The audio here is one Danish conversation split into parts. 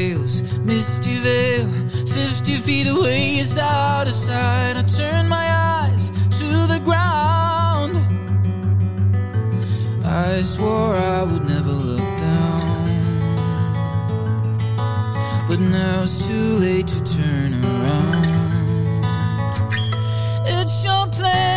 Misty veil, 50 feet away is out of sight. I turn my eyes to the ground. I swore I would never look down. But now it's too late to turn around. It's your planet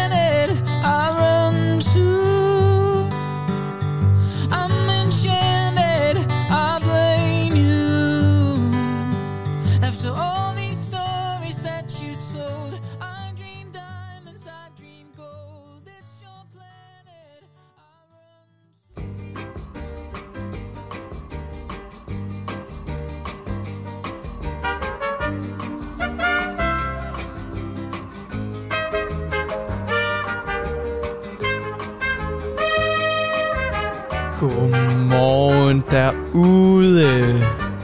derude.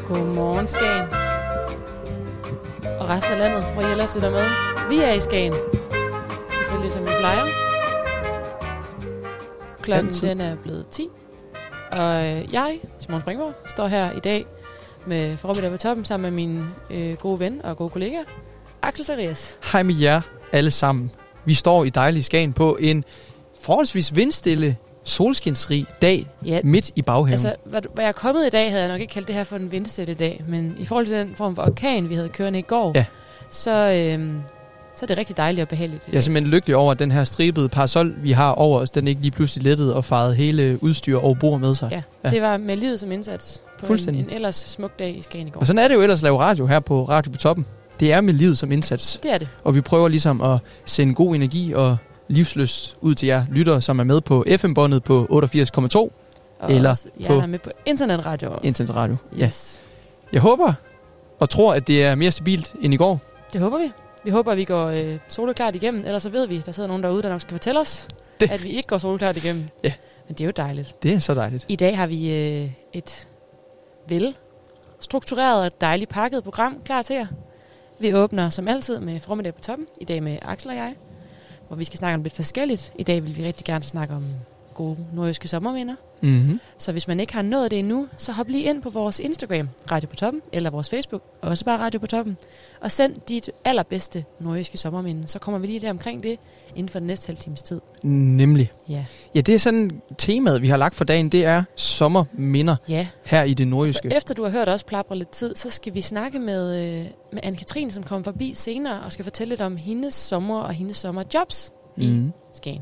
Godmorgen, Skagen. Og resten af landet, hvor I ellers lytter med. Vi er i Skagen. Selvfølgelig som vi plejer. Klokken Altid. den er blevet 10. Og øh, jeg, Simon Springborg, står her i dag med formiddag på toppen sammen med min øh, gode ven og gode kollega, Axel Serias. Hej med jer alle sammen. Vi står i dejlig Skagen på en forholdsvis vindstille, solskinsrig dag Ja, midt i baghaven. altså, hvor, hvor jeg kommet i dag, havde jeg nok ikke kaldt det her for en vindstille dag. Men i forhold til den form for orkan, vi havde kørende i går, Ja. så, øh, så er det rigtig dejligt og behageligt. Jeg er simpelthen lykkelig over, at den her stribede parasol, vi har over os, den ikke lige pludselig lettede og farede hele udstyr og bord med sig. Ja, Ja. det var med livet som indsats på en, en ellers smuk dag i Skagen i går. Og sådan er det jo ellers at lave radio her på Radio på Toppen. Det er med livet som indsats. Det er det. Og vi prøver ligesom at sende god energi og livsløst ud til jer lyttere, som er med på FM-båndet på 88,2 Og Eller også, jeg på- er med på internetradio. internetradio. Ja. Yes. Jeg håber og tror, at det er mere stabilt end i går. Det håber vi. Vi håber, at vi går øh, soleklart igennem. Ellers så ved vi, der sidder nogen derude, der nok skal fortælle os, det. at vi ikke går soleklart igennem. Ja. Men det er jo dejligt. Det er så dejligt. I dag har vi øh, et vel struktureret og dejligt pakket program klar til jer. Vi åbner som altid med formiddag på toppen. I dag med Axel og jeg. Hvor vi skal snakke om lidt forskelligt. I dag vil vi rigtig gerne snakke om gode nordjyske sommerminder. Mm-hmm. Så hvis man ikke har nået det endnu, så hop lige ind på vores Instagram, Radio på Toppen, eller vores Facebook, også bare Radio på Toppen, og send dit allerbedste nordjyske sommerminde. Så kommer vi lige der omkring det inden for den næste halv times tid. Nemlig. Ja. Ja, det er sådan temaet, vi har lagt for dagen. Det er sommerminder Ja, her i det for nordjyske. efter du har hørt os plapre lidt tid, så skal vi snakke med, øh, med Anne-Katrine, som kommer forbi senere og skal fortælle lidt om hendes sommer og hendes sommerjobs i Mm. Skagen.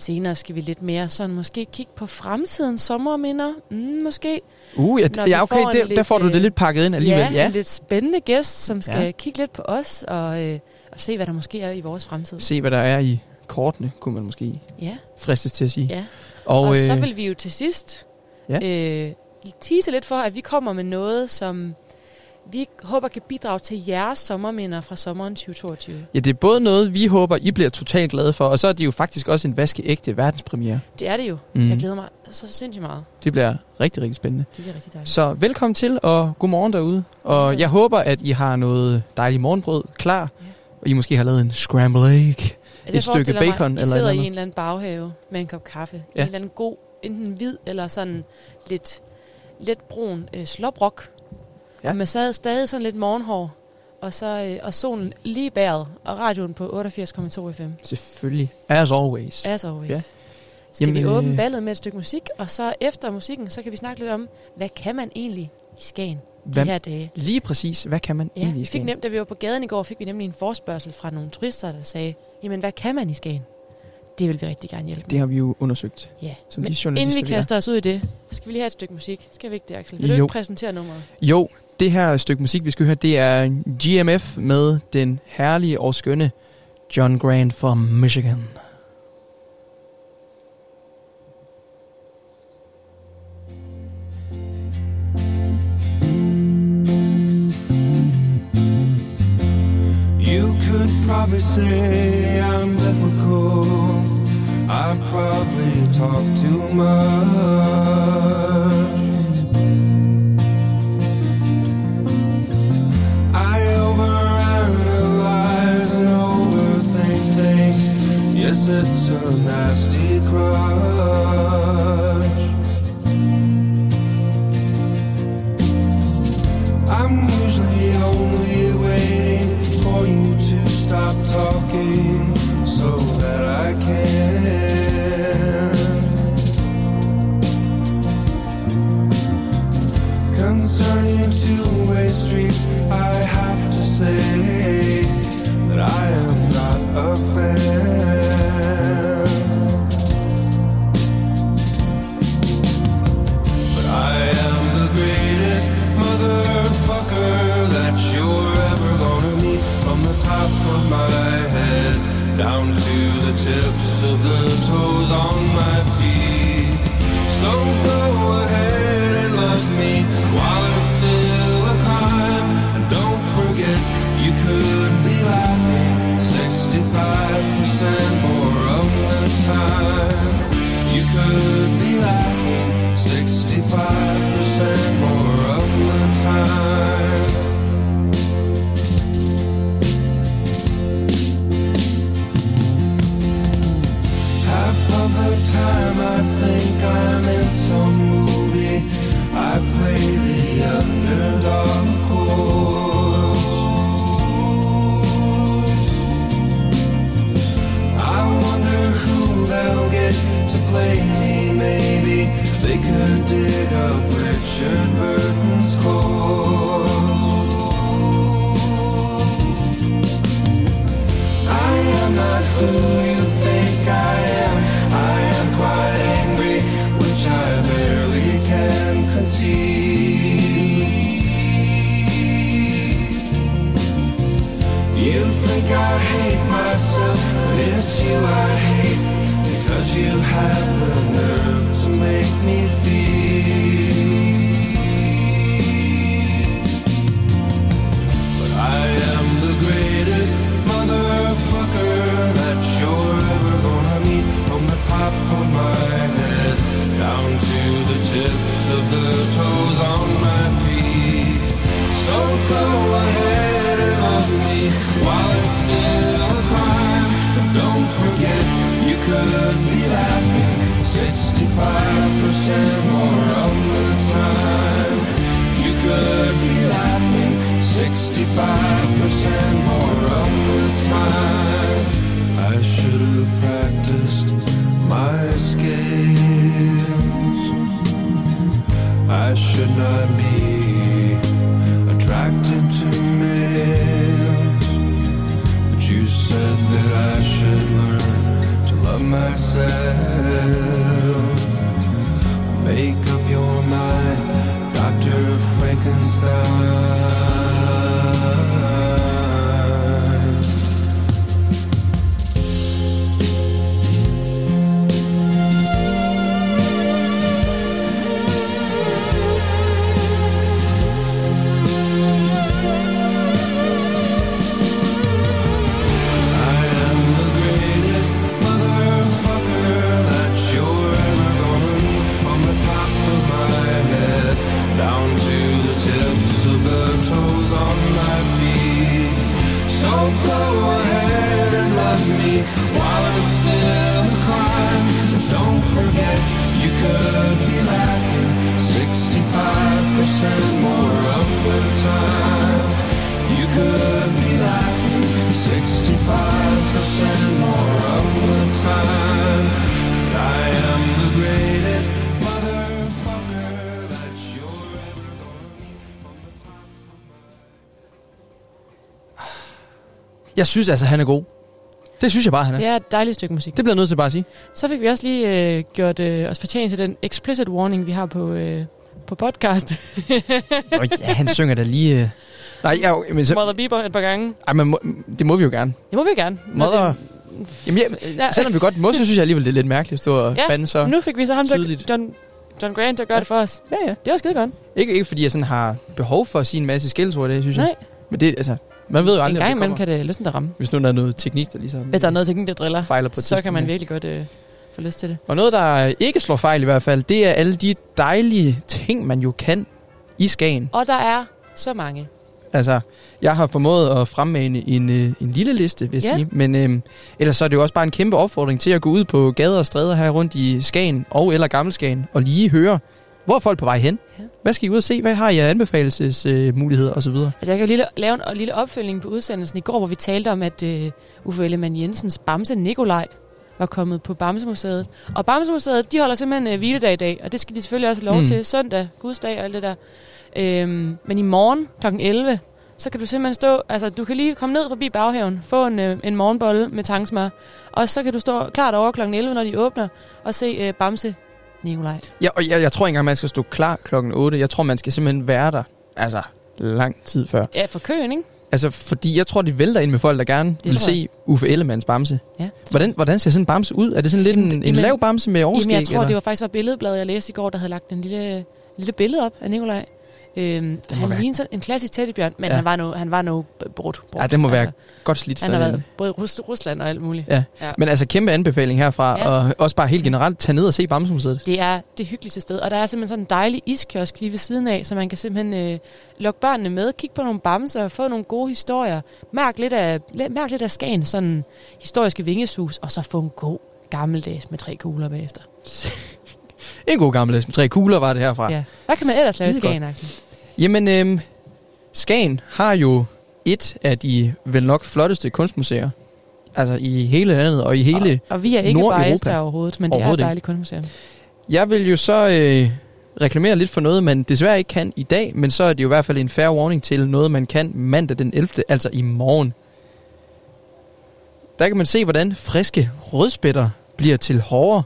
Ja. Senere skal vi lidt mere sådan måske kigge på fremtidens sommerminder. Mm, måske. Uh, ja, Når ja okay, får en der, der lidt, får du det øh, lidt pakket ind alligevel. Ja, en lidt spændende gæst, som skal Ja. ja. kigge lidt på os og, øh, og se, hvad der måske er i vores fremtid. Se, hvad der er i kortene, kunne man måske Ja, fristes til at sige. ja. Og, Og, og så øh, vil vi jo til sidst ja. øh, tease lidt for, at vi kommer med noget, som vi håber kan bidrage til jeres sommerminder fra sommeren 2022. ja, det er både noget, vi håber, I bliver totalt glade for, og så er det jo faktisk også en vaskeægte verdenspremiere. Det er det jo. Mm. Jeg glæder mig så sindssygt meget. Det bliver rigtig, rigtig spændende. Det bliver rigtig dejligt. Så velkommen til, og god morgen derude. Og jeg håber, at I har noget dejligt morgenbrød klar. Ja. Og I måske har lavet en scrambled egg. Altså, jeg stykke bacon mig, I eller sidder et i eller en eller anden baghave med en kop kaffe. Ja. Ja. En eller anden god, enten hvid eller sådan lidt, lidt brun øh, slobrok. Ja. Ja. Med stadig, stadig sådan lidt morgenhår. Og, så, øh, og solen lige bæret. Og radioen på 88,2 FM. Selvfølgelig. As always. As always. Ja. Skal Jamen, vi åbne øh, ballet med et stykke musik, og så efter musikken, så kan vi snakke lidt om, hvad kan man egentlig i Skagen Hvad, de her dage? lige præcis, hvad kan man Ja, egentlig i vi fik Skagen? nemt, da vi var på gaden i går, fik vi nemlig en forspørgsel fra nogle turister, der sagde, jamen hvad kan man i Skagen? Det vil vi rigtig gerne hjælpe med. Det har vi jo undersøgt. Ja, Som men de inden vi vi er. kaster os ud i det, så skal vi lige have et stykke musik. Skal vi ikke det, Axel? Vil du Jo. ikke præsentere nummeret? Jo, det her stykke musik, vi skal høre, det er GMF med den herlige og skønne John Grant fra Michigan. You could probably say I'm difficult. I probably talk too much. Yes, it's a nasty crutch. I'm usually only waiting for you to stop talking I should not be attracted to males. But you said that I should learn to love myself. Make up your mind, Dr. Frankenstein. Jeg synes altså, han er god. Det synes jeg bare, han er. Det er et dejligt stykke musik. Det bliver jeg nødt til bare at sige. Så fik vi også lige øh, gjort øh, os fortjent til den explicit warning, vi har på, øh, på podcast. Nå, ja, han synger da lige... Øh... Nej, ja, men så... Mother Bieber et par gange. Ej, men må, det må vi jo gerne. Det må vi gerne. Når Mother... det- Jamen, jeg, Ja, selvom vi godt må, så synes jeg alligevel, det er lidt mærkeligt at stå og Ja, bande så. nu fik vi så ham, der. John, John Grant, der gør det for os. Ja, ja. Det var skide godt. Ikke, ikke fordi jeg sådan har behov for at sige en masse skældsord, det synes jeg. Nej, Men det, altså, man ved jo en aldrig, gang om det imellem kan det lysten der ramme. Hvis nu der er noget teknik, der ligesom Hvis der er noget teknik, der driller, fejler på så kan man virkelig godt øh, få lyst til det. Og noget, der ikke slår fejl i hvert fald, det er alle de dejlige ting, man jo kan i Skagen. Og der er så mange. Altså, jeg har formået at fremmane en, øh, en lille liste, vil jeg Ja. sige. Men øh, ellers så er det jo også bare en kæmpe opfordring til at gå ud på gader og stræder her rundt i Skagen og eller Gammelskagen og lige høre, Hvor er folk på vej hen? Ja. Hvad skal I ud og se? Hvad har I af anbefalelsesmuligheder og så videre? Altså, jeg kan jo lille, lave en, en lille opfølgning på udsendelsen i går, hvor vi talte om, at uh, Uffe Ellemann Jensens Bamse Nikolaj var kommet på Bamsemuseet. Og Bamsemuseet, de holder simpelthen uh, hviledag i dag, og det skal de selvfølgelig også have lov mm. til. Søndag, gudsdag og alt det der. Øhm, men i morgen kl. 11, så kan du simpelthen stå, altså du kan lige komme ned forbi baghaven, få en, øh, en morgenbolle med tangsmør, og så kan du stå klart over kl. 11, når de åbner, og se øh, Bamse Nikolaj. Ja, og jeg, jeg tror ikke engang, man skal stå klar klokken 8. Jeg tror, man skal simpelthen være der. Altså, lang tid før. Ja, for køen, ikke? Altså, fordi jeg tror, de vælter ind med folk, der gerne vil tror jeg se Uffe Ellemanns bamse. Ja. Hvordan, hvordan ser sådan en bamse ud? Er det sådan lidt Jamen, en, en jamen- lav bamse med overskæg? Jamen, jeg tror, eller? det var faktisk var billedbladet, jeg læste i går, der havde lagt en lille, lille billede op af Nikolaj. Øhm, må han være- ligner sådan en klassisk teddybjørn, men Ja. han var nu, han var nu brudt. brudt. Ja, det må være godt slidt. Han har været både i Rus- Rusland og alt muligt. Ja. Ja. Men altså, kæmpe anbefaling herfra, Ja. og også bare helt generelt, tage ned og se Bamsemuseet. Det er det hyggeligste sted, og der er simpelthen sådan en dejlig iskiosk lige ved siden af, så man kan simpelthen øh, lokke børnene med, kigge på nogle bamser, få nogle gode historier, mærk lidt af, mærk lidt af Skagen, sådan historiske vingesus, og så få en god gammeldags med tre kugler bagefter. En god gammeldags med tre kugler var det herfra. Ja. Hvad kan man ellers lave i. Skagen, Axel? Jamen, øhm, Skagen har jo et af de vel nok flotteste kunstmuseer. Altså i hele landet og i hele... Og, og vi er ikke der overhovedet, men det er et dejligt kunstmuseum. Jeg vil jo så øh, reklamere lidt for noget, man desværre ikke kan i dag, men så er det jo i hvert fald en fair warning til noget, man kan mandag den 11., altså i morgen. Der kan man se, hvordan friske rødspætter bliver til hårde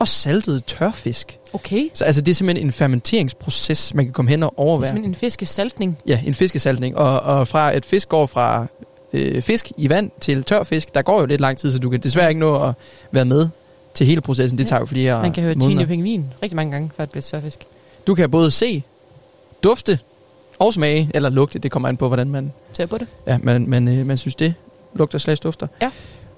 og saltede tørfisk. Okay. Så altså, det er simpelthen en fermenteringsproces, man kan komme hen og Det er overvære. simpelthen en fiskesaltning. Ja, en fiskesaltning. Og, og fra et fisk går fra øh, fisk i vand til tør fisk, der går jo lidt lang tid, så du kan desværre ikke nå at være med til hele processen. Det Ja. tager jo flere Man kan høre. Tine Pingvin rigtig mange gange, før det bliver surfisk. Du kan både se, dufte og smage, eller lugte, det kommer an på, hvordan man, Ser på det. ja, man, man, øh, man synes det lugter slags dufter. Ja.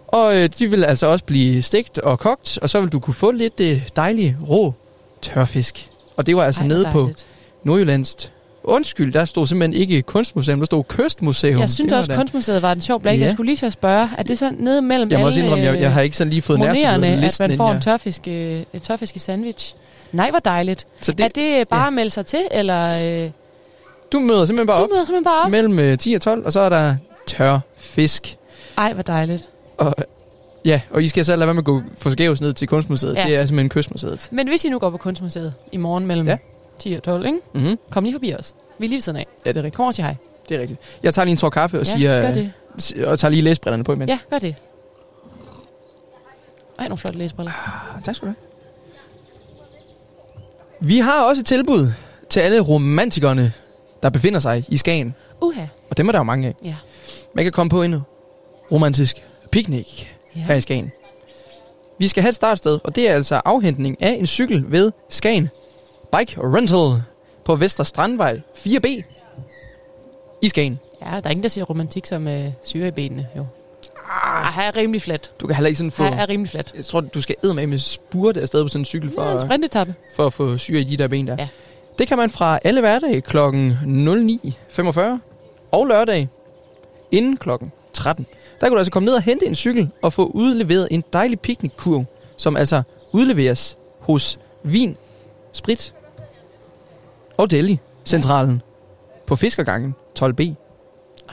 Og øh, de vil altså også blive stegt og kogt, og så vil du kunne få lidt øh, dejlig rå tørfisk. Og det var altså Ej, nede hvor på dejligt. Nordjyllands Undskyld, der stod simpelthen ikke kunstmuseum, der stod kystmuseum. Jeg synes også, da- Kunstmuseet var en sjov blik. Ja. Jeg skulle lige til at spørge, er det så nede mellem Jeg må alle også indrømme, jeg, jeg har ikke sådan lige fået nærstuderet at listen man får en tørfisk, øh, et tørfisk sandwich? Nej, hvor dejligt. Så Det, er det, bare at melde sig til, eller øh, du møder simpelthen bare du op møder simpelthen bare op? mellem øh, 10 og 12, og så er der tør fisk. Ej, hvor dejligt. Og, ja, og I skal så lade være med at gå forskæves ned til kunstmuseet. Ja. Det er simpelthen kystmuseet. Men hvis I nu går på Kunstmuseet i morgen mellem Ja. ja. 10 og 12, ikke? Mm-hmm. kom lige forbi os. Vi er lige ved siden af. Ja, det er rigtigt. Kom over sig hej. Det er rigtigt. Jeg tager lige en tår kaffe og ja, siger... gør øh, det. Og tager lige læsbrillerne på imens. Ja, gør det. Ej, nogle flotte læsebriller. Ah, Tak skal du have. Vi har også et tilbud til alle romantikerne, der befinder sig i Skagen. Uha. Og dem er der jo mange af. Ja. Man kan komme på en romantisk picnic Ja. her i Skagen. Vi skal have et startsted, og det er altså afhentning af en cykel ved Skagen Bike Rental på Vester Strandvej 4B i Skagen. ja, der er ingen, der siger romantik som øh, syre i benene, jo. Ah, her er rimelig flat. Du kan heller ikke sådan få... Her er rimelig flat. Jeg tror, du skal edde med spurte afsted på sådan en cykel for, Ja, en at, sprintetappe. for at få syre i de der ben der. Ja. Det kan man fra alle hverdage kl. 09.45 og lørdag inden kl. 13. Der kan du altså komme ned og hente en cykel og få udleveret en dejlig picnickurv, som altså udleveres hos Vin, Sprit og Deli centralen på Fiskergangen 12B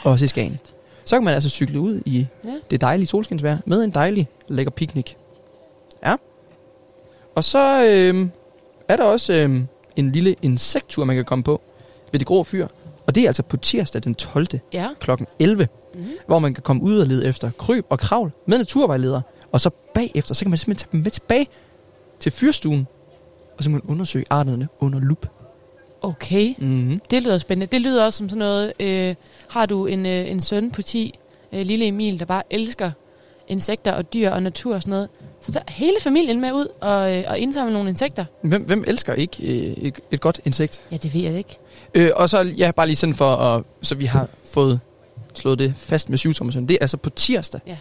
også i Skagen. Så kan man altså cykle ud i Ja. det dejlige solskinsvejr med en dejlig lækker picnic. Ja. Og så øh, er der også øh, en lille insekttur, man kan komme på ved det grå fyr. Og det er altså på tirsdag den 12. Ja. kl. 11, Mm-hmm. hvor man kan komme ud og lede efter kryb og kravl med naturvejleder. Og så bagefter, så kan man simpelthen tage dem med tilbage til fyrstuen, og så kan man undersøge arterne under lup. Okay. Mm-hmm. Det lyder spændende. Det lyder også som sådan noget, øh, har du en, øh, en søn på 10, øh, lille Emil, der bare elsker insekter og dyr og natur og sådan noget, så tager hele familien med ud og, øh, og indsamler nogle insekter. Hvem, hvem elsker ikke øh, et, et godt insekt? Ja, det ved jeg ikke. Øh, og så, ja, bare lige sådan for, at, så vi har fået slået det fast med syvtommersøn. Det er altså på tirsdag. Ja.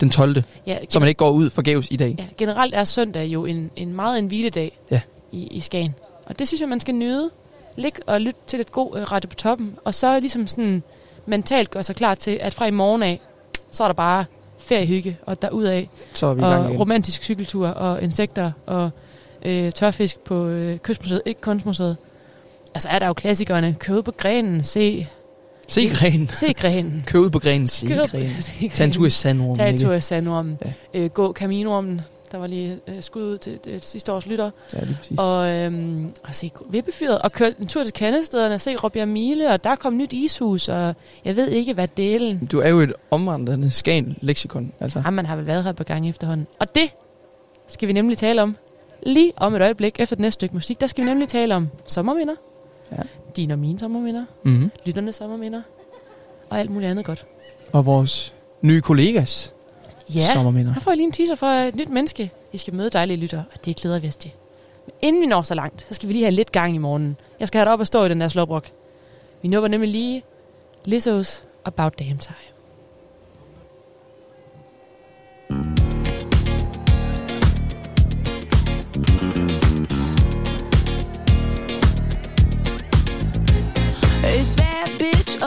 Den 12. Ja, Så man ikke går ud forgæves i dag. ja, generelt er søndag jo en, en meget en hviledag Ja. i, i Skagen. Og det synes jeg, man skal nyde. Lig og lytte til lidt god øh, radio på toppen. Og så ligesom sådan mentalt gøre sig klar til, at fra i morgen af, så er der bare feriehygge og derudaf. Så er vi Og romantisk cykeltur og insekter og øh, tørfisk på øh, Kystmuseet, ikke Kunstmuseet. Altså er der jo klassikerne. Kør ud på grenen, se, Se grenen. se grenen. Kør ud på grenen. Se Kør grenen. Tag en tur i sandormen. Tag en tur i sandormen. Ja. Øh, gå Caminoormen. Der var lige øh, skud ud til det sidste års lytter. Ja, lige præcis. Og, øhm, og se Vippefyret. Og køre en tur til Kandestederne. Se Råbjerg Mile. Og der kom nyt ishus. Og jeg ved ikke, hvad delen. Du er jo et omvandrende skan leksikon. Altså. Ja, man har vel været her på gang efterhånden. Og det skal vi nemlig tale om lige om et øjeblik efter det næste stykke musik. Der skal vi nemlig tale om sommerminder. Ja. Dine og mine sommerminder. Mm-hmm. Lytternes sommerminder. Og alt muligt andet godt. Og vores nye kollegas Ja, sommerminder. her får jeg lige en teaser for et nyt menneske. I skal møde dejlige lytter, og det glæder vi os til. Men inden vi når så langt, så skal vi lige have lidt gang i morgenen. Jeg skal have dig op og stå i den der slåbrok. Vi nupper nemlig lige Lizzo's About Damn Time.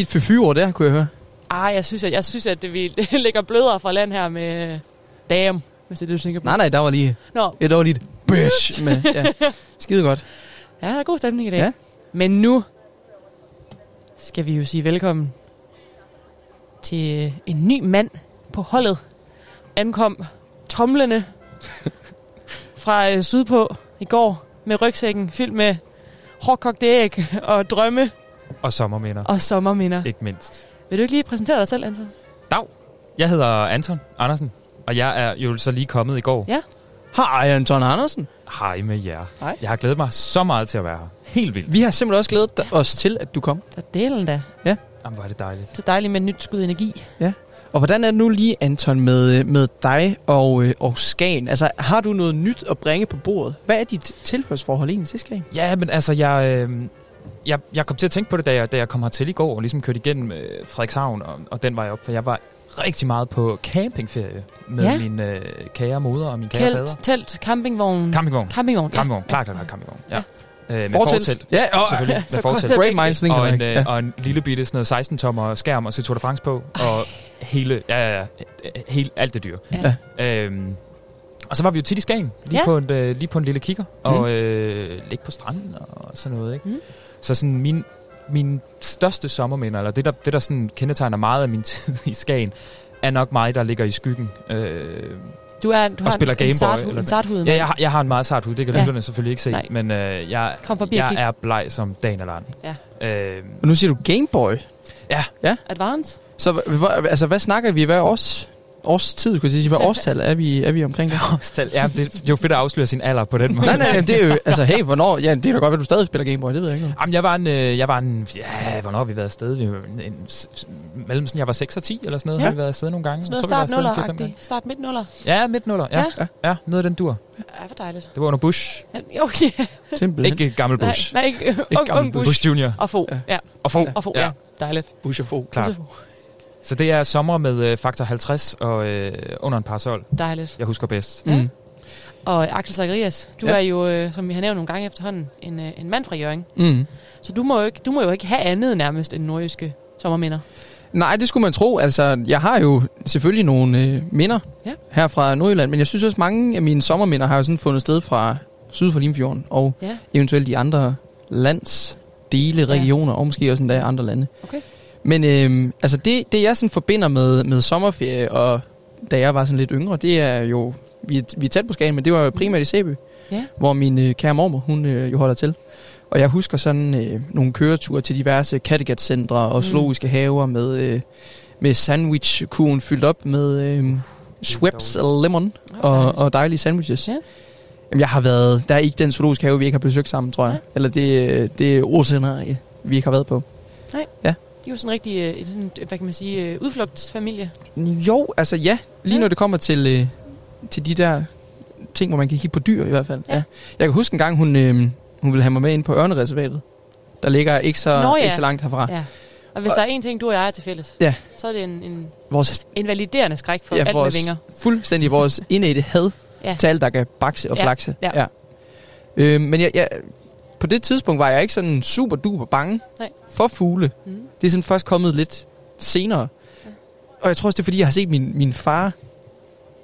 lige et fyfyord der, kunne jeg høre. Ej, jeg synes, at, jeg synes, at det, vi ligger blødere fra land her med damn, hvis det er det, du tænker på. Nej, nej, der var lige, Nå, ja, der var lige et bitch med. Ja. Skide godt. ja, der er god stemning i dag. Ja. Men nu skal vi jo sige velkommen til en ny mand på holdet. Ankom tomlende fra øh, sydpå i går med rygsækken fyldt med hårdkogte æg og drømme Og sommerminder, og sommerminder. ikke mindst. Vil du ikke lige præsentere dig selv, Anton? Dag, jeg hedder Anton Andersen, og jeg er jo så lige kommet i går. Ja. Hej, Anton Andersen. Hej med jer. Hej. Jeg har glædet mig så meget til at være her. Helt vildt. Vi har simpelthen også glædet os til, at du kom. For delen da. Jamen, hvor er det dejligt. Så dejligt med et nyt skud energi. Og hvordan er det nu lige, Anton, med, med dig og, øh, og Skagen? Altså, har du noget nyt at bringe på bordet? Hvad er dit tilhørsforhold egentlig til Skagen? Ja, men altså, jeg, øh, jeg, jeg kom til at tænke på det, da jeg, da jeg kom hertil i går, og ligesom kørte igennem øh, Frederikshavn og, og den vej op, for jeg var rigtig meget på campingferie med Ja. ja. min øh, kære moder og min kære fader. Kælt, telt, campingvogn. Campingvogn. Campingvogn, Campingvogn, klart, klart, klart campingvogn. Ja. Øh, med Fortelt. fortelt. Ja, og, Selvfølgelig, Ja, med så fortelt. Great minds think Og en, alike. øh, Ja. og en lille bitte sådan noget 16 tommer skærm og så Tour de France på, og hele, ja, ja, ja, hele, alt det dyr. Ja. Øhm, og så var vi jo tit i Skagen, lige, Ja. på, en, øh, lige på en lille kigger, og øh, ligge på stranden og sådan noget. Ikke? Mm. Så sådan min, min største sommerminder, eller det der, det der sådan kendetegner meget af min tid i Skagen, er nok mig, der ligger i skyggen. Øh, Du, er, du har spiller en, Game en, Boy, sart, eller en hvad? sarthud. ja, jeg, har, jeg har en meget sart hud, det kan Ja. lytterne selvfølgelig ikke se, Nej. men øh, jeg, Kom forbi jeg er bleg som dagen eller anden. Ja. Øh, Og nu siger du Gameboy. Advance? Så hva- hva- altså, hvad snakker vi? Hvad års, års tid, skulle jeg sige? Hvad årstal er vi, er vi omkring det? årstal. ja, det, det er jo fedt at afsløre sin alder på den måde. nej, nej, det er jo, altså, hey, hvornår? Ja, det er da godt, at du stadig spiller Gameboy, det ved jeg ikke noget. Jamen, jeg var en, øh, jeg var en, ja, hvornår har vi været afsted? Vi en, en, mellem sådan, jeg var 6 og 10 eller sådan noget, Ja. ja. har vi været afsted nogle gange. Sådan noget start nuller en 4-5 agtigt Start midt nuller. Ja, midt nuller, ja. Ja. ja. ja. noget af den dur. Ja, hvor dejligt. Det var under Bush. Ja, Jo, ja. Simpelthen. Ikke gammel Nej, Bush. nej, ikke. Ung, gammel ung Bush. Bush Junior. Og få. Ja. Ja. Og få. Og få, ja. Ja. Dejligt. Bush og få. Klart. Så det er sommer med øh, faktor 50 og øh, under en parasol. Dejligt. Jeg husker bedst. Ja. Mm. Og Axel Zacharias, du Ja. er jo, øh, som vi har nævnt nogle gange efterhånden, en, øh, en mand fra Jørgen. Mm. Så du må, jo ikke, du må jo ikke have andet nærmest end nordjyske sommerminder. Nej, det skulle man tro. Altså, jeg har jo selvfølgelig nogle øh, minder Ja. her fra Nordjylland, men jeg synes også, mange af mine sommerminder har jo sådan fundet sted fra syd for Limfjorden, og Ja. eventuelt de andre landsdele, Ja. regioner, og måske også endda andre lande. Okay. Men øh, altså det, det, jeg sådan forbinder med, med sommerferie, og da jeg var sådan lidt yngre, det er jo, vi er, vi er tæt på Skagen, men det var jo primært i Sæby, Ja. hvor min øh, kære mormor, hun øh, jo holder til. Og jeg husker sådan øh, nogle køreture til diverse Kattegat-centre og Mm. zoologiske haver med, øh, med sandwich-kurven fyldt op med øh, Schweppes Lemon og, og dejlige sandwiches. Ja. Jamen, jeg har været, der er ikke den zoologiske have, vi ikke har besøgt sammen, tror jeg. Nej. Eller det, det er Oceanarie, vi ikke har været på. De er jo sådan en rigtig, øh, sådan, hvad kan man sige, øh, udflugtsfamilie. Jo, altså ja. Lige Ja. når det kommer til, øh, til de der ting, hvor man kan kigge på dyr i hvert fald. Ja. Ja. Jeg kan huske en gang, hun, øh, hun ville have mig med ind på Ørnereservatet. Der ligger ikke så, Nå ja. ikke så langt herfra. Ja. Og hvis der er en ting, du og jeg er til fælles, Ja. så er det en, en Vores, invaliderende skræk for ja, alt vores, med vinger. fuldstændig vores indædte had Ja. til alt, der kan bakse og Ja, flakse. ja. Ja. Øh, men jeg, jeg, på det tidspunkt var jeg ikke sådan super duper bange Nej. for fugle. Mm. Det er sådan først kommet lidt senere. Og jeg tror også, det er, fordi jeg har set min, min far...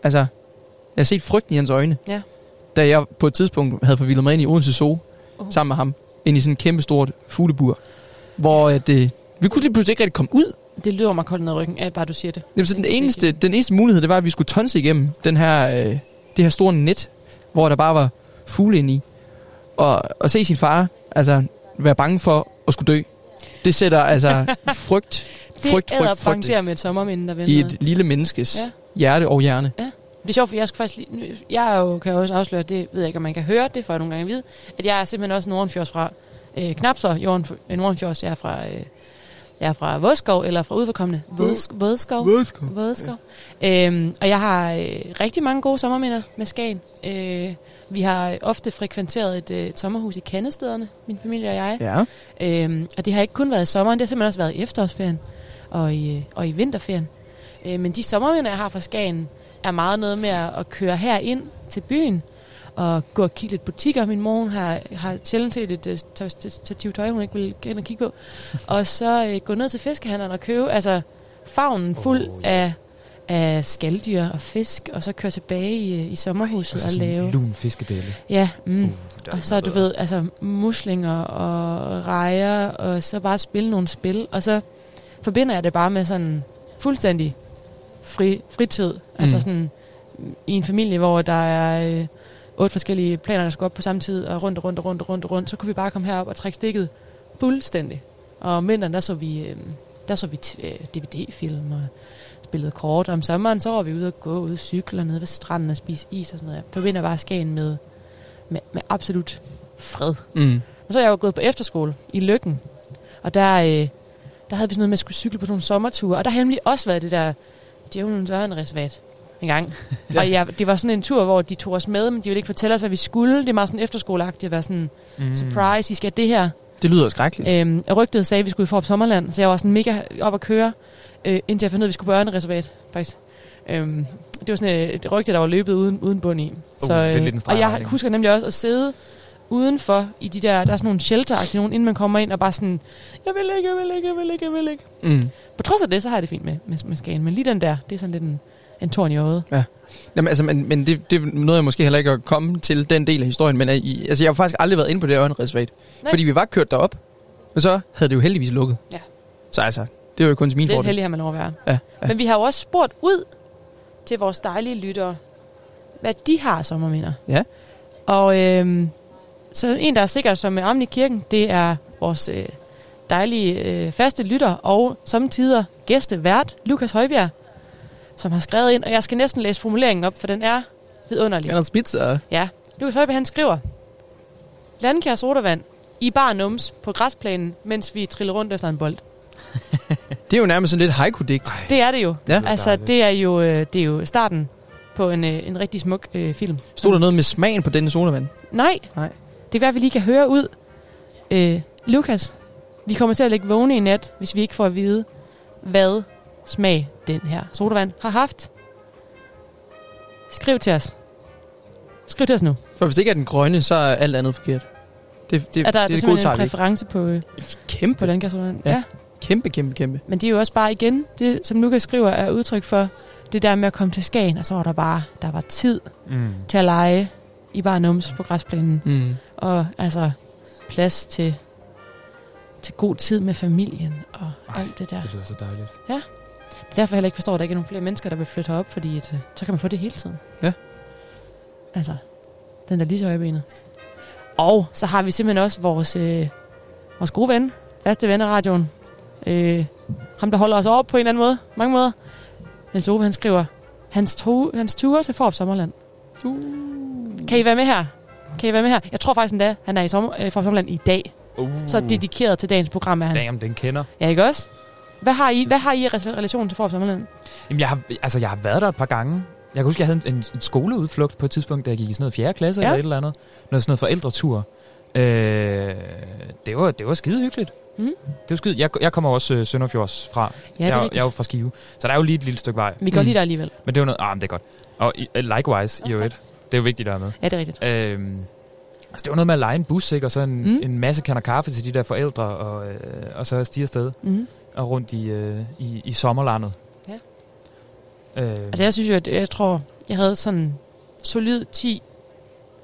Altså, jeg har set frygten i hans øjne. Ja. Da jeg på et tidspunkt havde forvildet mig ind i Odense Zoo, Uh. sammen med ham, ind i sådan en kæmpe stort fuglebur. Hvor at, øh, vi kunne lige pludselig ikke rigtig komme ud. Det lyder mig koldt ned i ryggen, at bare du siger det. Jamen, så den, eneste, den eneste mulighed, det var, at vi skulle tonse igennem den her, øh, det her store net, hvor der bare var fugle inde i. Og, og se sin far, altså, være bange for at skulle dø. Det sætter altså frygt, Det frygt, frygt, frygt der med et sommerminde, der i venter. et lille menneskes Ja. ja. hjerte og hjerne. Det er sjovt, for jeg skulle faktisk lige, jeg jo, kan jo også afsløre, det ved jeg ikke, om man kan høre, det får jeg nogle gange at vide, at jeg er simpelthen også Nordenfjords fra, øh, knap så Jorden, øh, Nordenfjords, jeg er fra, øh, jeg er fra Vådskov, eller fra udforkommende Vådskov. Vådskov. Vådskov. Øhm, og jeg har øh, rigtig mange gode sommerminder med Skagen. Øh, vi har ofte frekventeret et, øh, et sommerhus i Kandestederne, min familie og jeg. Ja. Øhm, og det har ikke kun været i sommeren, det har simpelthen også været i efterårsferien og i, øh, og i vinterferien. Øh, men de sommerminder, jeg har fra Skagen, er meget noget med at, køre her ind til byen og gå og kigge lidt butikker. Min mor har, har sjældent set et øh, tøj- stativ tøj, hun ikke vil og kigge på. Og så øh, gå ned til fiskehandleren og købe altså favnen fuld oh, af, af skalddyr og fisk, og så køre tilbage i, øh, i sommerhuset og, så og lave... lun fiskedelle. Ja, mm. Uh, der Og så du bedre. ved, altså muslinger og rejer, og så bare spille nogle spil, og så forbinder jeg det bare med sådan fuldstændig fri, fritid. Mm. Altså Mm. sådan i en familie, hvor der er øh, otte forskellige planer, der skal op på samme tid, og rundt og rundt og rundt og rundt og rundt, så kunne vi bare komme herop og trække stikket fuldstændig. Og om vinteren, der så vi, øh, der så vi t- øh, DVD-film og spillede kort. Om sommeren, så var vi ude og gå ud og cykle og nede ved stranden og spise is og sådan noget. Jeg forbinder bare Skagen med, med, med absolut fred. Mm. Og så er jeg jo gået på efterskole i Lykken. Og der, øh, der havde vi sådan noget med at skulle cykle på nogle sommerture. Og der har nemlig også været det der Djævelens Ørnereservat en gang. Ja. Og ja, det var sådan en tur, hvor de tog os med, men de ville ikke fortælle os, hvad vi skulle. Det er meget sådan efterskoleagtigt at være sådan, Mm. surprise, I skal det her. Det lyder skrækkeligt. Øhm, og rygtet sagde, at vi skulle i Forop Sommerland, så jeg var sådan mega op at køre, øh, indtil jeg fandt ud af, at vi skulle på Ørnereservat, faktisk. Øhm, det var sådan et, et rygte, der var løbet uden, uden bund i. Uh, det er lidt en streg og jeg husker nemlig også at sidde udenfor i de der, der er sådan nogle shelter nogen, inden man kommer ind og bare sådan, jeg vil ikke, jeg vil ikke, jeg vil ikke, jeg vil ikke. Mm. På trods af det, så har jeg det fint med, med, med Skagen, men lige den der, det er sådan lidt en, en torn i øjet. Jamen, altså, men, men det, det nåede jeg måske heller ikke at komme til den del af historien, men øh, altså, jeg har faktisk aldrig været inde på det Ørnereservat. Fordi vi var kørt derop, men så havde det jo heldigvis lukket. Ja. Så altså, det var jo kun til min Det er fordel. heldig, at man at være. Ja, ja. Men vi har jo også spurgt ud til vores dejlige lyttere, hvad de har af sommerminder. Ja. Og øhm, så en, der er sikkert som armen i kirken, det er vores øh, dejlige øh, faste lytter og samtidig gæste vært, Lukas Højbjerg, som har skrevet ind, og jeg skal næsten læse formuleringen op, for den er vidunderlig. Anders Spitzer. Ja, Lukas Højbjerg han skriver, Landkær sodavand i bar nums på græsplænen, mens vi triller rundt efter en bold. Det er jo nærmest sådan lidt haiku-digt. Det er det jo. Ja. Altså, det er jo, øh, det er jo starten på en, øh, en rigtig smuk øh, film. Stod der noget med smagen på denne sodavand? Nej. Nej. Det er hvad vi lige kan høre ud. Øh, Lukas, vi kommer til at lægge vågne i nat, hvis vi ikke får at vide, hvad smag den her sodavand har haft. Skriv til os. Skriv til os nu. For hvis det ikke er den grønne, så er alt andet forkert. Det, det, er der, det, simpelthen godtager en præference på, øh, på Kæmpe, landkærssodavand? Ja. Ja. Kæmpe, kæmpe, kæmpe. Men det er jo også bare igen, det som Lukas skriver, er udtryk for det der med at komme til Skagen, og så var der bare, der var tid Mm. til at lege i bare nums på græsplænen. Mm. Og altså plads til, til god tid med familien og Ej, alt det der. Det lyder så dejligt. Det er derfor jeg heller ikke forstår, at der ikke er nogen flere mennesker, der vil flytte herop, fordi at, øh, så kan man få det hele tiden. Ja. Altså, den der lige så højbenet. Og så har vi simpelthen også vores, øh, vores gode ven, faste ven af radioen. Øh, ham, der holder os op på en eller anden måde, mange måder. Niels Ove, han skriver, hans, to, hans ture til Forop Sommerland. Uh. Kan I være med her? Kan I være med her? Jeg tror faktisk endda, han er i sommer, øh, Forop Sommerland i dag. Uh. Så dedikeret til dagens program er han. Damn, den kender. Ja, ikke også? Hvad har I, hvad har I i rela- relation til Forop Sommerland? Jamen, jeg har, altså, jeg har været der et par gange. Jeg kan huske, jeg havde en, en, en skoleudflugt på et tidspunkt, da jeg gik i sådan noget 4. klasse Ja. eller et eller andet. Noget sådan noget forældretur. Øh, det, var, det var skide hyggeligt. Mhm. Det var skide. Jeg, jeg kommer også øh, Sønderfjords fra. Ja, er jeg, rigtigt. jeg er jo fra Skive. Så der er jo lige et lille stykke vej. Vi går Mm. lige der alligevel. Men det er jo noget... Ah, men det er godt. Og øh, likewise, i øvrigt. Det er jo vigtigt, der er med. Ja, det er rigtigt. Øhm, altså det var noget med at lege en bus, ikke? og så en, Mm. mm. en masse kander kaffe til de der forældre, og, øh, og så stige afsted Mm. og rundt i, øh, i, i sommerlandet. Ja. Øh, Altså, jeg synes jo, at jeg tror, jeg havde sådan solid 10,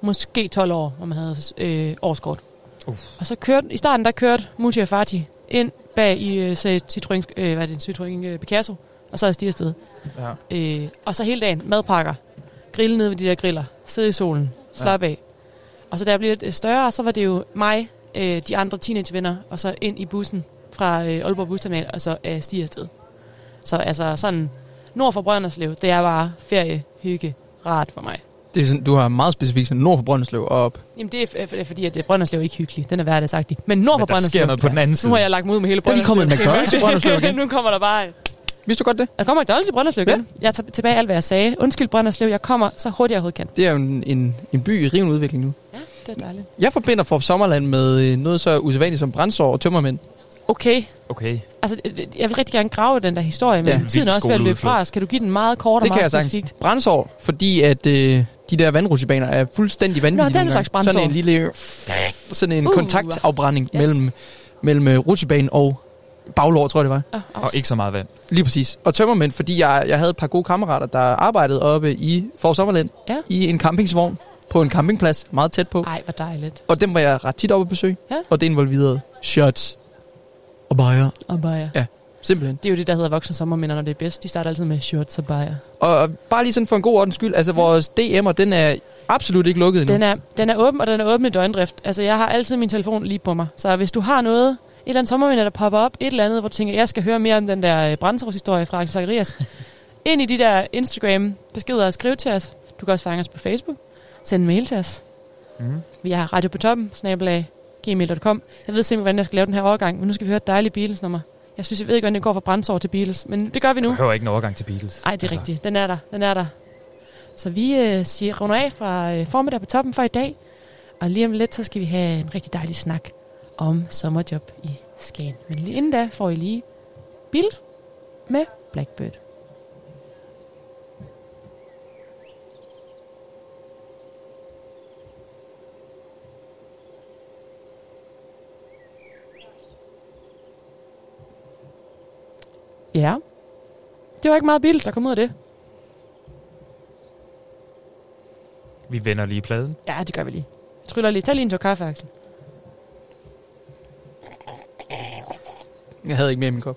måske 12 år, hvor man havde øh, årskort. Uff. Og så kørte, i starten der kørte Muti og Fati ind bag i øh, Citroën, øh, hvad er det, Citroën øh, Picasso, og så er de afsted. ja. Øh, og så hele dagen, madpakker, grille ned ved de der griller, sidde i solen, slap ja. af. Og så da jeg blev lidt øh, større, så var det jo mig, øh, de andre teenagevenner, og så ind i bussen fra øh, Aalborg Busterminal, og så øh, stige afsted. Så altså sådan, nord for Brønderslev, det er bare ferie, hygge, rart for mig. Det er sådan, du har meget specifikt sådan nord for Brønderslev og op. Jamen det er, f- fordi, at øh, Brønderslev er ikke hyggelig. Den er hverdagsagtig. Men nord for der Brønderslev, sker noget på den anden nu side. har jeg lagt mig ud med hele Der er lige Brønderslev. kommet en McDonald's i Brønderslev igen. nu kommer der bare... Vidste du godt det? Der kommer McDonald's i Brønderslev igen. Jeg tager tilbage alt, hvad jeg sagde. Undskyld Brønderslev, jeg kommer så hurtigt jeg overhovedet kan. Det er jo en, en, en by i rivende udvikling nu. Ja, det er dejligt. Jeg forbinder Forop Sommerland med øh, noget så usædvanligt som brændsår og tømmermænd. Okay, Okay. altså øh, jeg vil rigtig gerne grave den der historie, men Ja. tiden er også ved at løbe fra os. Kan du give den meget kort og Det kan jeg sagtens. specifikt? Brændsår, fordi at øh, de der vandrutsjebaner er fuldstændig vanvittige. Nå, den slags gange. Sådan en brændsår. lille sådan en Uh. kontaktafbrænding Yes. mellem, mellem øh, rutsjebanen og baglår, tror jeg det var. Oh, Og ikke så meget vand. Lige præcis. Og tømmermænd, fordi jeg, jeg havde et par gode kammerater, der arbejdede oppe i For Sommerland Ja. i en campingsvogn på en campingplads meget tæt på. Ej, hvor dejligt. Og dem var jeg ret tit oppe at besøge. Ja. Og det involverede shots og bajer. Og bajer. Simpelthen. Det er jo det, der hedder voksne sommerminder, når det er bedst. De starter altid med shorts og bajer. Og bare lige sådan for en god ordens skyld, altså vores DM'er, den er absolut ikke lukket endnu. Den er, den er åben, og den er åben i døgndrift. Altså, jeg har altid min telefon lige på mig. Så hvis du har noget, et eller andet sommerminde, der popper op, et eller andet, hvor du tænker, jeg skal høre mere om den der øh, historie fra Axel Zacharias, ind i de der Instagram-beskeder og skriv til os. Du kan også fange os på Facebook. Send en mail til os. Mm. Vi har radio på toppen, snabelag, gmail.com. Jeg ved simpelthen, hvordan jeg skal lave den her overgang, men nu skal vi høre et dejligt Beatles-nummer. Jeg synes, jeg ved ikke, hvordan det går fra brændsår til Beatles, men det gør vi nu. behøver ikke en overgang til Beatles. Nej, det er rigtigt. Den er der. Den er der. Så vi øh, siger runder af fra øh, formiddag på toppen for i dag. Og lige om lidt, så skal vi have en rigtig dejlig snak om sommerjob i Skagen. Men lige inden da får I lige Bills med Blackbird. Ja. Det var ikke meget Bills, der kom ud af det. Vi vender lige pladen. Ja, det gør vi lige. Jeg tryller lige. Tag lige en tår kaffe, Axel. Jeg havde ikke mere i min kop.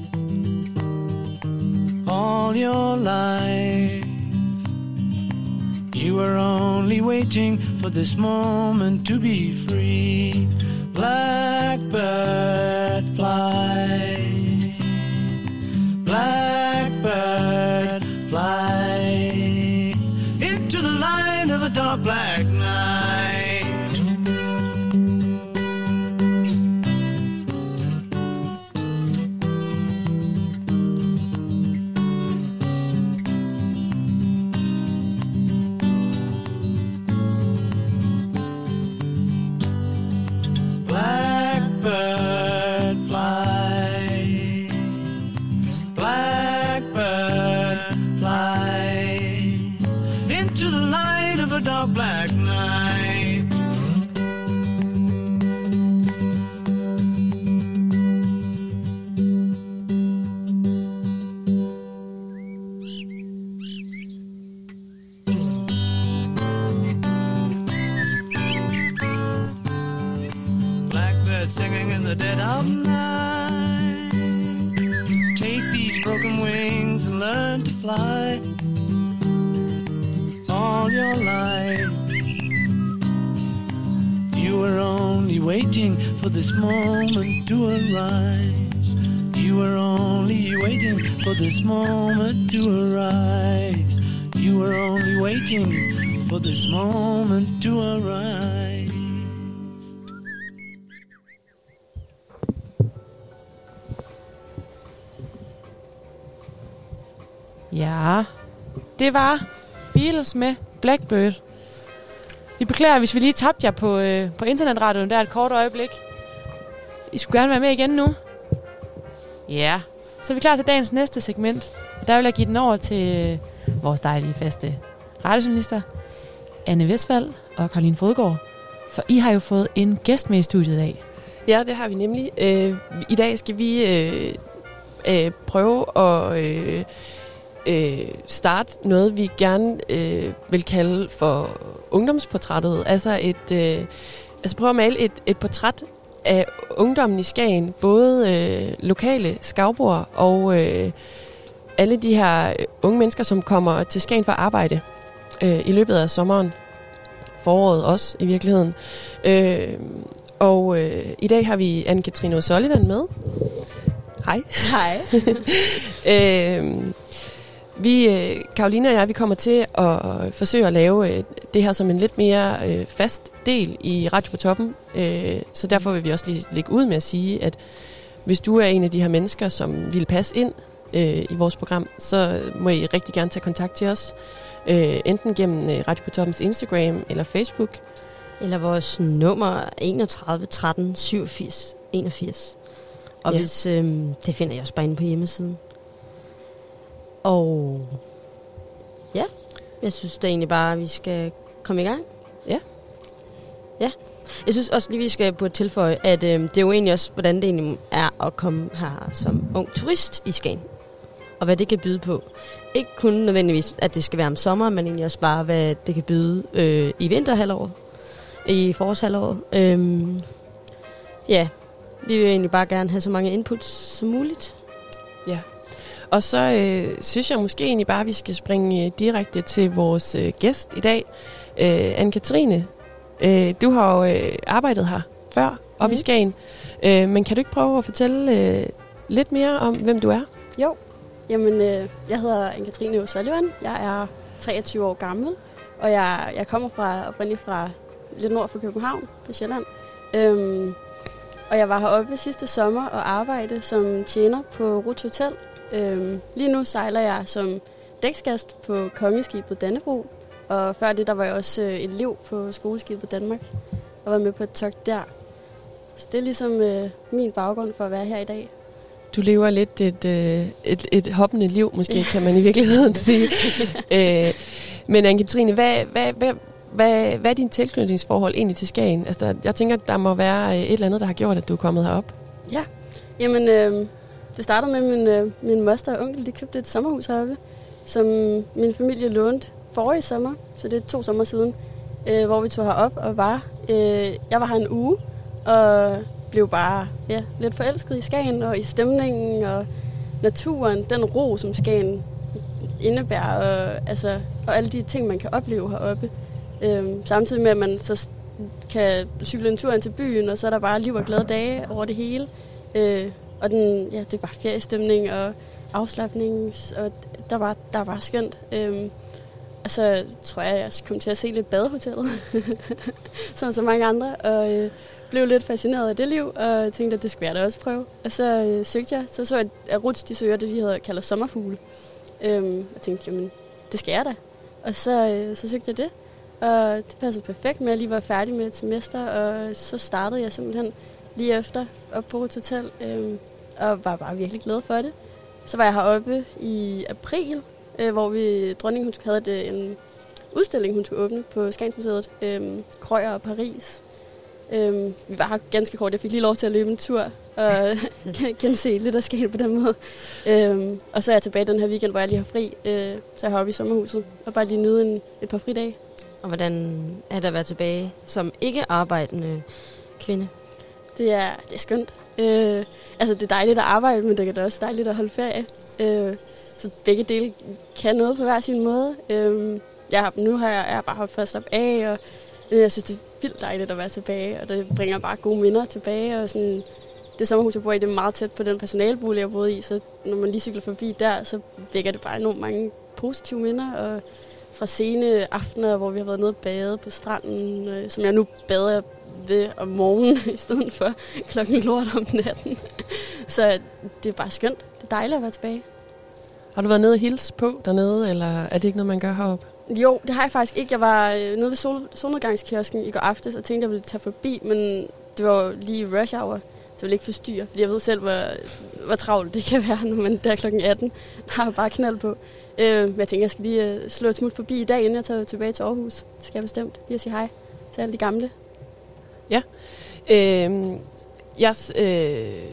waiting for this moment to be free. Det var Beatles med Blackbird. Vi beklager, hvis vi lige tabte jer på, øh, på internetradioen der et kort øjeblik. I skulle gerne være med igen nu. Ja, så er vi klar til dagens næste segment. Og der vil jeg give den over til øh, vores dejlige faste radiojournalister, Anne Vestfald og Karoline Fodgaard. For I har jo fået en gæst med i studiet i dag. Ja, det har vi nemlig. Øh, I dag skal vi øh, øh, prøve at øh, øh, starte noget, vi gerne øh, vil kalde for ungdomsportrættet. Altså, et, øh, altså prøve at male et, et portræt af ungdommen i Skagen. Både øh, lokale skavbord og øh, alle de her unge mennesker, som kommer til Skagen for at arbejde. øh, i løbet af sommeren. Foråret også, i virkeligheden. Øh, og øh, i dag har vi Anne-Katrine O'Sullivan med. Hej. Hej. øh, vi, øh, Karoline og jeg, vi kommer til at forsøge at lave øh, det her som en lidt mere øh, fast del i Radio på Toppen. Øh, så derfor vil vi også lige lægge ud med at sige, at hvis du er en af de her mennesker, som vil passe ind øh, i vores program, så må I rigtig gerne tage kontakt til os. Øh, enten gennem øh, Radio på Toppens Instagram eller Facebook. Eller vores nummer 31 13 87 81. Og Ja. hvis, øhm, det finder jeg også bare inde på hjemmesiden. Og ja, jeg synes da egentlig bare, at vi skal komme i gang. Ja. Ja. Jeg synes også lige, vi skal på tilføje, at øhm, det er jo egentlig også, hvordan det egentlig er at komme her som ung turist i Skagen. Og hvad det kan byde på. Ikke kun nødvendigvis, at det skal være om sommeren, men egentlig også bare, hvad det kan byde øh, i vinterhalvåret. I forårshalvåret. Øhm, ja, vi vil egentlig bare gerne have så mange inputs som muligt. Og så øh, synes jeg måske egentlig bare, at vi skal springe øh, direkte til vores øh, gæst i dag. Øh, Anne-Katrine, øh, du har jo øh, arbejdet her før, op mm. i Mhm. Skagen. Øh, men kan du ikke prøve at fortælle øh, lidt mere om, hvem du er? Jo, jamen øh, jeg hedder Anne-Katrine O'Sullivan. Jeg er 23 år gammel, og jeg, jeg kommer fra, oprindeligt fra lidt nord for København på Sjælland. Øhm, og jeg var heroppe sidste sommer og arbejdede som tjener på Rut Hotel. Øhm, lige nu sejler jeg som dæksgast på kongeskibet Dannebro, og før det der var jeg også øh, elev på skoleskibet Danmark og var med på et togt der. Så det er ligesom øh, min baggrund for at være her i dag. Du lever lidt et, øh, et, et hoppende liv, måske kan man i virkeligheden sige. øh, men Anne-Katrine, hvad, hvad, hvad, hvad, hvad er din tilknytningsforhold egentlig til Skagen? Altså, jeg tænker, at der må være øh, et eller andet, der har gjort, at du er kommet herop. Jamen, øh, det startede med, min, øh, min moster og onkel, de købte et sommerhus heroppe, som min familie lånte forrige sommer, så det er to sommer siden, øh, hvor vi tog herop og var. Øh, jeg var her en uge, og blev bare ja, lidt forelsket i Skagen og i stemningen og naturen, den ro, som Skagen indebærer, og, altså, og alle de ting, man kan opleve heroppe. Øh, samtidig med, at man så kan cykle en tur ind til byen, og så er der bare liv og glade dage over det hele. Øh, og den, ja, det var feriestemning og afslappning, og der var, der var skønt. Øhm, og så tror jeg, jeg kom til at se lidt badehotellet, som så mange andre, og øh, blev lidt fascineret af det liv, og tænkte, at det skulle jeg da også prøve. Og så øh, søgte jeg, så så jeg, at Ruts, de søger det, de hedder, kalder sommerfugle. Øhm, og tænkte, jamen, det skal jeg da. Og så, øh, så søgte jeg det, og det passede perfekt med, at jeg lige var færdig med et semester, og så startede jeg simpelthen lige efter op på Ruts Hotel, Øh, og var bare virkelig glad for det. Så var jeg heroppe i april, øh, hvor vi, dronningen hun havde et, øh, en udstilling, hun skulle åbne på Skagensmuseet, øh, Krøyer og Paris. Øh, vi var her ganske kort, jeg fik lige lov til at løbe en tur og gense lidt af Skagen på den måde. Øh, og så er jeg tilbage den her weekend, hvor jeg lige har fri, øh, så jeg har oppe i sommerhuset og bare lige nyde en, et par fridage. Og hvordan er det at være tilbage som ikke arbejdende kvinde? Det er, det er skønt. Øh, altså, det er dejligt at arbejde, men det er da også dejligt at holde ferie. Øh, så begge dele kan noget på hver sin måde. Øh, jeg har, nu har jeg, jeg har bare holdt fast op af, og jeg synes, det er vildt dejligt at være tilbage, og det bringer bare gode minder tilbage. Og sådan, det sommerhus, jeg bor i, det er meget tæt på den personalbolig, jeg boede i, så når man lige cykler forbi der, så vækker det bare enormt mange positive minder, og fra sene aftener, hvor vi har været nede og bade på stranden, øh, som jeg nu bader ved om morgenen, i stedet for klokken lort om natten. Så det er bare skønt. Det er dejligt at være tilbage. Har du været nede og hilse på dernede, eller er det ikke noget, man gør heroppe? Jo, det har jeg faktisk ikke. Jeg var øh, nede ved sol, solnedgangskiosken i går aftes og tænkte, at jeg ville tage forbi, men det var lige rush hour. Så jeg ville ikke forstyrre, fordi jeg ved selv, hvor, hvor travlt det kan være, når man der er klokken 18. Der er bare knald på. Øh, men jeg tænker, jeg skal lige øh, slå et smut forbi i dag, inden jeg tager tilbage til Aarhus. Det skal jeg bestemt lige at sige hej til alle de gamle. Øh, jeg øh,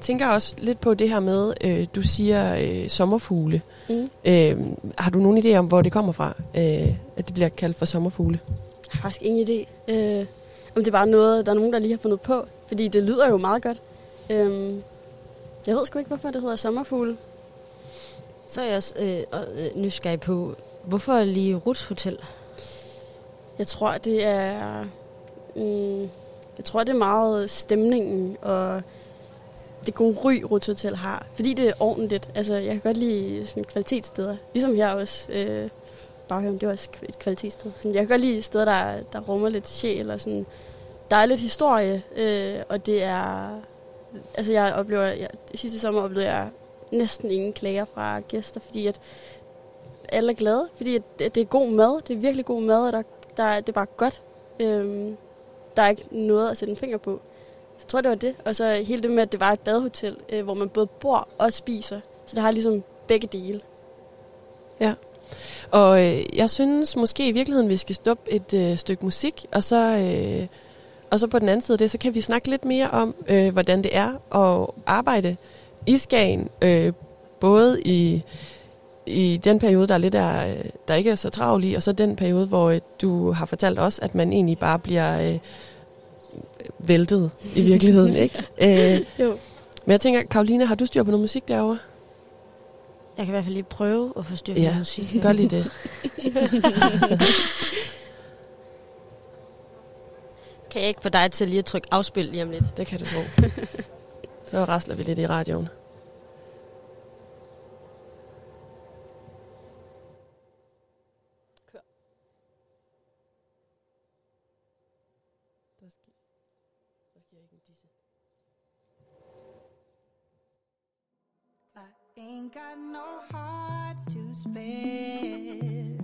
tænker også lidt på det her med, øh, du siger øh, sommerfugle. Mm. Øh, har du nogen idé om, hvor det kommer fra, øh, at det bliver kaldt for sommerfugle? Jeg har faktisk ingen idé. Øh, om det er bare noget, der er nogen, der lige har fundet på. Fordi det lyder jo meget godt. Øh, jeg ved sgu ikke, hvorfor det hedder sommerfugle. Så er jeg også øh, øh, nysgerrig på, Hvorfor lige Ruts Hotel? Jeg tror, det er... Mm, jeg tror, det er meget stemningen og det gode ry, Ruts Hotel har. Fordi det er ordentligt. Altså, jeg kan godt lide sådan kvalitetssteder. Ligesom her også. Øh, Baghaven, det er også et kvalitetssted. Sådan, jeg kan godt lide steder, der, der rummer lidt sjæl og sådan... Der er lidt historie, øh, og det er... Altså, jeg oplever... Jeg, sidste sommer oplevede jeg næsten ingen klager fra gæster, fordi at alle er glade, fordi at, at det er god mad. Det er virkelig god mad, og der, der, det er bare godt. Øh, der er ikke noget at sætte en finger på. Så jeg tror, det var det. Og så hele det med, at det var et badehotel, øh, hvor man både bor og spiser. Så det har ligesom begge dele. Ja. Og øh, jeg synes måske i virkeligheden, vi skal stoppe et øh, stykke musik, og så, øh, og så på den anden side af det, så kan vi snakke lidt mere om, øh, hvordan det er at arbejde i Skagen, øh, både i, i den periode, der, er lidt er, der ikke er så travl i, og så den periode, hvor øh, du har fortalt os, at man egentlig bare bliver øh, væltet i virkeligheden, ikke? Øh, Jo. men jeg tænker, Karoline, har du styr på noget musik derovre? Jeg kan i hvert fald lige prøve at få styr på Ja, musik. Gør lige det. Kan jeg ikke få dig til lige at trykke afspil lige om lidt? Det kan du tro. Så rasler vi lidt i radioen. Got no hearts to spare,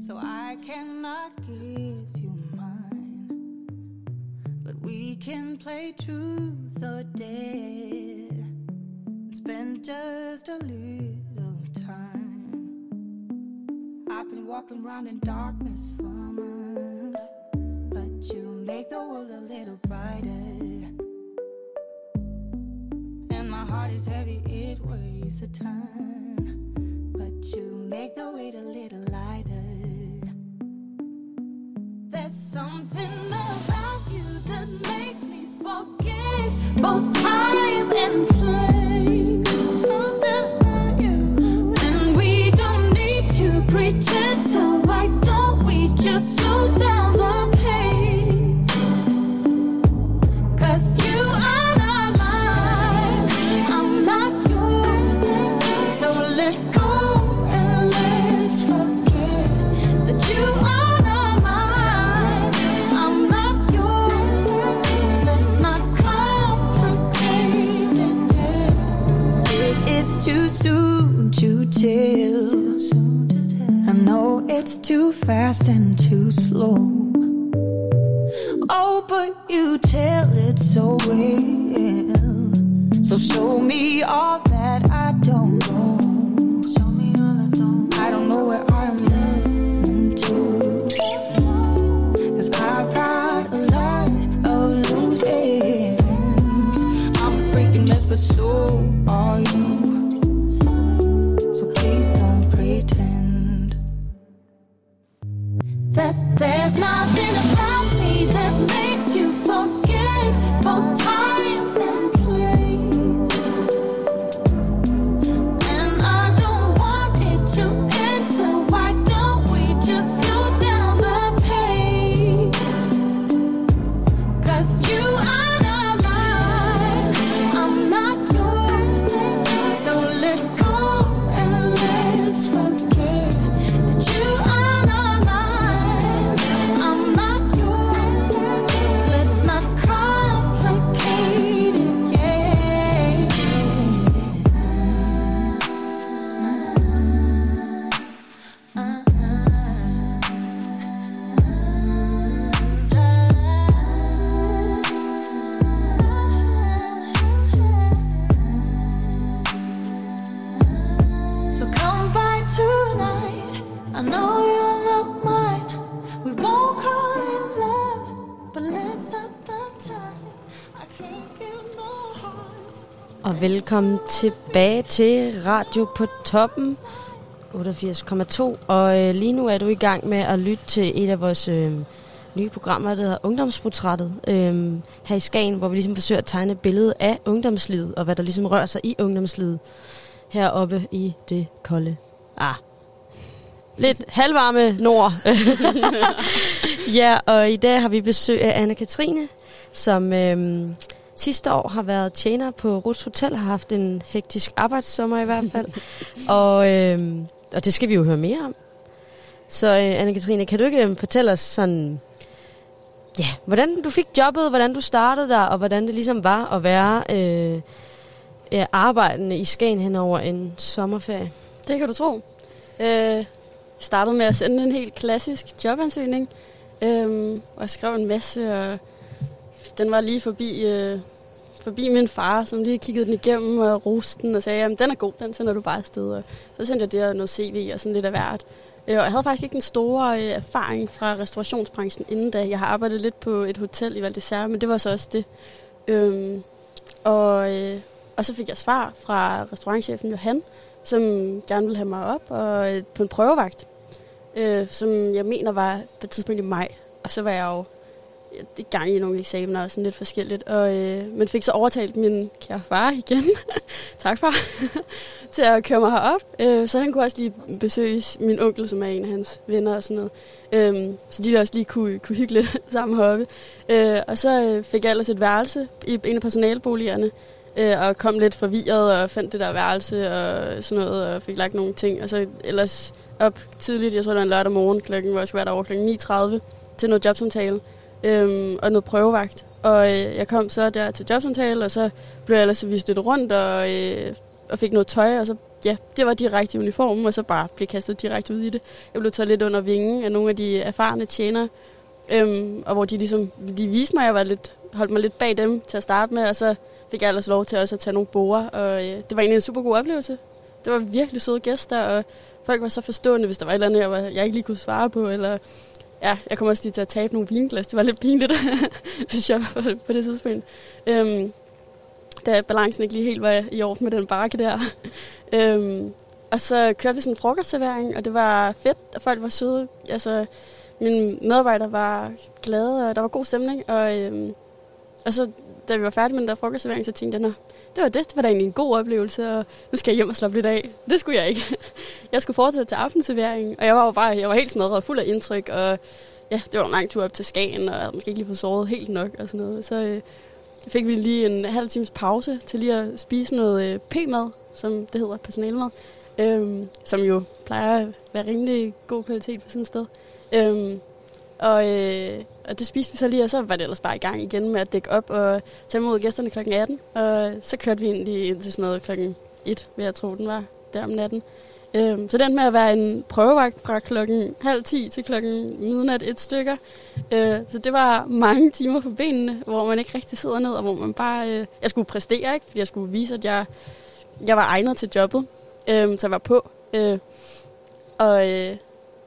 so I cannot give you mine. But we can play truth or dare and spend just a little time. I've been walking around in darkness for months, but you make the world a little brighter. And my heart is heavy, it weighs a ton. But you make the weight a little lighter. There's something about you that makes me forget both time and place. Something about you. And we don't need to pretend, so why don't velkommen tilbage til Radio på Toppen 88,2. Og øh, lige nu er du i gang med at lytte til et af vores øh, nye programmer, der hedder Ungdomsportrættet. Øh, her i Skagen, hvor vi ligesom forsøger at tegne et billede af ungdomslivet, og hvad der ligesom rører sig i ungdomslivet heroppe i det kolde. Ah, lidt halvvarme nord. ja, og i dag har vi besøg af Anna-Katrine, som Øh, sidste år har været tjener på Ruts Hotel, har haft en hektisk arbejdssommer i hvert fald. og, øhm, og det skal vi jo høre mere om. Så øh, Anna-Katrine, kan du ikke øhm, fortælle os sådan, ja, hvordan du fik jobbet, hvordan du startede der, og hvordan det ligesom var at være øh, øh, arbejdende i Skagen hen over en sommerferie? Det kan du tro. Øh, startede med at sende en helt klassisk jobansøgning, øh, og skrev en masse, og den var lige forbi, øh, forbi min far, som lige kiggede den igennem og roste den og sagde, at den er god, den sender du bare afsted. Og så sendte jeg det og noget CV og sådan lidt af hvert. Øh, og jeg havde faktisk ikke den store øh, erfaring fra restaurationsbranchen inden da. Jeg har arbejdet lidt på et hotel i Val d'Isère, men det var så også det. Øhm, og, øh, og så fik jeg svar fra restaurantchefen Johan, som gerne ville have mig op og, øh, på en prøvevagt, øh, som jeg mener var på et tidspunkt i maj. Og så var jeg jo i gang i nogle eksamener og sådan lidt forskelligt. Og, øh, men fik så overtalt min kære far igen, tak far, til at køre mig herop. Øh, så han kunne også lige besøge min onkel, som er en af hans venner og sådan noget. Øh, så de der også lige kunne, kunne hygge lidt sammen heroppe. Øh, og så øh, fik jeg ellers et værelse i en af personaleboligerne, øh, og kom lidt forvirret og fandt det der værelse og sådan noget, og fik lagt nogle ting. Og så ellers op tidligt, jeg tror det var en lørdag morgen, klokken, hvor jeg skulle være derovre klokken 9.30 til noget jobsamtale øhm, og noget prøvevagt. Og øh, jeg kom så der til jobsamtale, og så blev jeg ellers vist lidt rundt og, øh, og fik noget tøj, og så ja, det var direkte i uniformen, og så bare blev kastet direkte ud i det. Jeg blev taget lidt under vingen af nogle af de erfarne tjenere, øhm, og hvor de ligesom, de viste mig, at jeg var lidt, holdt mig lidt bag dem til at starte med, og så fik jeg ellers lov til også at tage nogle borer, og øh, det var egentlig en super god oplevelse. Det var virkelig søde gæster, og folk var så forstående, hvis der var et eller andet, jeg, var, jeg ikke lige kunne svare på, eller ja, jeg kommer også lige til at tabe nogle vinglas. Det var lidt pinligt, synes jeg, på det tidspunkt. Øhm, da balancen ikke lige helt var i orden med den bakke der. øhm, og så kørte vi sådan en frokostservering, og det var fedt, og folk var søde. Altså, mine medarbejdere var glade, og der var god stemning. Og, øhm, og så, da vi var færdige med den der frokostservering, så tænkte jeg, det var det. Det var da egentlig en god oplevelse, og nu skal jeg hjem og slappe lidt af. Det skulle jeg ikke. Jeg skulle fortsætte til aftenservering, og jeg var jo bare jeg var helt smadret og fuld af indtryk, og ja, det var en lang tur op til Skagen, og jeg havde måske ikke lige fået sovet helt nok og sådan noget. Så øh, fik vi lige en halv times pause til lige at spise noget øh, p-mad, som det hedder, personalmad, øh, som jo plejer at være rimelig god kvalitet på sådan et sted. Øh, og, øh, og det spiste vi så lige, og så var det ellers bare i gang igen med at dække op og tage imod gæsterne kl. 18. Og så kørte vi egentlig ind til sådan noget klokken 1, vil jeg tro, den var der om natten. Øhm, så den med at være en prøvevagt fra klokken halv 10 til klokken midnat et stykker. Øh, så det var mange timer på benene, hvor man ikke rigtig sidder ned, og hvor man bare... Øh, jeg skulle præstere, ikke? Fordi jeg skulle vise, at jeg, jeg var egnet til jobbet. Øh, så jeg var på. Øh, og, øh,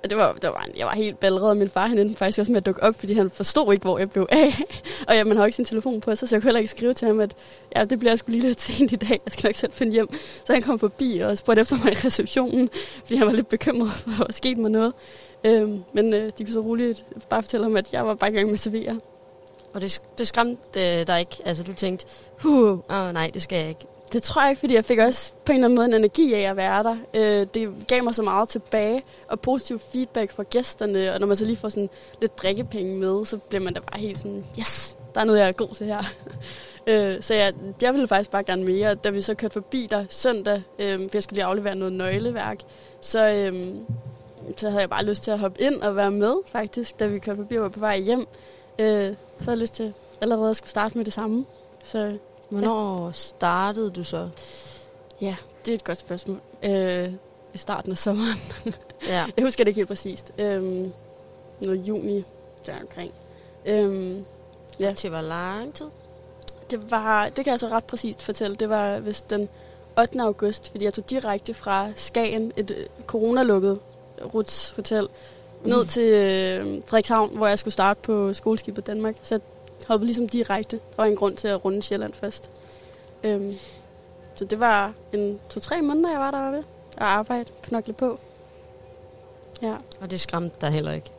og det var, det var, jeg var helt balleret, og min far han endte faktisk også med at dukke op, fordi han forstod ikke, hvor jeg blev af. og ja, man har ikke sin telefon på, så, så jeg kunne heller ikke skrive til ham, at ja, det bliver jeg sgu lige lidt sent i dag, jeg skal nok selv finde hjem. Så han kom forbi og spurgte efter mig i receptionen, fordi han var lidt bekymret for, at der var sket mig noget. Øhm, men øh, de kunne så roligt bare fortælle ham, at jeg var bare i gang med at servere. Og det, det skræmte øh, dig ikke? Altså du tænkte, huh, oh, nej, det skal jeg ikke. Det tror jeg ikke, fordi jeg fik også på en eller anden måde en energi af at være der. Øh, det gav mig så meget tilbage, og positiv feedback fra gæsterne, og når man så lige får sådan lidt drikkepenge med, så bliver man da bare helt sådan, yes, der er noget, jeg er god til her. øh, så jeg, jeg ville faktisk bare gerne mere. Da vi så kørte forbi der søndag, øh, for jeg skulle lige aflevere noget nøgleværk, så, øh, så havde jeg bare lyst til at hoppe ind og være med, faktisk, da vi kørte forbi og var på vej hjem. Øh, så havde jeg lyst til allerede at skulle starte med det samme. Så Hvornår ja. startede du så? Ja, det er et godt spørgsmål. Øh, I starten af sommeren. Ja. jeg husker det ikke helt præcist. Øhm, noget juni der omkring. Øhm, ja. Til hvor lang tid? Det var, det kan jeg så ret præcist fortælle. Det var vist den 8. august, fordi jeg tog direkte fra Skagen, et øh, coronalukket Ruts Hotel, ned til øh, Frederikshavn, hvor jeg skulle starte på skoleskibet Danmark. Så jeg hoppede ligesom direkte. Der var en grund til at runde Sjælland først. Øhm, så det var en to-tre måneder, jeg var deroppe og arbejde, knokle på. Ja. Og det skræmte dig heller ikke?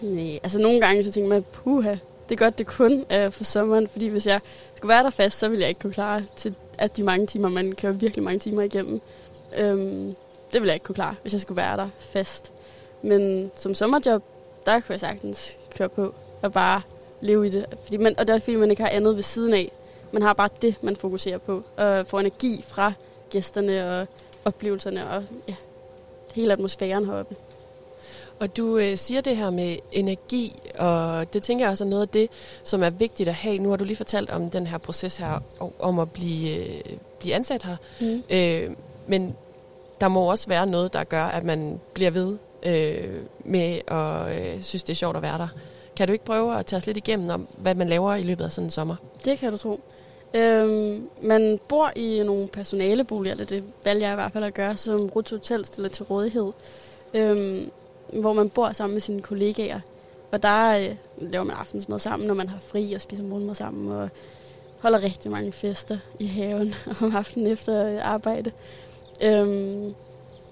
Nej, altså nogle gange så tænker man, puha, det er godt, det kun er for sommeren, fordi hvis jeg skulle være der fast, så ville jeg ikke kunne klare til at de mange timer, man kører virkelig mange timer igennem. Øhm, det ville jeg ikke kunne klare, hvis jeg skulle være der fast. Men som sommerjob, der kunne jeg sagtens køre på og bare leve i det. Fordi man, og det er fordi, man ikke har andet ved siden af. Man har bare det, man fokuserer på. Og får energi fra gæsterne og oplevelserne og ja, hele atmosfæren heroppe. Og du øh, siger det her med energi, og det tænker jeg også er noget af det, som er vigtigt at have. Nu har du lige fortalt om den her proces her, om at blive, øh, blive ansat her. Mm. Øh, men der må også være noget, der gør, at man bliver ved øh, med at øh, synes, det er sjovt at være der. Kan du ikke prøve at tage os lidt igennem om, hvad man laver i løbet af sådan en sommer? Det kan du tro. Øhm, man bor i nogle personaleboliger, eller det valgte jeg i hvert fald at gøre, som Ruts Hotel stiller til rådighed. Øhm, hvor man bor sammen med sine kollegaer. Og der øh, laver man aftensmad sammen, når man har fri og spiser morgenmad sammen. Og holder rigtig mange fester i haven om aftenen efter arbejde. Øhm,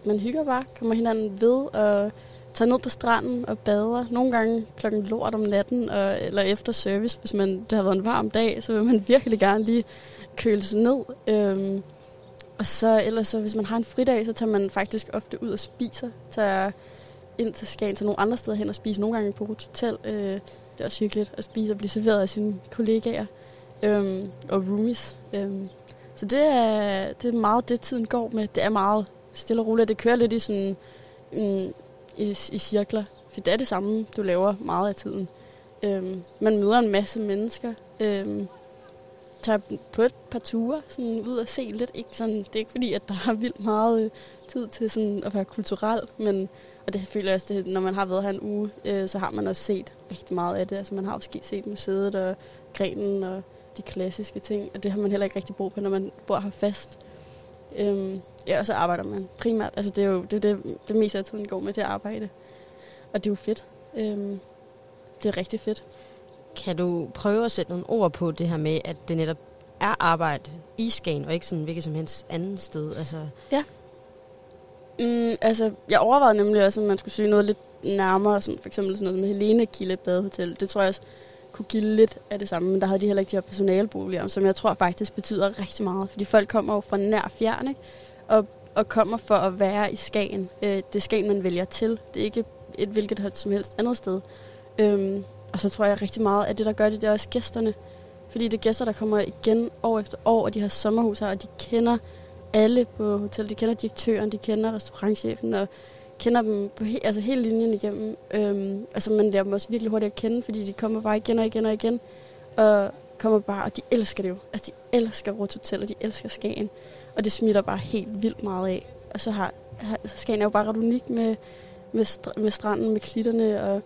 man hygger bare, kommer hinanden ved og tager ned på stranden og bader. Nogle gange klokken lort om natten, og, eller efter service, hvis man, det har været en varm dag, så vil man virkelig gerne lige køle sig ned. Øhm, og så ellers, så, hvis man har en fridag, så tager man faktisk ofte ud og spiser. Tager ind til Skagen, til nogle andre steder hen og spise. Nogle gange på Hotel. Øh, det er også hyggeligt at spise og blive serveret af sine kollegaer øhm, og roomies. Øhm, så det er, det er meget det, tiden går med. Det er meget stille og roligt. Det kører lidt i sådan mm, i, i cirkler. For det er det samme, du laver meget af tiden. Øhm, man møder en masse mennesker. Øhm, tager på et par ture sådan ud og se lidt. Ikke sådan, det er ikke fordi, at der er vildt meget øh, tid til sådan at være kulturel, men og det føler jeg også, det, når man har været her en uge, øh, så har man også set rigtig meget af det. Altså man har også set museet og grenen og de klassiske ting, og det har man heller ikke rigtig brug for, når man bor her fast. Øhm, ja, og så arbejder man primært. Altså det er jo det, er det, det meste af tiden går med det arbejde. Og det er jo fedt. Øhm, det er rigtig fedt. Kan du prøve at sætte nogle ord på det her med, at det netop er arbejde i Skagen, og ikke sådan hvilket som helst andet sted? Altså, Mm, altså, jeg overvejede nemlig også, om man skulle søge noget lidt nærmere, sådan for eksempel sådan noget med Helene Kilde Badehotel. Det tror jeg også kunne give lidt af det samme, men der havde de heller ikke de her personaleboliger, som jeg tror faktisk betyder rigtig meget, fordi folk kommer jo fra nær fjern, ikke? Og, og kommer for at være i Skagen. Øh, det er Skagen, man vælger til. Det er ikke et hvilket som helst andet sted. Øhm, og så tror jeg rigtig meget, at det, der gør det, det er også gæsterne. Fordi det er gæster, der kommer igen år efter år, og de har sommerhus her, og de kender alle på hotellet. De kender direktøren, de kender restaurantchefen, og kender dem på he, altså hele linjen igennem. Øhm, altså man lærer dem også virkelig hurtigt at kende, fordi de kommer bare igen og igen og igen. Og kommer bare, og de elsker det jo. Altså de elsker Rot Hotel, og de elsker Skagen. Og det smitter bare helt vildt meget af. Og så har, altså Skagen er jo bare ret unik med, med, str- med stranden, med klitterne og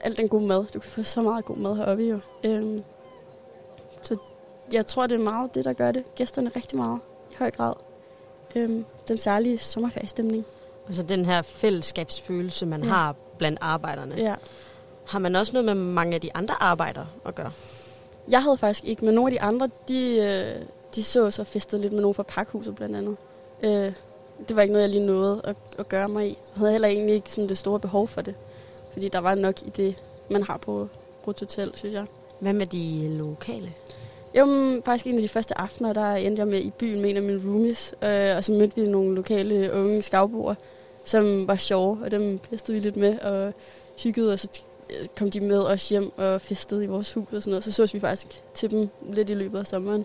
al den gode mad. Du kan få så meget god mad heroppe jo. Øhm, så jeg tror, det er meget det, der gør det. Gæsterne rigtig meget i høj grad. Øhm, den særlige sommerferiestemning. altså den her fællesskabsfølelse, man Ja. har blandt arbejderne. Ja. Ja. Har man også noget med mange af de andre arbejdere at gøre? Jeg havde faktisk ikke, men nogle af de andre, de, øh, de så så festet lidt med nogle fra pakhuset blandt andet. Øh, det var ikke noget, jeg lige nåede at, at gøre mig i. Jeg havde heller egentlig ikke sådan det store behov for det. Fordi der var nok i det, man har på Rut Hotel, synes jeg. Hvad med de lokale? Jo, faktisk en af de første aftener, der endte jeg med i byen med en af mine roomies. Øh, og så mødte vi nogle lokale unge skavboer, som var sjove, og dem festede vi lidt med og hyggede, og så kom de med os hjem og festede i vores hus og sådan noget. Så sås vi faktisk til dem lidt i løbet af sommeren.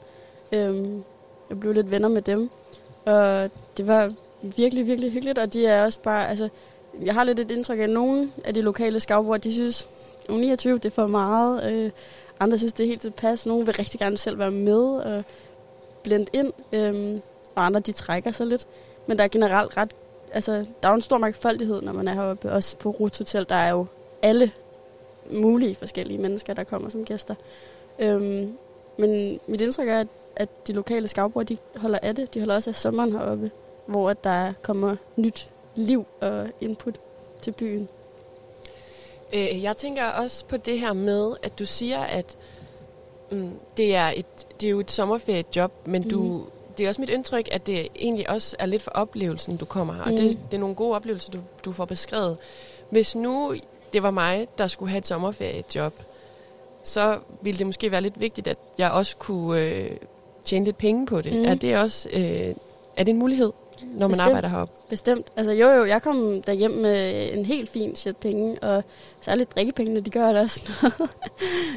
Øhm, jeg blev lidt venner med dem, og det var virkelig, virkelig hyggeligt, og de er også bare, altså, jeg har lidt et indtryk af, at nogle af de lokale skavboer, de synes, "Uh, 29, det er for meget, øh, andre synes, det er helt tilpas. Nogle vil rigtig gerne selv være med og blende ind, øhm, og andre de trækker sig lidt. Men der er generelt ret, altså der er jo en stor mangfoldighed, når man er heroppe. Også på Rut Hotel, der er jo alle mulige forskellige mennesker, der kommer som gæster. Øhm, men mit indtryk er, at, at de lokale skavbrugere, de holder af det. De holder også af sommeren heroppe, hvor at der kommer nyt liv og input til byen. Øh, jeg tænker også på det her med, at du siger, at mm, det, er et, det er jo et sommerferiejob, men du, Mhm. det er også mit indtryk, at det egentlig også er lidt for oplevelsen, du kommer her. Og Mm. det, det er nogle gode oplevelser, du, du får beskrevet. Hvis nu det var mig, der skulle have et sommerferiejob, så ville det måske være lidt vigtigt, at jeg også kunne øh, tjene lidt penge på det. Mm. Er det også øh, er det en mulighed? når man Bestemt. arbejder heroppe? Bestemt. Altså jo jo, jeg kom derhjem med en helt fin chat penge, og særligt drikkepengene, de gør det også noget.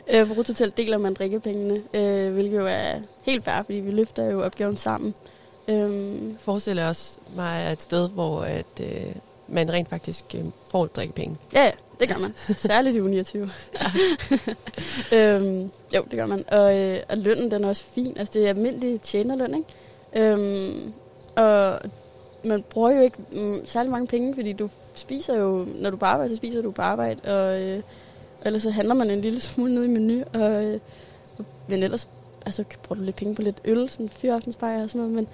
øh, på Rutotel deler man drikkepengene, øh, hvilket jo er helt fair, fordi vi løfter jo opgaven sammen. Øhm, Forestiller også mig et sted, hvor at, øh, man rent faktisk øh, får drikkepenge. ja, det gør man. Særligt i u 29. øhm, jo, det gør man. Og, øh, og lønnen, den er også fin. Altså, det er almindelig tjenerløn, ikke? Øhm, og man bruger jo ikke mm, særlig mange penge, fordi du spiser jo, når du er på arbejde, så spiser du på arbejde, og, øh, og ellers så handler man en lille smule ned i menu, og, øh, men ellers altså, bruger du lidt penge på lidt øl, sådan fyraftensbajer og sådan noget, men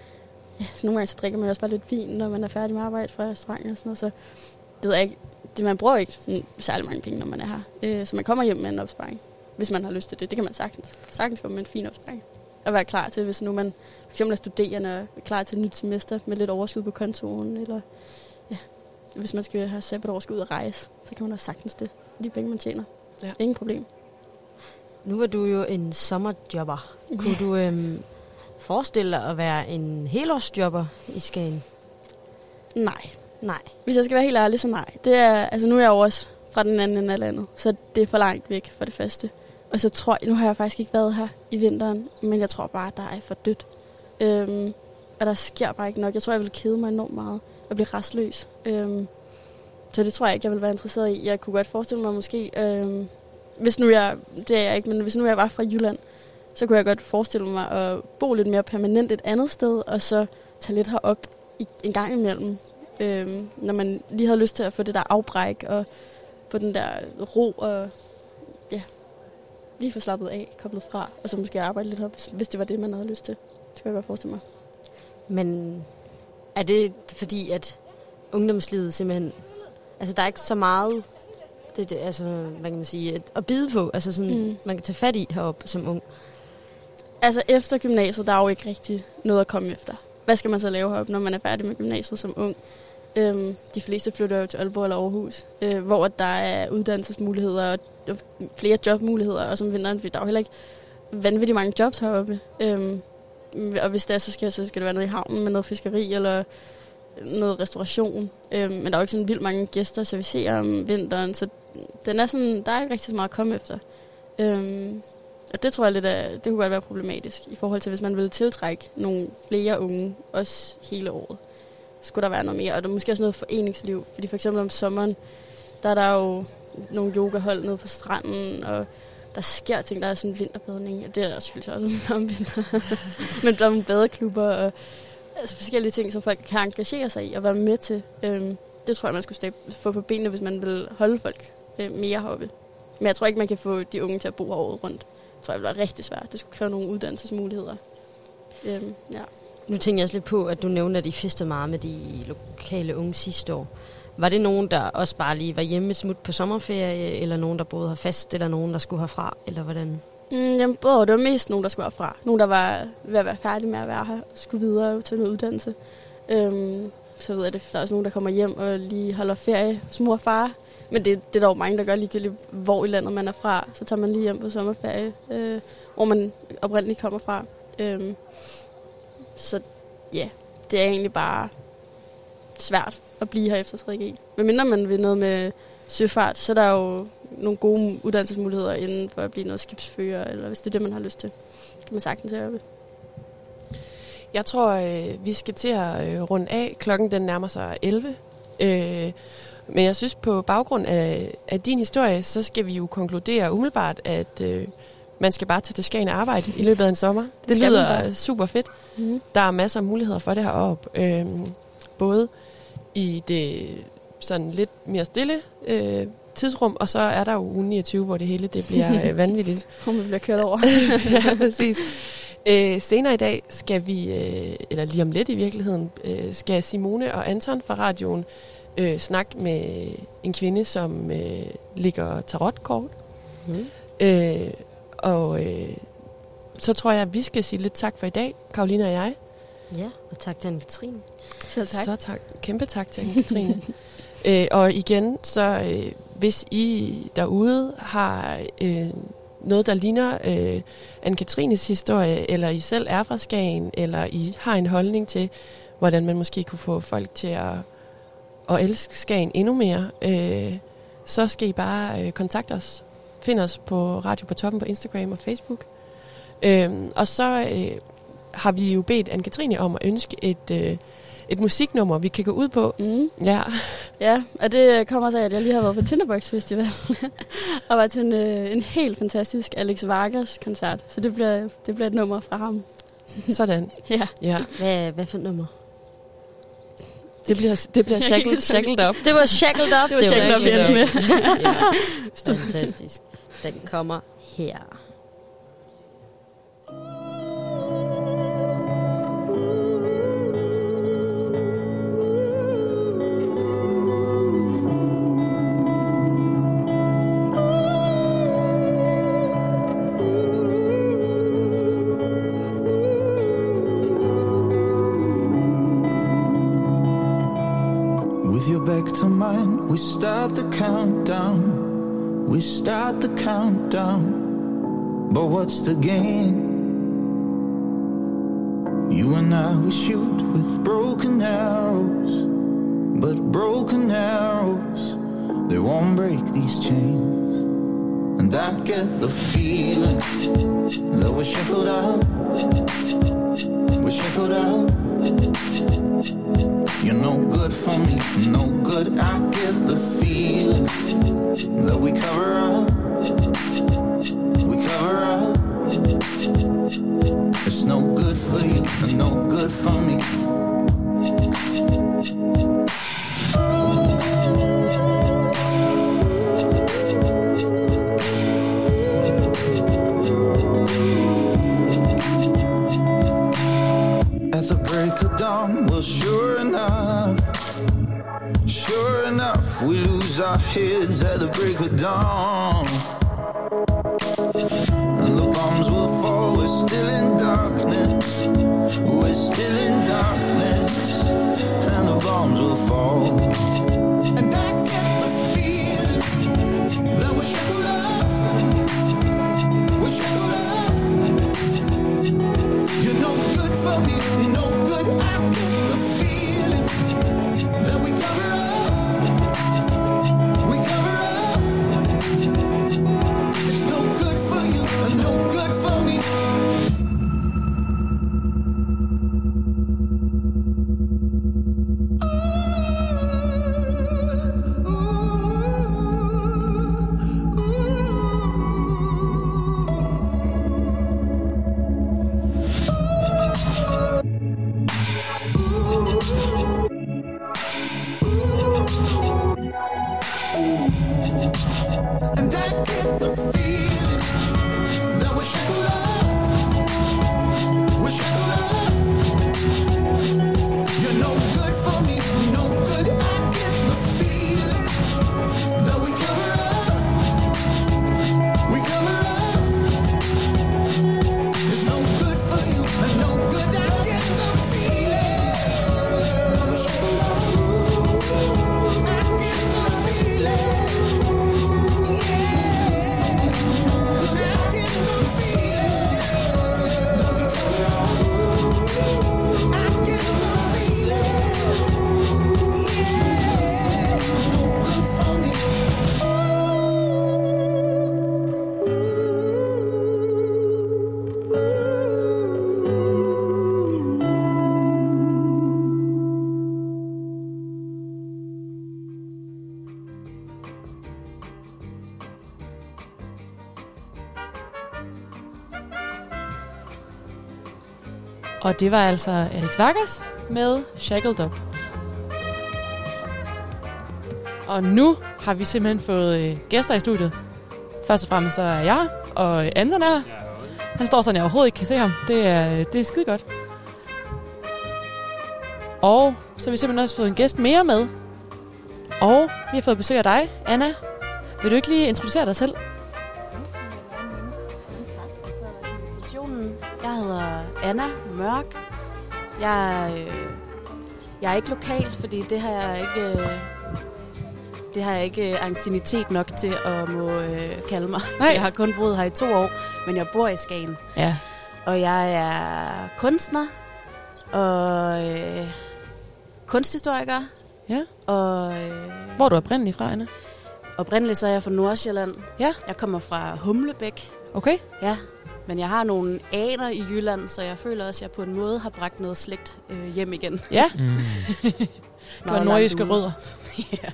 ja, så nogle gange så drikker man også bare lidt vin, når man er færdig med arbejde fra restauranten og sådan noget, så det ved jeg ikke, det, man bruger ikke særlig mange penge, når man er her, øh, så man kommer hjem med en opsparing, hvis man har lyst til det, det kan man sagtens, sagtens komme med en fin opsparing, og være klar til, hvis nu man for eksempel er studerende og er klar til et nyt semester med lidt overskud på kontoen, eller ja, hvis man skal have sabbatår ud og rejse, så kan man også sagtens det. De penge, man tjener. Ja. Ingen problem. Nu var du jo en sommerjobber. Kunne du øhm, forestille dig at være en helårsjobber i Skagen? Nej. Nej. Hvis jeg skal være helt ærlig, så nej. Det er, altså nu er jeg jo også fra den anden ende af landet, så det er for langt væk for det første. Og så tror jeg, nu har jeg faktisk ikke været her i vinteren, men jeg tror bare, at der er for dødt. Øhm, og der sker bare ikke nok. Jeg tror, jeg vil kede mig enormt meget og blive restløs. Øhm, så det tror jeg ikke, jeg vil være interesseret i. Jeg kunne godt forestille mig måske, øhm, hvis nu jeg, det er jeg ikke, men hvis nu jeg var fra Jylland, så kunne jeg godt forestille mig at bo lidt mere permanent et andet sted, og så tage lidt herop i, en gang imellem, øhm, når man lige havde lyst til at få det der afbræk, og få den der ro, og ja, lige få slappet af, koblet fra, og så måske arbejde lidt op, hvis, hvis det var det, man havde lyst til. Det kunne jeg godt forestille mig. Men er det fordi, at ungdomslivet simpelthen... Altså, der er ikke så meget... Det, det, altså, hvad kan man sige? At, at bide på. Altså, sådan, mm. man kan tage fat i heroppe som ung. Altså efter gymnasiet, der er jo ikke rigtig noget at komme efter. Hvad skal man så lave heroppe, når man er færdig med gymnasiet som ung? Øhm, de fleste flytter jo til Aalborg eller Aarhus, øh, hvor der er uddannelsesmuligheder og flere jobmuligheder, og som vinteren, fordi der er jo heller ikke vanvittigt mange jobs heroppe. Øhm, og hvis det er, så skal, så skal det være noget i havnen med noget fiskeri eller noget restauration. Øhm, men der er jo ikke sådan vildt mange gæster, så vi ser om vinteren, så den er sådan, der er ikke rigtig så meget at komme efter. Øhm, og det tror jeg lidt er, det kunne godt være problematisk i forhold til, hvis man ville tiltrække nogle flere unge, også hele året. Skulle der være noget mere, og der er måske også noget foreningsliv, fordi for eksempel om sommeren, der er der jo nogle yogahold nede på stranden, og der sker ting, der er sådan vinterbadning, og det er der selvfølgelig også om vinter. Men der er nogle badeklubber, og altså forskellige ting, som folk kan engagere sig i og være med til. Øhm, det tror jeg, man skulle få på benene, hvis man vil holde folk øh, mere heroppe. Men jeg tror ikke, man kan få de unge til at bo her året rundt. Det tror jeg det være rigtig svært. Det skulle kræve nogle uddannelsesmuligheder. Øhm, ja. Nu tænker jeg også lidt på, at du nævnte, at I festede meget med de lokale unge sidste år. Var det nogen, der også bare lige var hjemme et smut på sommerferie, eller nogen, der boede her fast, eller nogen, der skulle herfra, eller hvordan? Mm, jamen, både, det var mest nogen, der skulle herfra. Nogen, der var ved at være færdige med at være her, skulle videre til noget uddannelse. Øhm, så ved jeg det, der er også nogen, der kommer hjem og lige holder ferie hos mor og far. Men det, det er der jo mange, der gør ligegyldigt, hvor i landet man er fra. Så tager man lige hjem på sommerferie, øh, hvor man oprindeligt kommer fra. Øhm, så ja, det er egentlig bare svært at blive her efter 3G. Men mindre man vil noget med søfart, så er der jo nogle gode uddannelsesmuligheder inden for at blive noget skibsfører, eller hvis det er det, man har lyst til. kan man sagtens høre ved. Jeg tror, øh, vi skal til at øh, runde af. Klokken den nærmer sig 11. Øh, men jeg synes, på baggrund af, af din historie, så skal vi jo konkludere umiddelbart, at øh, man skal bare tage til Skagen og arbejde i løbet af en sommer. Det, man lyder super fedt. Mm. Der er masser af muligheder for det heroppe. Øh, både i det sådan lidt mere stille øh, tidsrum, og så er der jo uge 29, hvor det hele det bliver øh, vanvittigt. Man bliver kørt over. ja, præcis. Øh, senere i dag skal vi, øh, eller lige om lidt i virkeligheden, øh, skal Simone og Anton fra radioen øh, snakke med en kvinde, som øh, ligger tarotkort. Mm. Øh, og øh, så tror jeg, at vi skal sige lidt tak for i dag, Karoline og jeg. Ja, og tak til Anne-Katrine. Selv tak. Så tak. Kæmpe tak til Katrine. øh, og igen, så øh, hvis I derude har øh, noget, der ligner øh, Anne-Katrines historie, eller I selv er fra Skagen, eller I har en holdning til, hvordan man måske kunne få folk til at, at elske Skagen endnu mere, øh, så skal I bare øh, kontakte os. Find os på Radio på Toppen på Instagram og Facebook. Øh, og så øh, har vi jo bedt Anne-Katrine om at ønske et, øh, et musiknummer, vi kan gå ud på. Mm. Ja, Ja, og det kommer sig af, at jeg lige har været på Tinderbox Festival og var til en, øh, en helt fantastisk Alex Vargas koncert. Så det bliver, det bliver et nummer fra ham. sådan. Ja. Ja, Hvad, hvad for et nummer? det bliver, det bliver shackled, shackled up. Det var Shackled Up. Det var Shackled Up, vi endte med. ja, fantastisk. With your back to mine, we start the countdown. Start the countdown. But what's the gain? You and I, we shoot with broken arrows. But broken arrows, they won't break these chains. And I get the feeling that we're shackled out. We're shackled out. You're no good for me, no good. I get the feeling that we cover up, we cover up. It's no good for you, no good for me. Heads at the break of dawn. Og det var altså Alex Vargas med Shackled Up. Og nu har vi simpelthen fået øh, gæster i studiet. Først og fremmest så er jeg og Anton er. Han står sådan, jeg overhovedet ikke kan se ham. Det er, det er skide godt. Og så har vi simpelthen også fået en gæst mere med. Og vi har fået besøg af dig, Anna. Vil du ikke lige introducere dig selv? invitationen. Jeg hedder Anna Mørk. Jeg, øh, jeg er ikke lokal, fordi det har jeg ikke, øh, det har jeg ikke øh, anciennitet nok til at må øh, kalde mig. Nej. Jeg har kun boet her i to år, men jeg bor i Skagen. Ja. Og jeg er kunstner, og øh, kunsthistoriker. Ja. Og øh, Hvor er du oprindelig fra, Anna? oprindeligt så er jeg fra Nordsjælland. Ja. Jeg kommer fra Humlebæk. Okay. Ja, men jeg har nogle aner i Jylland, så jeg føler også, at jeg på en måde har bragt noget slægt øh, hjem igen. Ja, Mm. du har nordjyske rødder. ja,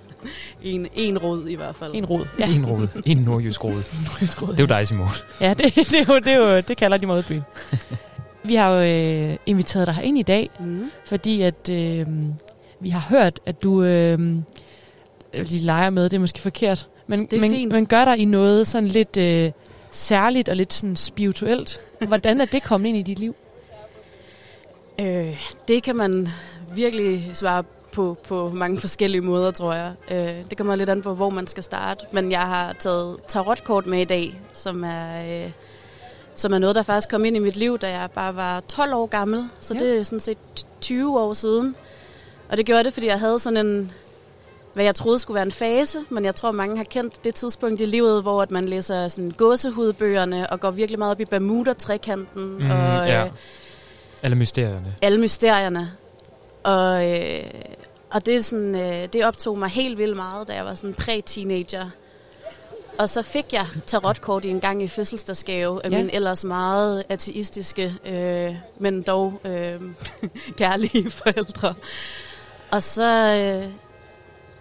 en, en rod i hvert fald. En rod. Ja. En rode. En nordjysk rode. nordjysk rød. Det er jo dig, Simon. Ja, det, det, er jo, det, er jo, det kalder de Modbyen. Vi har jo øh, inviteret dig ind i dag, Mm. fordi at øh, vi har hørt, at du... Øh, de leger med, det er måske forkert, men, Det er men, fint. men gør dig i noget sådan lidt øh, særligt og lidt sådan spirituelt. Hvordan er det kommet ind i dit liv? Øh, det kan man virkelig svare på på mange forskellige måder, tror jeg. Øh, det kommer lidt an på, hvor man skal starte. Men jeg har taget tarotkort med i dag, som er, øh, som er noget, der faktisk kom ind i mit liv, da jeg bare var 12 år gammel. Så Ja. det er sådan set 20 år siden. Og det gjorde det, fordi jeg havde sådan en, hvad jeg troede skulle være en fase, men jeg tror, mange har kendt det tidspunkt i livet, hvor at man læser sådan gåsehudbøgerne og går virkelig meget op i Bermuda-trekanten. Mm, og, ja. øh, Alle mysterierne. alle mysterierne. Og, øh, og det, er sådan, øh, det optog mig helt vildt meget, da jeg var sådan præ-teenager. Og så fik jeg tarotkort i en gang i fødselsdagsgave af Ja. mine ellers meget ateistiske, øh, men dog øh, kærlige forældre. Og så, øh,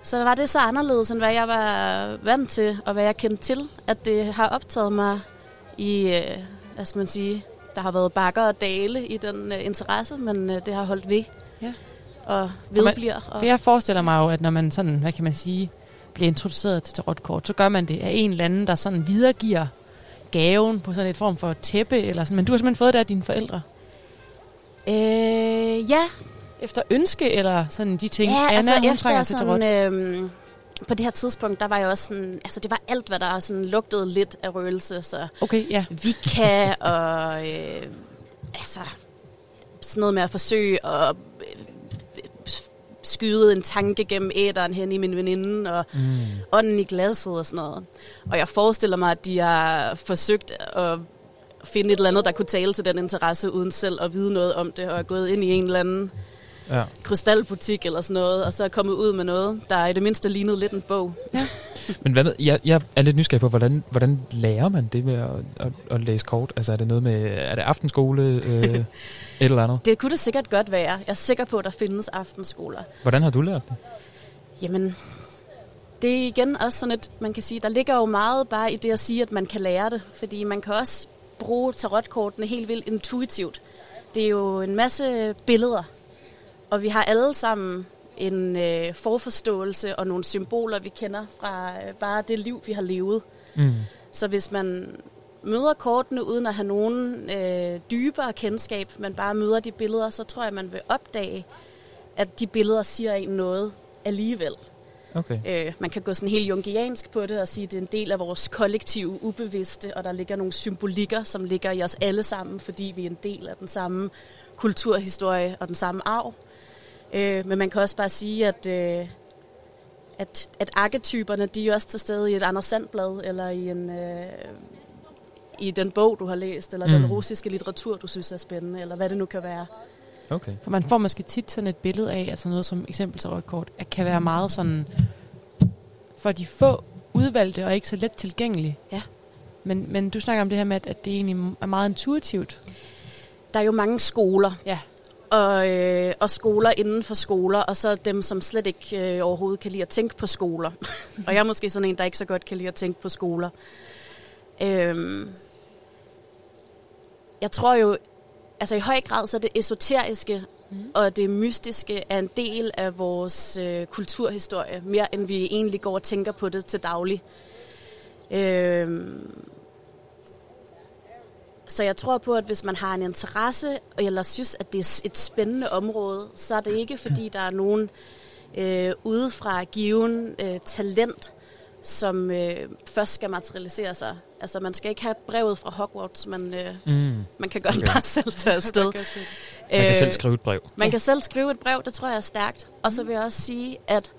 så var det så anderledes, end hvad jeg var vant til, og hvad jeg kendte til, at det har optaget mig i, øh, hvad skal man sige, der har været bakker og dale i den øh, interesse, men øh, det har holdt ved. Ja. Og vedbliver. Og, jeg forestiller mig jo, at når man sådan, hvad kan man sige, bliver introduceret til tarotkort, så gør man det af en eller anden, der sådan videregiver gaven på sådan et form for tæppe, eller sådan. Men du har simpelthen fået det af dine forældre. øh, ja, Efter ønske, eller sådan de ting, ja, Anna, altså hun efter trænger til sådan, øh, på det her tidspunkt, der var jeg også sådan, altså det var alt, hvad der sådan lugtede lidt af røgelse, så Okay, ja. Vika og øh, altså sådan noget med at forsøge at øh, skyde en tanke gennem æderen hen i min veninde og Mm. ånden i glasset og sådan noget. Og jeg forestiller mig, at de har forsøgt at finde et eller andet, der kunne tale til den interesse, uden selv at vide noget om det, og er gået ind i en eller anden Ja. krystalbutik eller sådan noget, og så er kommet ud med noget, der i det mindste lignede lidt en bog. Men hvad med, jeg, jeg er lidt nysgerrig på, hvordan, hvordan lærer man det med at, at, at læse kort? Altså er det noget med, er det aftenskole, øh, et eller andet? Det kunne det sikkert godt være. Jeg er sikker på, at der findes aftenskoler. Hvordan har du lært det? Jamen, det er igen også sådan et, man kan sige, der ligger jo meget bare i det at sige, at man kan lære det. Fordi man kan også bruge tarotkortene helt vildt intuitivt. Det er jo en masse billeder, og vi har alle sammen en øh, forforståelse og nogle symboler, vi kender fra øh, bare det liv, vi har levet. Mm. Så hvis man møder kortene uden at have nogen øh, dybere kendskab, men bare møder de billeder, så tror jeg, man vil opdage, at de billeder siger en noget alligevel. Okay. Øh, man kan gå sådan helt jungiansk på det og sige, at det er en del af vores kollektive ubevidste, og der ligger nogle symbolikker, som ligger i os alle sammen, fordi vi er en del af den samme kulturhistorie og den samme arv. Øh, men man kan også bare sige, at, øh, at, at arketyperne, de er også til stede i et Anders Sandblad, eller i en... Øh, i den bog, du har læst, eller mm. den russiske litteratur, du synes er spændende, eller hvad det nu kan være. Okay. For man får måske tit sådan et billede af, altså noget som eksempel tarotkort, at kan være meget sådan, for de få udvalgte og ikke så let tilgængelige. Ja. Men, men du snakker om det her med, at, at det egentlig er meget intuitivt. Der er jo mange skoler. Ja. Og, øh, og skoler inden for skoler, og så dem, som slet ikke øh, overhovedet kan lide at tænke på skoler. og jeg er måske sådan en, der ikke så godt kan lide at tænke på skoler. Øhm, jeg tror jo, altså i høj grad, så er det esoteriske mm. og det mystiske er en del af vores øh, kulturhistorie, mere end vi egentlig går og tænker på det til daglig. Øhm, så jeg tror på, at hvis man har en interesse, eller synes, at det er et spændende område, så er det ikke, fordi der er nogen øh, udefra given øh, talent, som øh, først skal materialisere sig. Altså, man skal ikke have brevet fra Hogwarts, men øh, Mm. man kan godt Okay. okay. bare selv tage afsted. Man kan selv skrive et brev. Man kan selv skrive et brev, det tror jeg er stærkt. Og så vil jeg også sige, at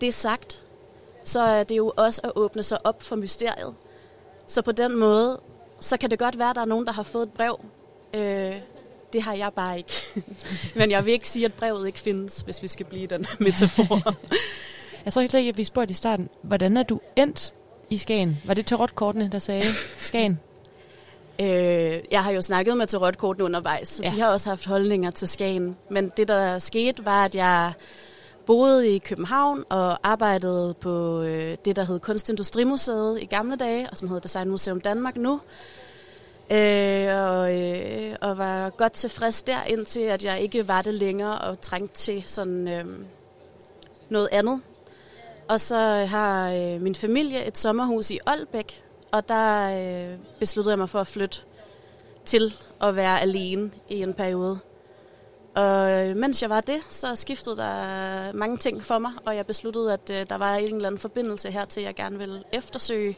det sagt, så er det jo også at åbne sig op for mysteriet. Så på den måde, så kan det godt være, at der er nogen, der har fået et brev. Øh, det har jeg bare ikke. Men jeg vil ikke sige, at brevet ikke findes, hvis vi skal blive den metafor. Jeg tror helt ikke, at vi spurgte i starten, hvordan er du endt i Skagen? Var det tarotkortene, der sagde Skagen? Øh, jeg har jo snakket med tarotkortene undervejs, så ja. de har også haft holdninger til Skagen. Men det, der skete, var, at jeg boede i København og arbejdede på øh, det, der hed Kunstindustrimuseet i gamle dage, og som hedder Designmuseum Danmark nu. Øh, og, øh, og var godt tilfreds der, indtil at jeg ikke var det længere og trængte til sådan øh, noget andet. Og så har øh, min familie et sommerhus i Aalbæk, og der øh, besluttede jeg mig for at flytte til at være alene i en periode. Og øh, mens jeg var det, så skiftede der mange ting for mig, og jeg besluttede, at øh, der var en eller anden forbindelse her til, jeg gerne ville eftersøge.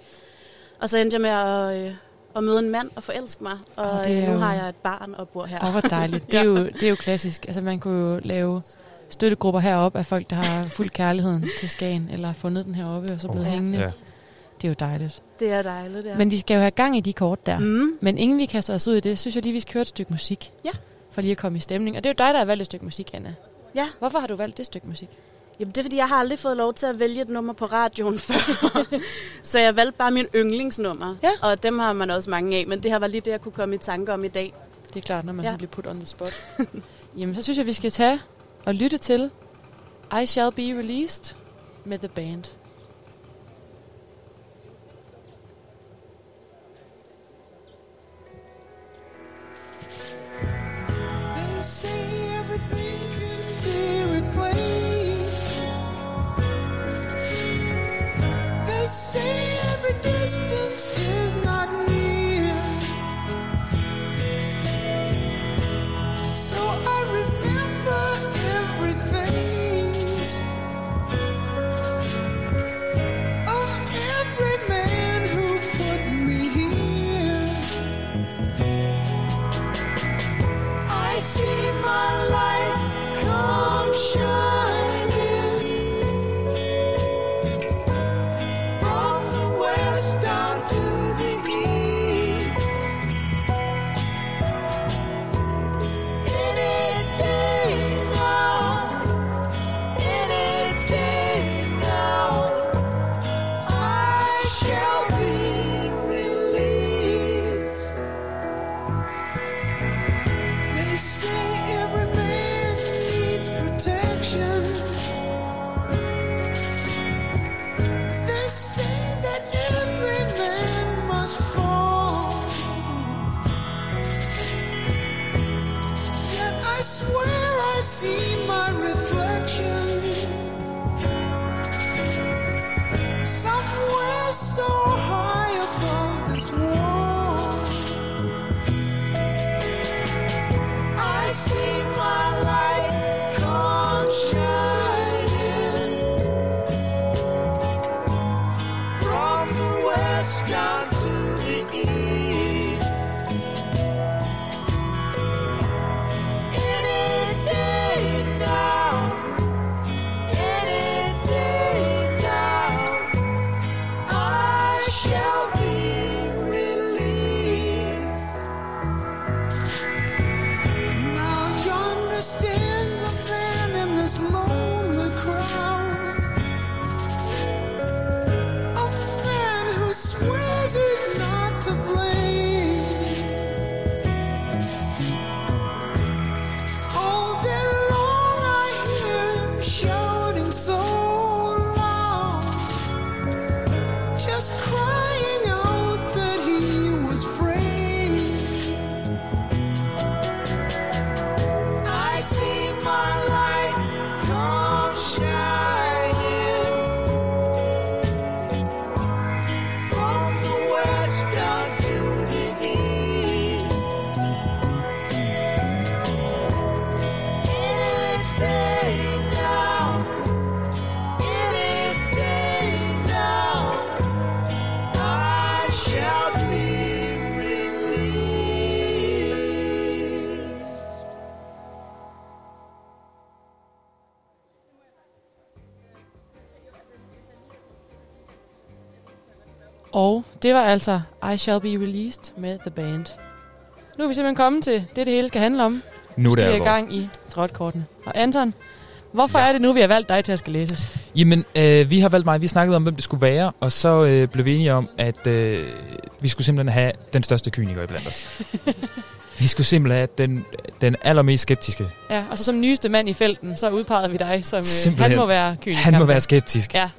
Og så endte jeg med at, øh, at møde en mand og forelske mig, og oh, det er nu jo- har jeg et barn og bor her. Åh, hvor dejligt. Det er, jo, det er jo klassisk. Altså, man kunne jo lave støttegrupper heroppe af folk, der har fuldt kærligheden til Skagen, eller har fundet den heroppe og så blevet Ja. hængende. Ja. Det er jo dejligt. Det er dejligt, ja. Men de skal jo have gang i de kort der. Mm. Men inden vi kaster os ud i det, synes jeg lige, vi skal høre et stykke musik. Ja. For lige at komme i stemning. Og det er jo dig, der har valgt et stykke musik, Anna. Ja. Hvorfor har du valgt det stykke musik? Jamen, det er, fordi jeg har aldrig fået lov til at vælge et nummer på radioen før. så jeg valgte bare min yndlingsnummer. Ja. Og dem har man også mange af, men det her var lige det, jeg kunne komme i tanke om i dag. Det er klart, når man Ja. bliver put on the spot. Jamen, så synes jeg, vi skal tage og lytte til I Shall Be Released med The Band. See every distance is not near. So I remember everything. Oh, every man who put me here. I see my light come shining det var altså I Shall Be Released med The Band. nu er vi simpelthen kommet til det, det hele skal handle om. Nu er skal vi i gang i trådkortene. Og Anton, hvorfor Ja. er det nu, vi har valgt dig til at skal læses? Jamen, øh, vi har valgt mig. Vi snakkede om, hvem det skulle være, og så øh, blev vi enige om, at øh, vi skulle simpelthen have den største kyniker iblandt os. vi skulle simpelthen have den, den allermest skeptiske. Ja, og så som nyeste mand i felten, så udpegede vi dig som... Øh, Simpelthen. han må være kynisk. Han må være skeptisk. Ja.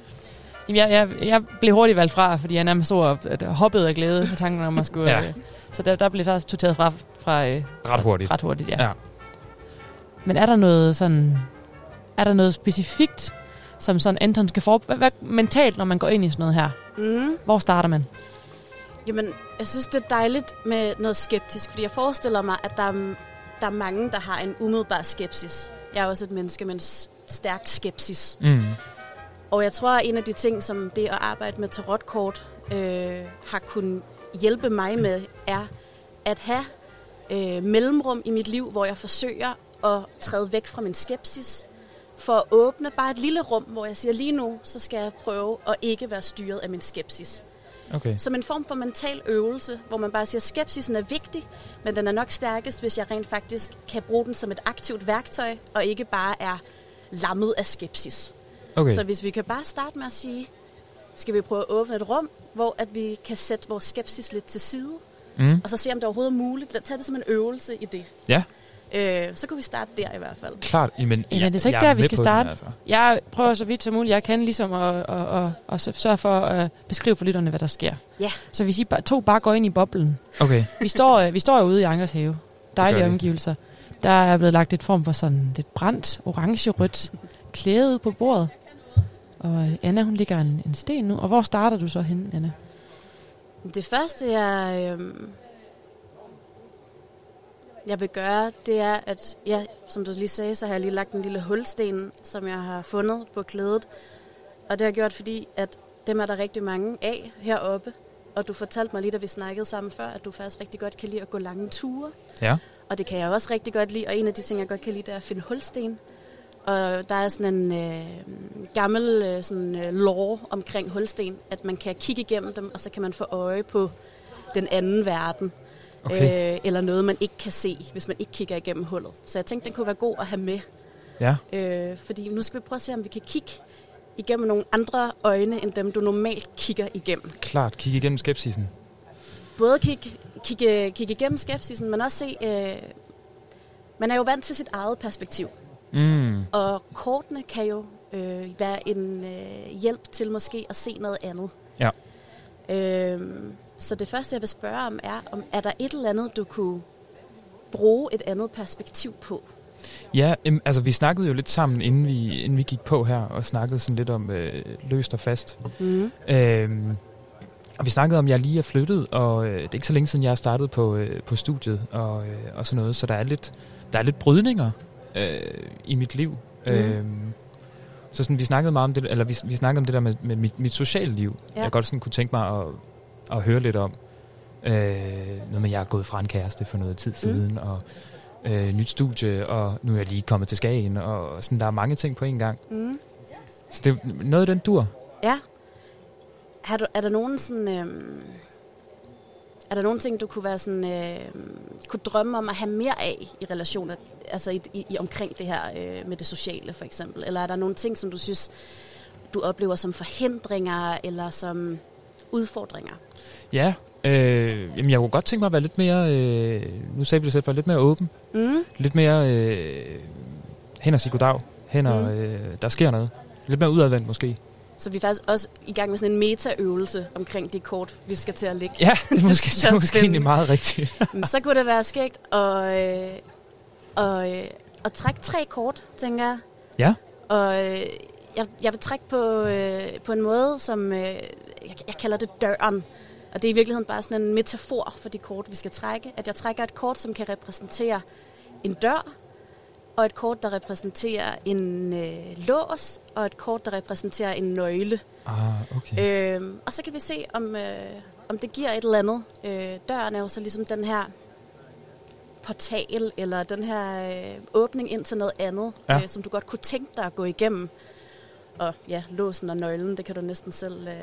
Jamen, jeg, jeg, jeg blev hurtigt valgt fra, fordi jeg nærmest så at hoppede af glæde med tanken om at skulle... Ja. Øh, så der, der blev så sorteret fra, fra øh, Ret hurtigt. ret hurtigt, ja. Ja. Men er der noget sådan... Er der noget specifikt, som sådan Anton skal for... Hvad, hvad mentalt, når man går ind i sådan noget her? Mm. Hvor starter man? Jamen, jeg synes, det er dejligt med noget skeptisk, fordi jeg forestiller mig, at der er, der er mange, der har en umiddelbar skepsis. Jeg er også et menneske med en stærk skepsis. Mm. Og jeg tror, at en af de ting, som det at arbejde med tarotkort øh, har kunnet hjælpe mig med, er at have øh, mellemrum i mit liv, hvor jeg forsøger at træde væk fra min skepsis, for at åbne bare et lille rum, hvor jeg siger, lige nu, så skal jeg prøve at ikke være styret af min skepsis. Okay. Som en form for mental øvelse, hvor man bare siger, skepsisen er vigtig, men den er nok stærkest, hvis jeg rent faktisk kan bruge den som et aktivt værktøj, og ikke bare er lammet af skepsis. Okay. Så hvis vi kan bare starte med at sige, skal vi prøve at åbne et rum, hvor at vi kan sætte vores skepsis lidt til side, Mm. og så se, om det overhovedet er muligt. Lad tage det som en øvelse i det. Ja, Øh, så kan vi starte der i hvert fald. klart. Jamen, Jamen, det er så ikke der, vi skal på den, starte. altså. Jeg prøver så vidt som muligt, jeg kan ligesom at, at, at, at, sørge for at beskrive for lytterne, hvad der sker. Ja. Så hvis I bare, to bare går ind i boblen. Okay. Vi står, øh, vi står jo ude i Ankers have. Dejlige omgivelser. Der er blevet lagt et form for sådan lidt brændt, orange-rødt klæde ud på bordet. Og øh, Anna, hun ligger en, en sten nu. Og hvor starter du så henne, Anna? Det første, jeg, øhm, jeg vil gøre, det er, at ja, som du lige sagde, så har jeg lige lagt en lille hulsten, som jeg har fundet på klædet. Og det har jeg gjort, fordi at dem er der rigtig mange af heroppe. Og du fortalte mig lige, da vi snakkede sammen før, at du faktisk rigtig godt kan lide at gå lange ture. Ja. Og det kan jeg også rigtig godt lide. Og en af de ting, jeg godt kan lide, det er at finde hulsten. Og der er sådan en øh, gammel øh, sådan, øh, lore omkring hulsten, at man kan kigge igennem dem, og så kan man få øje på den anden verden. Okay. Øh, eller noget, man ikke kan se, hvis man ikke kigger igennem hullet. Så jeg tænkte, den kunne være god at have med. Ja. Øh, fordi nu skal vi prøve at se, om vi kan kigge igennem nogle andre øjne, end dem, du normalt kigger igennem. Klart. Kig igennem skepsisen. Både kigge, kigge, kigge igennem skepsisen, men også se... Øh, man er jo vant til sit eget perspektiv. Mm. Og kortene kan jo øh, være en øh, hjælp til måske at se noget andet. Ja. Øhm, så det første, jeg vil spørge om, er, om er der et eller andet, du kunne bruge et andet perspektiv på? Ja, em, altså vi snakkede jo lidt sammen, inden vi, inden vi gik på her, og snakkede sådan lidt om øh, løst og fast. Mm. Øhm, og vi snakkede om, at jeg lige er flyttet, og øh, det er ikke så længe siden, jeg har startet på, øh, på studiet og, øh, og sådan noget, så der er lidt, der er lidt brydninger øh, i mit liv. Mhm. Øhm, så sådan, vi snakkede meget om det, eller vi, vi snakkede om det der med, med mit, mit sociale liv. Ja. Jeg godt sådan kunne tænke mig at, at høre lidt om. Øh, noget med, jeg er gået fra en kæreste for noget tid siden, og øh, nyt studie, og nu er jeg lige kommet til Skagen, og sådan, der er mange ting på en gang. Mm. Så det er noget af den dur. Ja. Har du, er der nogen sådan... Øhm, er der nogle ting, du kunne være sådan, øh, kunne drømme om at have mere af i relationer, altså i, i, omkring det her øh, med det sociale for eksempel? Eller er der nogle ting, som du synes, du oplever som forhindringer eller som udfordringer? Ja, øh, jamen jeg kunne godt tænke mig at være lidt mere, øh, nu sagde vi det selv før, lidt mere åben. Mm. Lidt mere øh, hen og sige goddag. Hen og, Mm. øh, der sker noget. Lidt mere udadvendt måske. Så vi er faktisk også i gang med sådan en metaøvelse omkring det kort, vi skal til at lægge. Ja, det er måske, det er måske egentlig meget rigtigt. Så kunne det være skægt at, øh, og, øh, at trække tre kort, tænker jeg. Ja. Og øh, jeg, jeg vil trække på, øh, på en måde, som øh, jeg, jeg kalder det døren. Og det er i virkeligheden bare sådan en metafor for de kort, vi skal trække. At jeg trækker et kort, som kan repræsentere en dør, og et kort, der repræsenterer en øh, lås, og et kort, der repræsenterer en nøgle. Ah, okay. Øhm, og så kan vi se, om, øh, om det giver et eller andet. Øh, døren er jo så ligesom den her portal, eller den her øh, åbning ind til noget andet, Ja. øh, som du godt kunne tænke dig at gå igennem. Og ja, låsen og nøglen, det kan du næsten selv øh,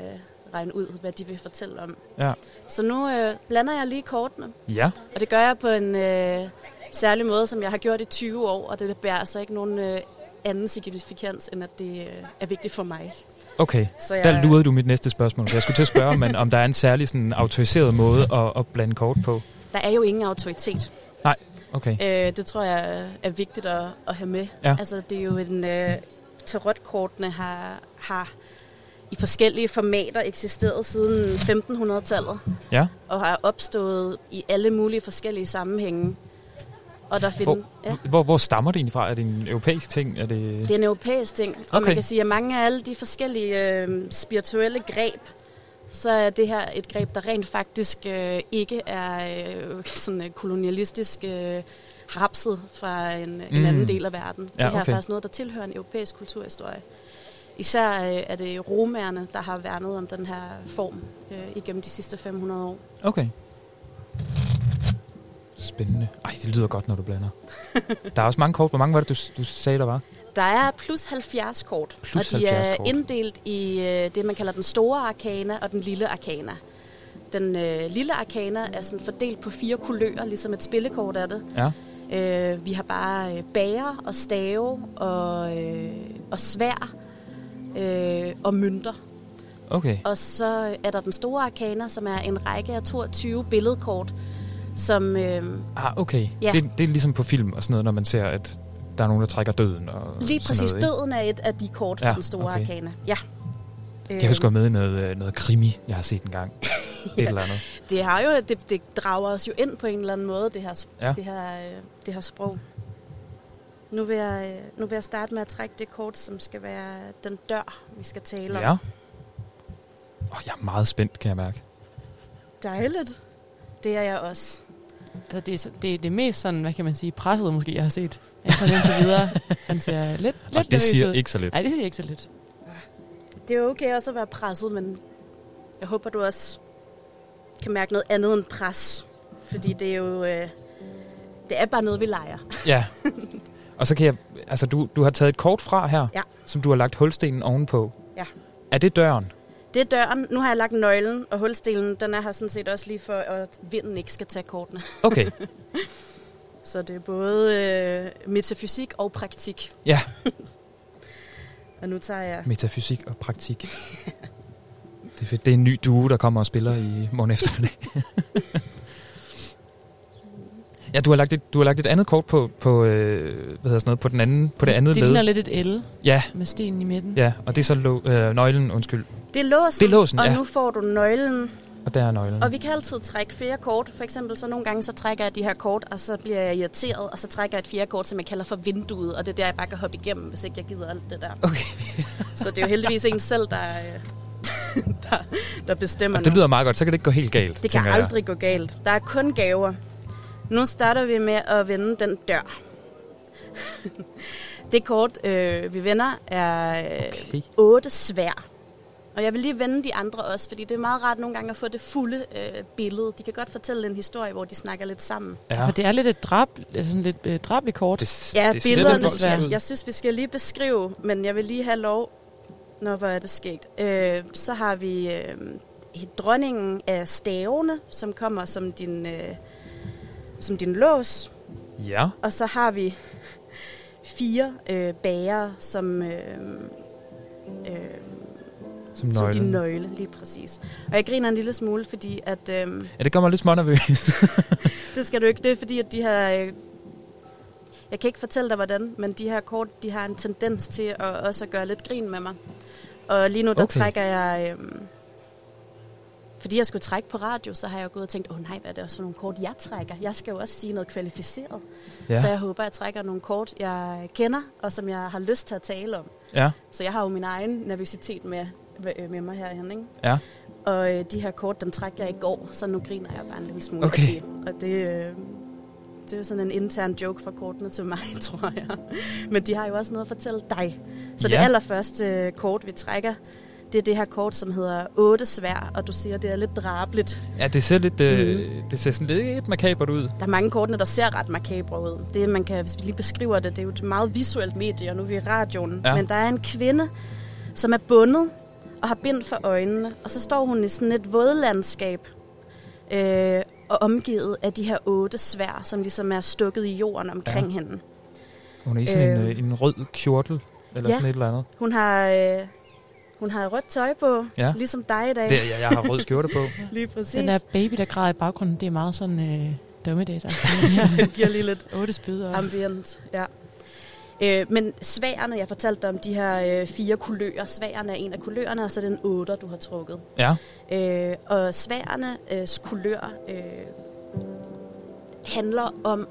regne ud, hvad de vil fortælle om. Ja. Så nu øh, blander jeg lige kortene, Ja. og det gør jeg på en øh, særlig måde, som jeg har gjort i 20 år, og det bærer altså ikke nogen øh, anden signifikans, end at det øh, er vigtigt for mig. Okay. Så jeg, Der lurede du mit næste spørgsmål. Jeg skulle til at spørge, men om der er en særlig sådan, autoriseret måde at, at blande kort på. Der er jo ingen autoritet. Okay. Øh, det tror jeg er vigtigt at, at have med. Ja. Altså, det er jo en... Øh, tarotkortene har, har i forskellige formater eksisteret siden 1500-tallet. Ja. Og har opstået i alle mulige forskellige sammenhænge. Og der finder... Ja. Hvor, hvor stammer det egentlig fra? Er det en europæisk ting? Er det... Det er en europæisk ting, og Okay. man kan sige, at mange af alle de forskellige øh, spirituelle greb, så er det her et greb, der rent faktisk øh, ikke er øh, sådan øh, kolonialistisk øh, hapset fra en, mm. en anden del af verden. Ja, det her okay. er faktisk noget, der tilhører en europæisk kulturhistorie. Især øh, er det romerne, der har værnet om den her form øh, igennem de sidste 500 år. Okay. Spændende. Ej, det lyder godt, når du blander. der er også mange kort. Hvor mange var det, du, du sagde, der var? Der er plus 70 kort, Plus og de 70 er kort. inddelt i øh, det, man kalder den store arkana og den lille arkana. Den øh, lille arkana er sådan fordelt på fire kulører, ligesom et spillekort er det. Ja. Øh, vi har bare øh, bager og stave og, øh, og svær øh, og mønter. Okay. Og så er der den store arkana, som er en række af 22 billedkort, som... Øh, Ah, okay. Ja. Det, det er ligesom på film og sådan noget, når man ser, at der er nogen, der trækker døden. Og lige præcis noget, døden er et af de kort fra Ja, den store okay. arkana. Ja. Jeg husker med i noget, øh, noget krimi, jeg har set en gang. Et eller andet. Det har jo, det, det drager os jo ind på en eller anden måde, det her, Ja. ja. det her, øh, det her sprog. Nu vil, jeg, øh, nu vil jeg starte med at trække det kort, som skal være den dør, vi skal tale om. Ja. Oh, jeg er meget spændt, kan jeg mærke. Dejligt. Det er jeg også. Altså, det, er, det er det mest sådan, hvad kan man sige, presset måske, jeg har set. Indtil indtil videre. Han ser lidt, lidt Og det siger ud. ikke så lidt. Nej, det siger ikke så lidt. Det er jo okay også at være presset, men jeg håber, du også kan mærke noget andet end pres. Fordi det er jo... Øh, det er bare noget, vi leger. Ja. Og så kan jeg... Altså, du, du har taget et kort fra her, Ja. som du har lagt hulstenen ovenpå. Ja. Er det døren? Det er døren. Nu har jeg lagt nøglen, og hulstenen, den er her sådan set også lige for, at vinden ikke skal tage kortene. Okay. Så det er både øh, metafysik og praktik. Ja. Og nu tager jeg... Metafysik og praktik. Det er, fedt. det er en ny duo, der kommer og spiller i morgen eftermiddag. ja, du har lagt et, du har lagt et andet kort på, på, øh, hvad hedder sådan noget, på, den anden, på det andet det led. ligner lidt et L Ja, med sten i midten. ja, og det er så lo, øh, nøglen, undskyld. Det er låsen, Det er låsen, og ja. nu får du nøglen. Og der er nøglen. Og vi kan altid trække flere kort. For eksempel så nogle gange, så trækker jeg de her kort, og så bliver jeg irriteret, og så trækker jeg et fjerde kort, som jeg kalder for vinduet, og det er der, jeg bare kan hoppe igennem, hvis ikke jeg gider alt det der. Okay. så det er jo heldigvis en selv, der, øh, der, der bestemmer Og det lyder meget godt, så kan det ikke gå helt galt, Det kan tænker jeg. aldrig gå galt. Der er kun gaver. Nu starter vi med at vende den dør. det kort, øh, vi vender, er Okay. otte svær. Og jeg vil lige vende de andre også, fordi det er meget rart nogle gange at få det fulde øh, billede. De kan godt fortælle en historie, hvor de snakker lidt sammen. Ja, For det er lidt et drab, sådan lidt øh, drabeligt kort. det, Ja, det billederne, ja, ud. jeg synes, vi skal lige beskrive, men jeg vil lige have lov, når hvor er det sket. Øh, så har vi øh, dronningen af stavene, som kommer som din, øh, som din lås. Ja, Og så har vi fire øh, bager, som, øh, øh, som som din nøgle, lige præcis. Og jeg griner en lille smule, fordi at... Øh, Ja, det gør mig lidt smånervøs. det skal du ikke. Det er fordi, at de her... Øh, jeg kan ikke fortælle dig, hvordan, men de her kort, de har en tendens til at også at gøre lidt grin med mig. Og lige nu, der okay. trækker jeg... Øh, fordi jeg skulle trække på radio, så har jeg gået og tænkt, åh oh, nej, hvad er det også for nogle kort, jeg trækker? Jeg skal jo også sige noget kvalificeret. Ja. Så jeg håber, jeg trækker nogle kort, jeg kender, og som jeg har lyst til at tale om. ja, Så jeg har jo min egen nervøsitet med, med mig herhen, ikke? ja. Og øh, de her kort, dem trækker jeg i går, så nu griner jeg bare en lille smule Okay. af det. Og det, øh, det er jo sådan en intern joke fra kortene til mig, tror jeg. Men de har jo også noget at fortælle dig. Så ja. det allerførste øh, kort, vi trækker, det er det her kort, som hedder 8 svær, og du siger, det er lidt drabeligt. Ja, det ser lidt, øh, Mhm. det ser sådan lidt makabert ud. Der er mange kortene, der ser ret makabre ud. Det, man kan, hvis vi lige beskriver det, det er jo et meget visuelt medie, og nu er vi i radioen. Ja. Men der er en kvinde, som er bundet, og har bind for øjnene. Og så står hun i sådan et vådlandskab øh, og omgivet af de her otte svær, som ligesom er stukket i jorden omkring Ja. hende. Hun er i sådan en, Øh. øh, en rød kjortel, eller Ja. sådan et eller andet. Hun har, øh, hun har rødt tøj på, Ja. ja. ligesom dig i dag. Det, jeg, jeg har rød skjorte på. Lige præcis. Den der baby, der græder i baggrunden, det er meget sådan øh, dommedags. Den giver lige lidt Otte spyd ambient. Ja. Øh, men sværene, jeg fortalte dig om de her øh, fire kulører. Sværene er en af kulørerne, og så er det en otter, du har trukket. Ja. Øh, og sværernes kulør øh, handler om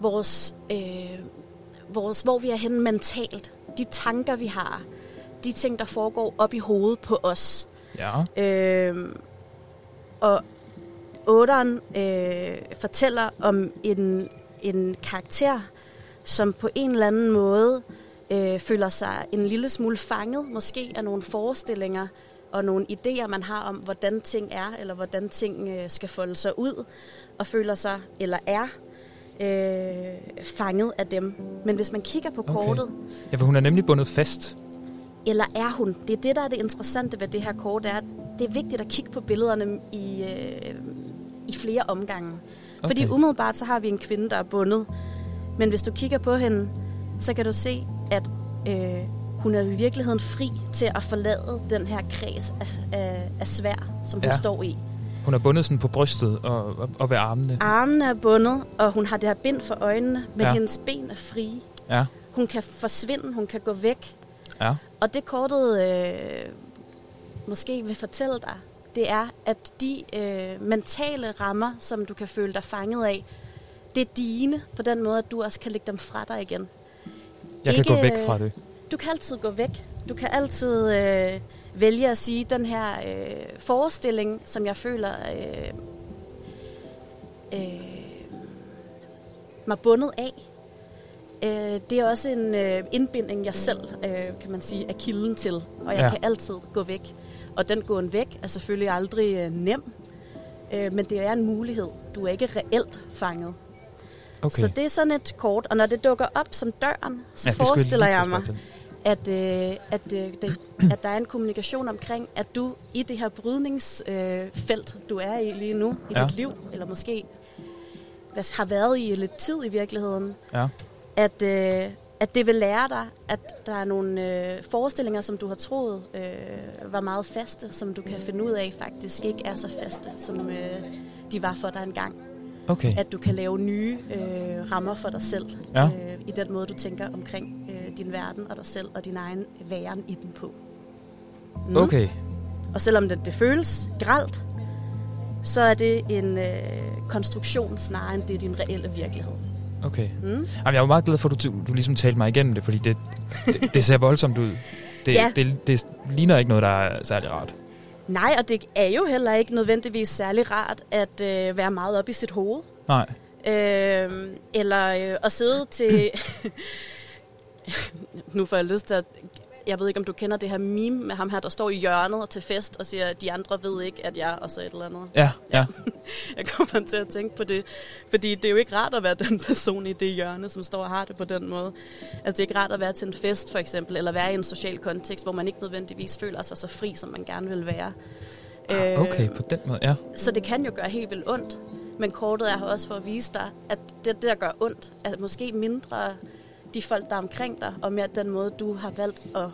vores, øh, vores, hvor vi er henne mentalt. De tanker, vi har. De ting, der foregår op i hovedet på os. Ja. Øh, og otteren øh, fortæller om en, en karakter, som på en eller anden måde øh, føler sig en lille smule fanget, måske af nogle forestillinger og nogle idéer, man har om, hvordan ting er, eller hvordan ting øh, skal folde sig ud, og føler sig, eller er, øh, fanget af dem. Men hvis man kigger på Okay. kortet, ja, for hun er nemlig bundet fast. Eller er hun? Det er det, der er det interessante ved det her kort, er, at det er vigtigt at kigge på billederne i, øh, i flere omgange. Okay. Fordi umiddelbart så har vi en kvinde, der er bundet. Men hvis du kigger på hende, så kan du se, at øh, hun er i virkeligheden fri til at forlade den her kreds af, af, af svær, som hun Ja. står i. Hun er bundet sådan på brystet og, og, og ved armene. Armene er bundet, og hun har det her bind for øjnene, men ja. hendes ben er frie. Ja. Hun kan forsvinde, hun kan gå væk. Ja. Og det kortet øh, måske vil fortælle dig, det er, at de øh, mentale rammer, som du kan føle dig fanget af, det er dine på den måde, at du også kan lægge dem fra dig igen. Jeg kan gå Ikke, væk fra det. Du kan altid gå væk. Du kan altid øh, vælge at sige, den her øh, forestilling, som jeg føler øh, øh, mig bundet af, øh, det er også en øh, indbinding, jeg selv, øh, kan man sige, er kilden til. Og jeg Ja. kan altid gå væk. Og den gåen væk er selvfølgelig aldrig øh, nem, øh, men det er en mulighed. Du er ikke reelt fanget. Okay. Så det er sådan et kort, og når det dukker op som døren, så Ja, forestiller jeg til mig, at øh, at, øh, det, at der er en kommunikation omkring, at du i det her brydningsfelt, øh, du er i lige nu, i Ja. dit liv, eller måske har været i lidt tid i virkeligheden, Ja. At, øh, at det vil lære dig, at der er nogle øh, forestillinger, som du har troet øh, var meget faste, som du kan finde ud af faktisk ikke er så faste, som øh, de var for dig engang. Okay. At du kan lave nye øh, rammer for dig selv, Ja. øh, i den måde, du tænker omkring øh, din verden og dig selv og din egen væren i den på. Mm. Okay. Og selvom det, det føles gralt, så er det en øh, konstruktion snarere end det er din reelle virkelighed. Okay. Mm. Jamen, jeg var meget glad for, at du, du ligesom talte mig igennem det, fordi det, det, det ser voldsomt ud. Det, Ja. det, det ligner ikke noget, der er særlig rart. Nej, og det er jo heller ikke nødvendigvis særlig rart at øh, være meget op i sit hoved. Nej. Øh, eller øh, at sidde til... nu får jeg lyst til at... Jeg ved ikke, om du kender det her meme med ham her, der står i hjørnet til fest og siger, at de andre ved ikke, at jeg... Og så et eller andet. Ja, ja. Jeg kommer til at tænke på det. Fordi det er jo ikke rart at være den person i det hjørne, som står og har det på den måde. Altså det er ikke rart at være til en fest for eksempel, eller være i en social kontekst, hvor man ikke nødvendigvis føler sig så fri, som man gerne vil være. Ah, Okay, på den måde, ja. Så det kan jo gøre helt vildt ondt. Men kortet er her også for at vise dig, at det der gør ondt, er måske mindre de folk, der er omkring dig, og mere den måde, du har valgt at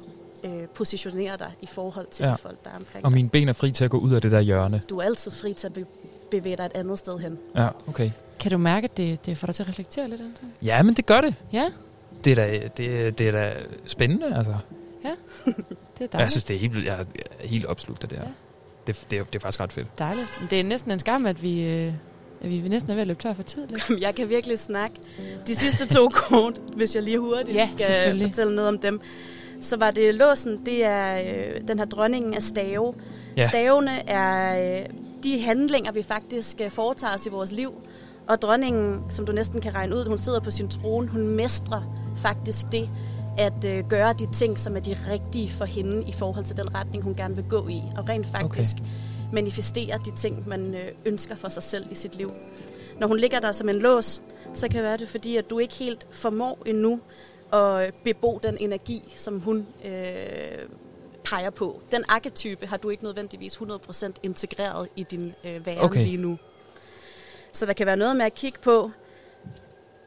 øh, positionere dig i forhold til Ja. de folk, der er omkring Og mine ben er fri til at gå ud af det der hjørne. Du er altid fri til at be- bevæge dig et andet sted hen. Ja, okay. Kan du mærke, at det, det får dig til at reflektere lidt, Anton? Ja, men det gør det. Ja, Det er da, det, det er da spændende, altså. det er dejligt. Jeg synes, det er helt, jeg er helt opslugt af det her. Ja. Det, det, er, det er faktisk ret fedt. Dejligt. Men Det er næsten en skam, at vi, øh, at vi næsten er ved at løbe tør for tid. Lidt. Jeg kan virkelig snakke. De sidste to kort, hvis jeg lige hurtigt Ja, skal fortælle noget om dem. Så var det låsen, det er øh, den her dronningen af stave. Ja. Ja. Stavene er øh, de handlinger, vi faktisk øh, foretager os i vores liv. Og dronningen, som du næsten kan regne ud, hun sidder på sin trone, hun mestrer faktisk det at øh, gøre de ting, som er de rigtige for hende i forhold til den retning, hun gerne vil gå i. Og rent faktisk okay. Manifestere de ting, man øh, ønsker for sig selv i sit liv. Når hun ligger der som en lås, så kan det være det fordi, at du ikke helt formår endnu at bebo den energi, som hun øh, peger på. Den arketype har du ikke nødvendigvis 100% integreret i din øh, væren okay. lige nu. Så der kan være noget med at kigge på,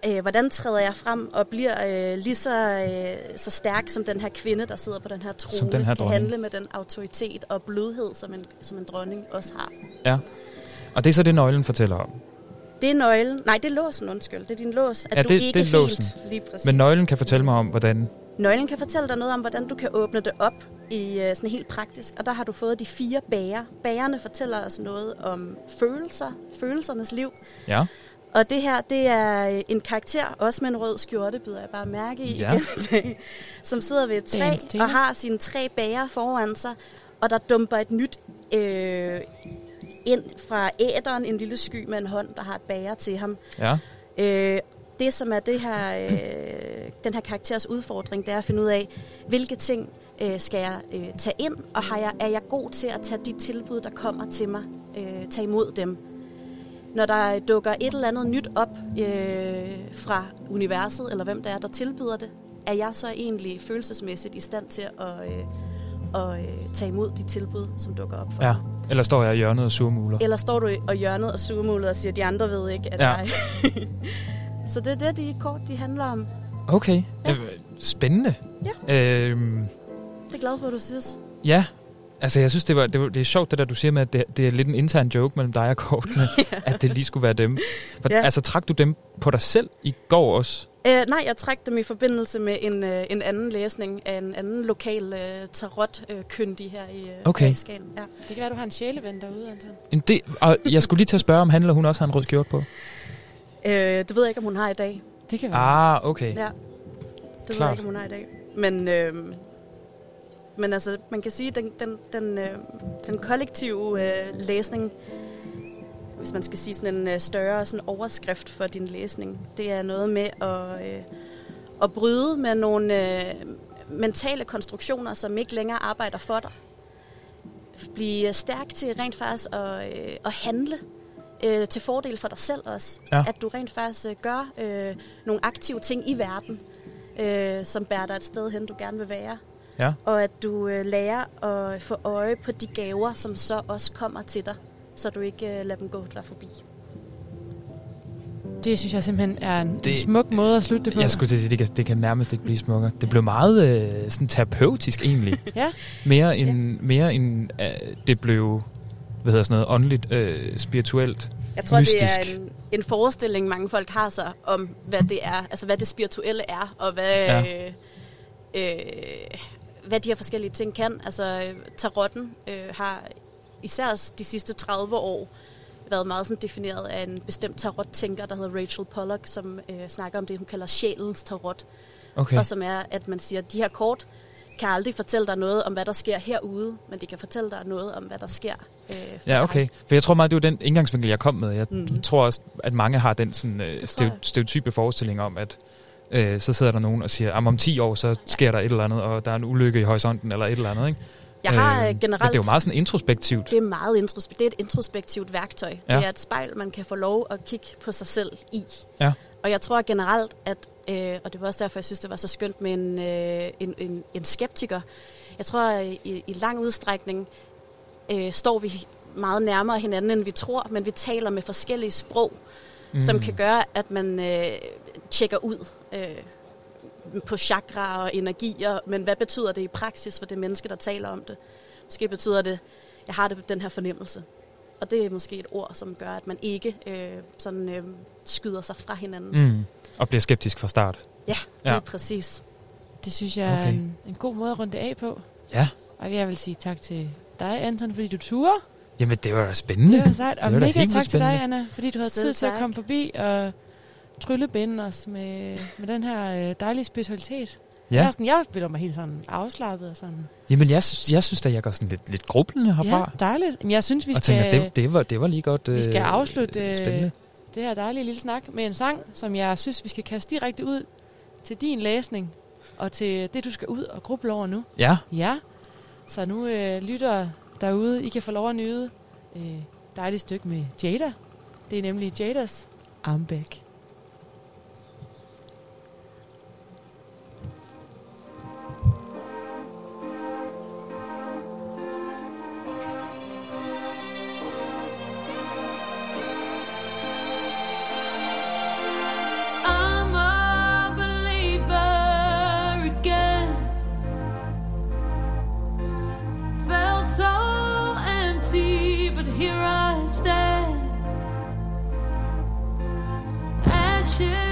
øh, hvordan træder jeg frem og bliver øh, lige så, øh, så stærk som den her kvinde, der sidder på den her trone, Som den her kan handle med den autoritet og blødhed, som en, som en dronning også har. Ja. Og det er så det, nøglen fortæller om. Det er nøglen. Nej, det er låsen, undskyld. Det er din lås. At Ja, du det- ikke det er helt låsen. lige præcis. Men nøglen kan fortælle mig om, hvordan... Nøglen kan fortælle dig noget om, hvordan du kan åbne det op i øh, sådan helt praktisk. Og der har du fået de fire bager. Bagerne fortæller os noget om følelser, følelsernes liv. Ja. Og det her, det er øh, en karakter, også med en rød skjorte, bider jeg bare mærke i Ja. igen i dag, som sidder ved et træ og har sine tre bager foran sig, og der dumper et nyt øh, ind fra æderen, en lille sky med en hånd, der har et bager til ham. Ja. Øh, det, som er det her, øh, den her karakteres udfordring, det er at finde ud af, hvilke ting øh, skal jeg øh, tage ind, og har jeg, er jeg god til at tage de tilbud, der kommer til mig, øh, tage imod dem. Når der dukker et eller andet nyt op øh, fra universet, eller hvem der er, der tilbyder det, er jeg så egentlig følelsesmæssigt i stand til at, øh, at øh, tage imod de tilbud, som dukker op for Ja. mig. Eller står jeg i hjørnet og surmuler? Eller står du og hjørnet og surmulet og siger, at de andre ved ikke, at Ja. jeg... så det er det, de kort de handler om. Okay. Ja. Øh, Spændende. Ja. Øhm, Det er glad for, at du synes. ja. Altså, jeg synes, det, var, det, var, det er sjovt, det der, du siger med, at det, det er lidt en intern joke mellem dig og kortene, at det lige skulle være dem. For, Ja. Altså, trak du dem på dig selv i går også? Øh, nej, jeg trak dem i forbindelse med en, øh, en anden læsning af en anden lokal øh, tarot-kyndig her i, øh, Okay. her i Skagen. Ja. Det kan være, du har en sjæleven derude, Anton. En det, og jeg skulle lige til at spørge, om han eller hun også har en rød skjort på. Øh, det ved jeg ikke, om hun har i dag. Det kan være. Ah, okay. Ja. Det ved Klart. jeg ikke, om hun har i dag. Men, øh, men altså, man kan sige, at den, den, den, øh, den kollektive øh, læsning, hvis man skal sige sådan en øh, større sådan overskrift for din læsning, det er noget med at, øh, at bryde med nogle øh, mentale konstruktioner, som ikke længere arbejder for dig. Blive stærk til rent faktisk at, øh, at handle øh, til fordel for dig selv også. Ja. At du rent faktisk øh, gør øh, nogle aktive ting i verden, øh, som bærer dig et sted hen, du gerne vil være. Ja. Og at du øh, lærer at få øje på de gaver, som så også kommer til dig, så du ikke øh, lader dem gå dig forbi. Det synes jeg simpelthen er en, Det- smuk måde at slutte det på. Jeg skulle til at sige, det kan, det kan nærmest ikke blive smukkere. Det blev meget øh, sådan terapeutisk egentlig. Ja. Mere end, mere end øh, det blev, hvad hedder sådan noget, åndeligt, øh, spirituelt, Jeg tror, mystisk. det er en, en forestilling, mange folk har sig om, hvad det er, altså hvad det spirituelle er, og hvad, Ja. ja. øh, øh, hvad de her forskellige ting kan. Altså, øh, tarotten øh, har især de sidste 30 år været meget sådan defineret af en bestemt tarot-tænker, der hedder Rachel Pollock, som øh, snakker om det, hun kalder sjælens tarot. Okay. Og som er, at man siger, at de her kort kan aldrig fortælle dig noget om, hvad der sker herude, men de kan fortælle dig noget om, hvad der sker øh, Ja, dig. okay. For jeg tror meget, det var den indgangsvinkel, jeg kom med. Jeg mm. tror også, at mange har den sådan, øh, stereotype forestilling om, at øh, så sidder der nogen og siger, at om 10 år, så sker der et eller andet, og der er en ulykke i horisonten, eller et eller andet, ikke? Jeg har Øh, øh, Men det generelt... er jo meget sådan introspektivt. Det er meget introspektivt. Det er et introspektivt værktøj. Ja. Ja. Det er et spejl, man kan få lov at kigge på sig selv i. Ja. Og jeg tror generelt, at, øh, og det var også derfor, jeg synes, det var så skønt med en, øh, en, en, en skeptiker. Jeg tror, at i, i lang udstrækning øh, står vi meget nærmere hinanden, end vi tror, men vi taler med forskellige sprog, mm. som kan gøre, at man øh, tjekker ud øh, på chakra og energier, men hvad betyder det i praksis for det menneske, der taler om det? Måske betyder det, jeg har det på den her fornemmelse. Og det er måske et ord, som gør, at man ikke øh, sådan øh, skyder sig fra hinanden. Mm. Og bliver skeptisk fra start. Ja, Ja. ja. præcis. Det synes jeg okay. er Okay. en, en god måde at runde det af på. Ja. Og jeg vil sige tak til dig, Anton, fordi du turer. Jamen, det var da spændende. Det var sejt. Og Det var mega tak vildt til dig, spændende. Anna, fordi du havde Selv tid til at tak. komme forbi og tryllebinde os med, med den her øh, dejlige spiritualitet. Ja. Jeg, sådan, jeg føler mig helt sådan afslappet og sådan. Jamen, jeg, jeg synes da, jeg går sådan lidt, lidt grublende herfra. Ja, dejligt. Men jeg synes, vi og skal, tænker, det, det, var, det var lige godt vi skal øh, afslutte øh, spændende. det her dejlige lille snak med en sang, som jeg synes, vi skal kaste direkte ud til din læsning og til det, du skal ud og gruble over nu. Ja, Ja, så nu øh, lytter derude, I kan få lov at nyde øh, dejligt stykke med Jada. Det er nemlig Jadas Armbæk. Her to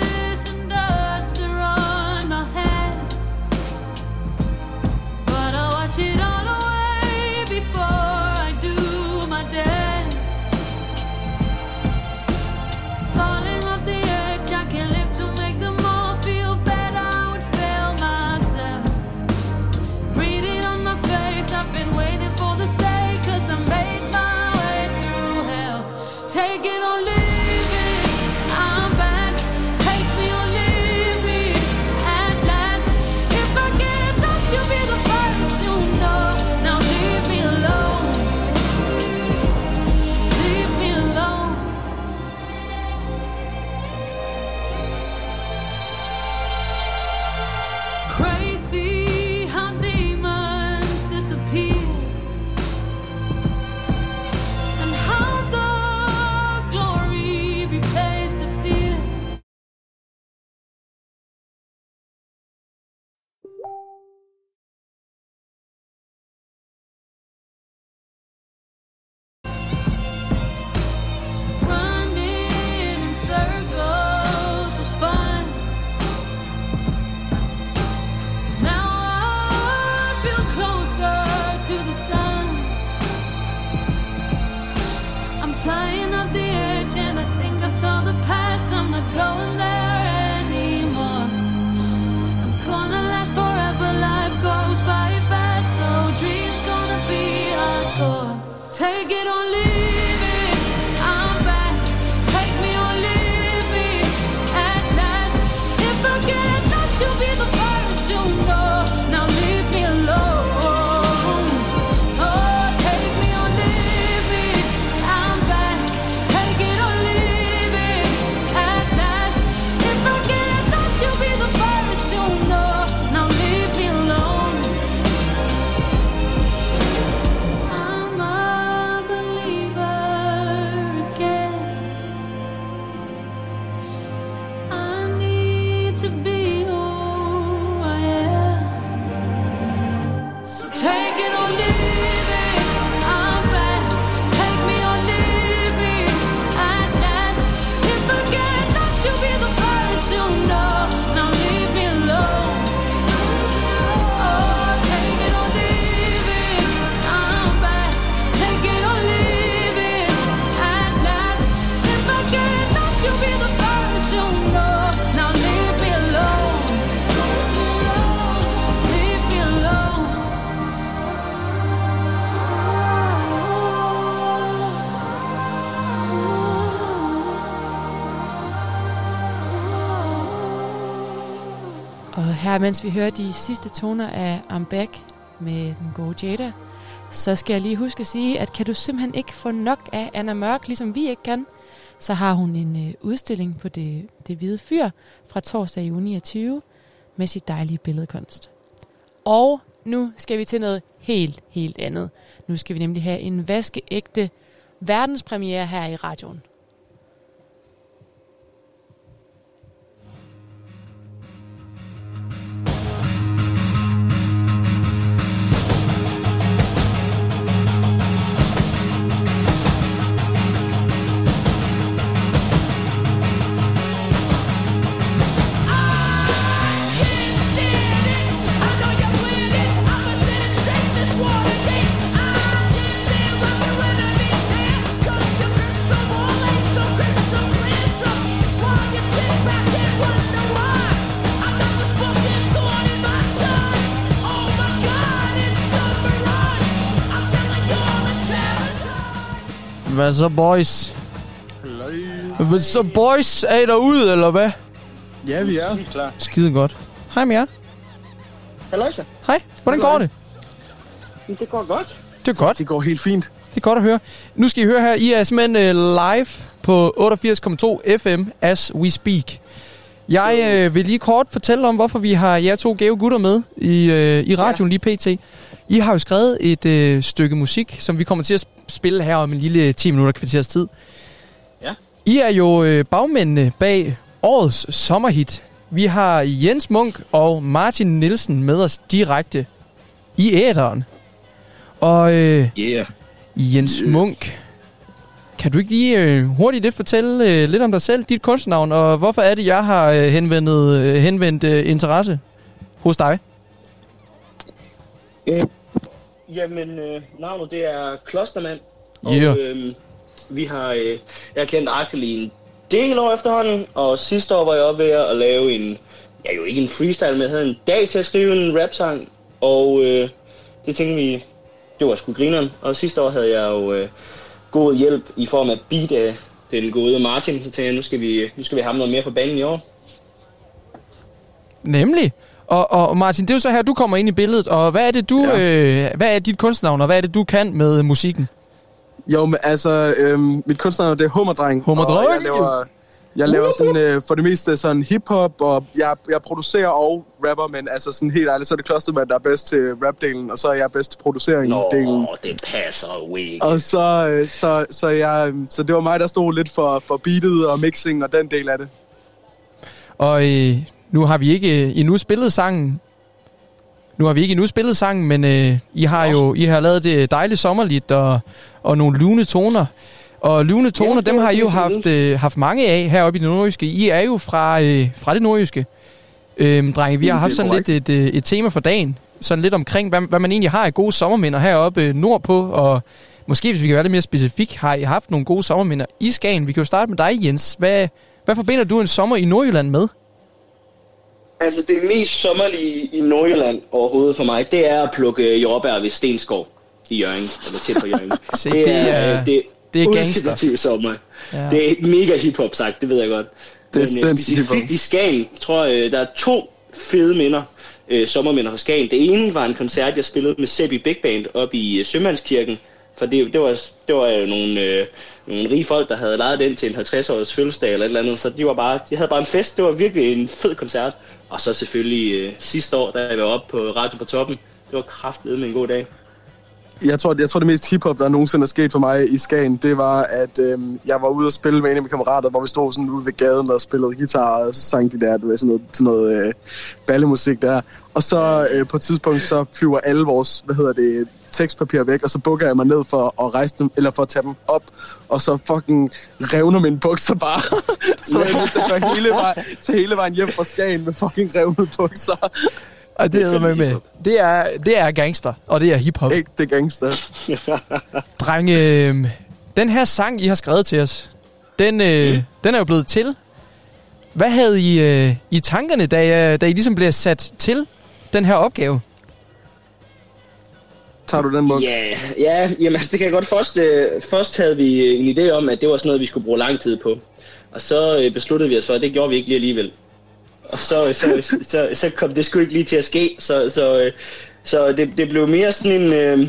mens vi hører de sidste toner af I'm Back med den gode Jada, så skal jeg lige huske at sige, at kan du simpelthen ikke få nok af Anna Mørk, ligesom vi ikke kan, så har hun en øh, udstilling på det, det hvide fyr fra torsdag i uge 29 med sit dejlige billedkunst. Og nu skal vi til noget helt, helt andet. Nu skal vi nemlig have en vaskeægte verdenspremiere her i radioen. Hvad så, boys? Hvad så, boys? Er I derude, eller hvad? Ja, vi er. Klar. Skide godt. Hej med jer. Halløjsa. Hej. Hvordan går det? Det går godt. Det er godt. Det går helt fint. Det er godt at høre. Nu skal I høre her, I er simpelthen uh, live på 88,2 FM as we speak. Jeg øh, vil lige kort fortælle om, hvorfor vi har jer to gave gutter med i, øh, i radioen lige pt. I har jo skrevet et øh, stykke musik, som vi kommer til at sp- spille her om en lille 10 minutter kvarters tid. Ja. I er jo øh, bagmændene bag årets sommerhit. Vi har Jens Munk og Martin Nielsen med os direkte i æderen. Og øh, Yeah. Jens Munk, kan du ikke lige øh, hurtigt lidt fortælle øh, lidt om dig selv, dit kunstnavn, og hvorfor er det, jeg har øh, henvendt, øh, henvendt øh, interesse hos dig? Øh, jamen, øh, navnet det er Klostermand. Og Yeah. øh, vi har, øh, jeg har kendt Axel i en del år efterhånden, og sidste år var jeg oppe ved at lave en, ja jo ikke en freestyle, men jeg havde en dag til at skrive en rapsang, og øh, det tænkte vi, det var sgu grineren. Og sidste år havde jeg jo øh, god hjælp i form af beat af den gode Martin, så tænkte jeg, nu skal vi, nu skal vi have noget mere på banen i år. Nemlig. Og, og Martin, det er jo så her, du kommer ind i billedet, og hvad er det, du, ja. øh, hvad er dit kunstnavn, og hvad er det, du kan med musikken? Jo, men altså, øhm, mit kunstnernavn det er Hummerdreng. Hummerdreng? Jeg laver, jeg laver sådan, øh, for det meste sådan hip-hop, og jeg, jeg producerer og rapper, men altså sådan helt ærligt, så er det Klostermand, der er bedst til rapdelen, og så er jeg bedst til produceringen-delen. Nå, det passer jo ikke. Og så, øh, så, så, jeg, så det var mig, der stod lidt for, for beatet og mixing og den del af det. Og øh, nu har vi ikke øh, endnu spillet sangen. Nu har vi ikke endnu spillet sangen, men øh, I har jo I har lavet det dejligt sommerligt og, og nogle lune toner. Og lune toner, Ja, dem har I jo haft, øh, haft mange af heroppe i det nordjyske. I er jo fra, øh, fra det nordjyske. Øhm, drenge, vi har haft sådan lidt et, øh, et tema for dagen. Sådan lidt omkring, hvad, hvad man egentlig har af gode sommerminder heroppe øh, nordpå. Og måske, hvis vi kan være lidt mere specifik, har I haft nogle gode sommerminder i Skagen. Vi kan jo starte med dig, Jens. Hvad, hvad forbinder du en sommer i Nordjylland med? Altså, det mest sommerlige i Nordjylland overhovedet for mig, det er at plukke jordbær ved Stenskov i Jørgen, eller tæt på Jørgen. Se, det er- øh, det, det er gangster. sommer. Ja. Det er mega hiphop sagt, det ved jeg godt. Det er øh, sindssygt hiphop. specifikt i Skagen, tror jeg, der er to fede minder, øh, sommerminder fra Skagen. Det ene var en koncert, jeg spillede med Seppi Big Band op i øh, Sømandskirken, for det, det, var, det var jo nogle, øh, nogle rige folk, der havde lejet den til en 50-års fødselsdag eller et eller andet, så de, var bare, de havde bare en fest. Det var virkelig en fed koncert. Og så selvfølgelig øh, sidste år, da jeg var oppe på Radio på Toppen, det var kraftedet med en god dag. Jeg tror, jeg tror, det mest hiphop, der nogensinde er sket for mig i Skagen, det var, at øhm, jeg var ude og spille med en af mine kammerater, hvor vi stod sådan ude ved gaden og spillede guitar, og så sang de der, du ved, sådan noget, sådan noget øh, ballemusik der. Og så øh, på et tidspunkt, så flyver alle vores, hvad hedder det, tekstpapir væk, og så bukker jeg mig ned for at rejse dem, eller for at tage dem op, og så fucking revner mine bukser bare. så jeg nødt til at gå hele, vej, tage hele vejen hjem fra Skagen med fucking revnede bukser. Og det er med med. Det er, det er gangster, og det er hiphop. Ægte gangster. Drenge, øh, den her sang, I har skrevet til os, den, øh, mm. den er jo blevet til. Hvad havde I øh, i tankerne, da, da I ligesom blev sat til den her opgave? Tager du den måde? Ja, ja jamen, altså, det kan jeg godt. Først, øh, først havde vi en idé om, at det var sådan noget, vi skulle bruge lang tid på. Og så øh, besluttede vi os for, at det gjorde vi ikke lige alligevel. Og så, så, så, så, så kom det sgu ikke lige til at ske, så, så, øh, så det, det blev mere sådan en... Øh,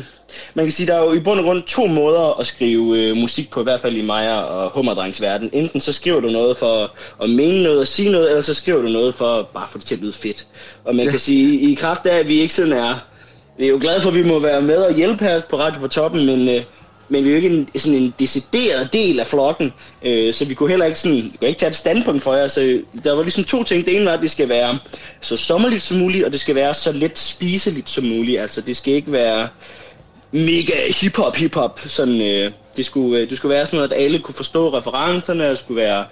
man kan sige, der er jo i bund og grund to måder at skrive øh, musik på, i hvert fald i Maja og Hummerdrengs verden. Enten så skriver du noget for at mene noget og sige noget, eller så skriver du noget for bare for det til at lyde fedt. Og man kan sige, i kraft af, at vi ikke sådan er... Vi er jo glade for, at vi må være med og hjælpe her på Radio på Toppen, men, øh, men vi er jo ikke en, sådan en decideret del af flokken, øh, så vi kunne heller ikke, sådan, vi kunne ikke tage et standpunkt for jer. Så øh, der var ligesom to ting. Det ene var, at det skal være så sommerligt som muligt, og det skal være så let spiseligt som muligt. Altså det skal ikke være mega hip-hop, hip-hop. Sådan, øh, det, skulle, øh, det skulle være sådan noget, at alle kunne forstå referencerne, og skulle være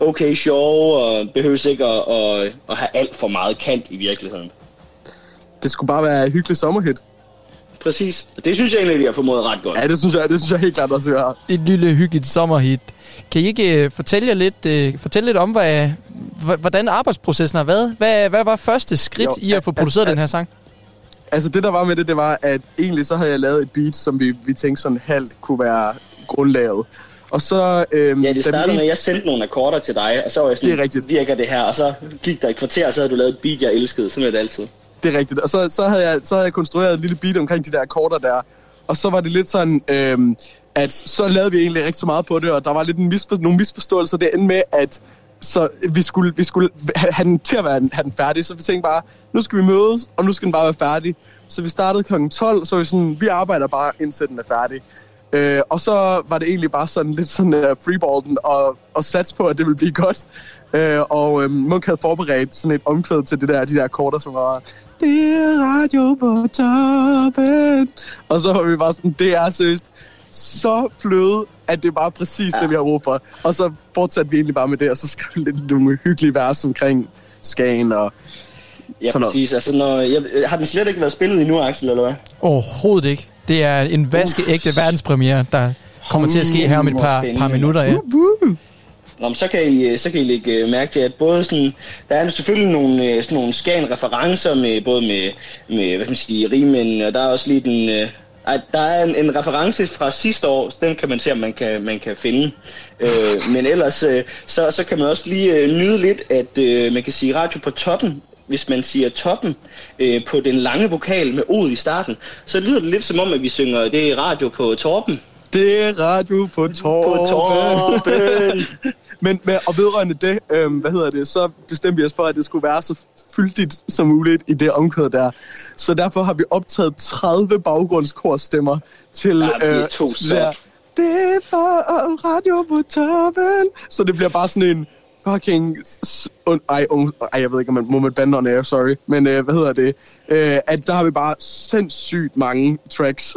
okay sjov, og behøves ikke at, at, at have alt for meget kant i virkeligheden. Det skulle bare være et hyggeligt sommerhit. Præcis. Og det synes jeg egentlig, vi har formået ret godt. Ja, det synes jeg, det synes jeg helt klart også, vi har. Et lille hyggeligt sommerhit. Kan I ikke uh, fortælle, jer lidt, uh, fortælle lidt om, hvad, hvordan arbejdsprocessen har været? Hvad, hvad var første skridt Jo, i at få produceret al- den her sang? Altså det, der var med det, det var, at egentlig så havde jeg lavet et beat, som vi, vi tænkte sådan halvt kunne være grundlaget. Og så... Øhm, Ja, det vi startede med, at jeg sendte nogle akkorder til dig, og så var jeg sådan, Det er rigtigt. virker det her? Og så gik der et kvarter, og så havde du lavet et beat, jeg elskede. Sådan er det altid. Det er rigtigt. Og så, så, havde jeg, så havde jeg konstrueret et lille beat omkring de der akkorder der. Og så var det lidt sådan, øhm, at så lavede vi egentlig rigtig meget på det, og der var lidt en misfor, nogle misforståelser. derinde med, at så vi skulle, vi skulle have den til at være, have den færdig. Så vi tænkte bare, nu skal vi mødes, og nu skal den bare være færdig. Så vi startede kl. 12, så var vi sådan, vi arbejder bare, indtil den er færdig. Øh, og så var det egentlig bare sådan lidt sådan uh, freeballen og, og sats på, at det ville blive godt. Øh, og øh, Munk havde forberedt sådan et omkvæd til det der, de der akkorder, som var det er radio på toppen. Og så var vi bare sådan, det er seriøst så fløde, at det er bare præcis ja. det, vi har brug for. Og så fortsatte vi egentlig bare med det, og så skrev vi lidt nogle hyggelige vers omkring Skagen og Ja, sådan noget. præcis. Altså, når, jeg, har den slet ikke været spillet endnu, Axel, eller hvad? Overhovedet ikke. Det er en vaskeægte verdenspremiere, der kommer til at ske her om et par, par minutter. Ja. Nå, men så kan I, så kan I lægge øh, mærke til, at både sådan, der er selvfølgelig nogle, øh, sådan nogle scan-referencer med, både med, med, hvad kan man sige, rimænd, og der er også lige den, øh, ej, der er en, en reference fra sidste år, den kan man se, om man kan, man kan finde. Øh, men ellers, øh, så, så kan man også lige øh, nyde lidt, at øh, man kan sige radio på toppen, hvis man siger toppen øh, på den lange vokal med od i starten, så lyder det lidt som om, at vi synger, det er radio på torpen. Det er radio på torpen. På torpen. men, men, og vedrørende det, øhm, hvad hedder det, så bestemte vi os for, at det skulle være så fyldigt som muligt i det omkvæd der. Så derfor har vi optaget 30 baggrundskorsstemmer til... Ja, det er to til så. der, Det er bare radio på toppen. Så det bliver bare sådan en fucking... Ej, um, ej, jeg ved ikke, om man må man bande on air, sorry. Men øh, hvad hedder det? Øh, at der har vi bare sindssygt mange tracks.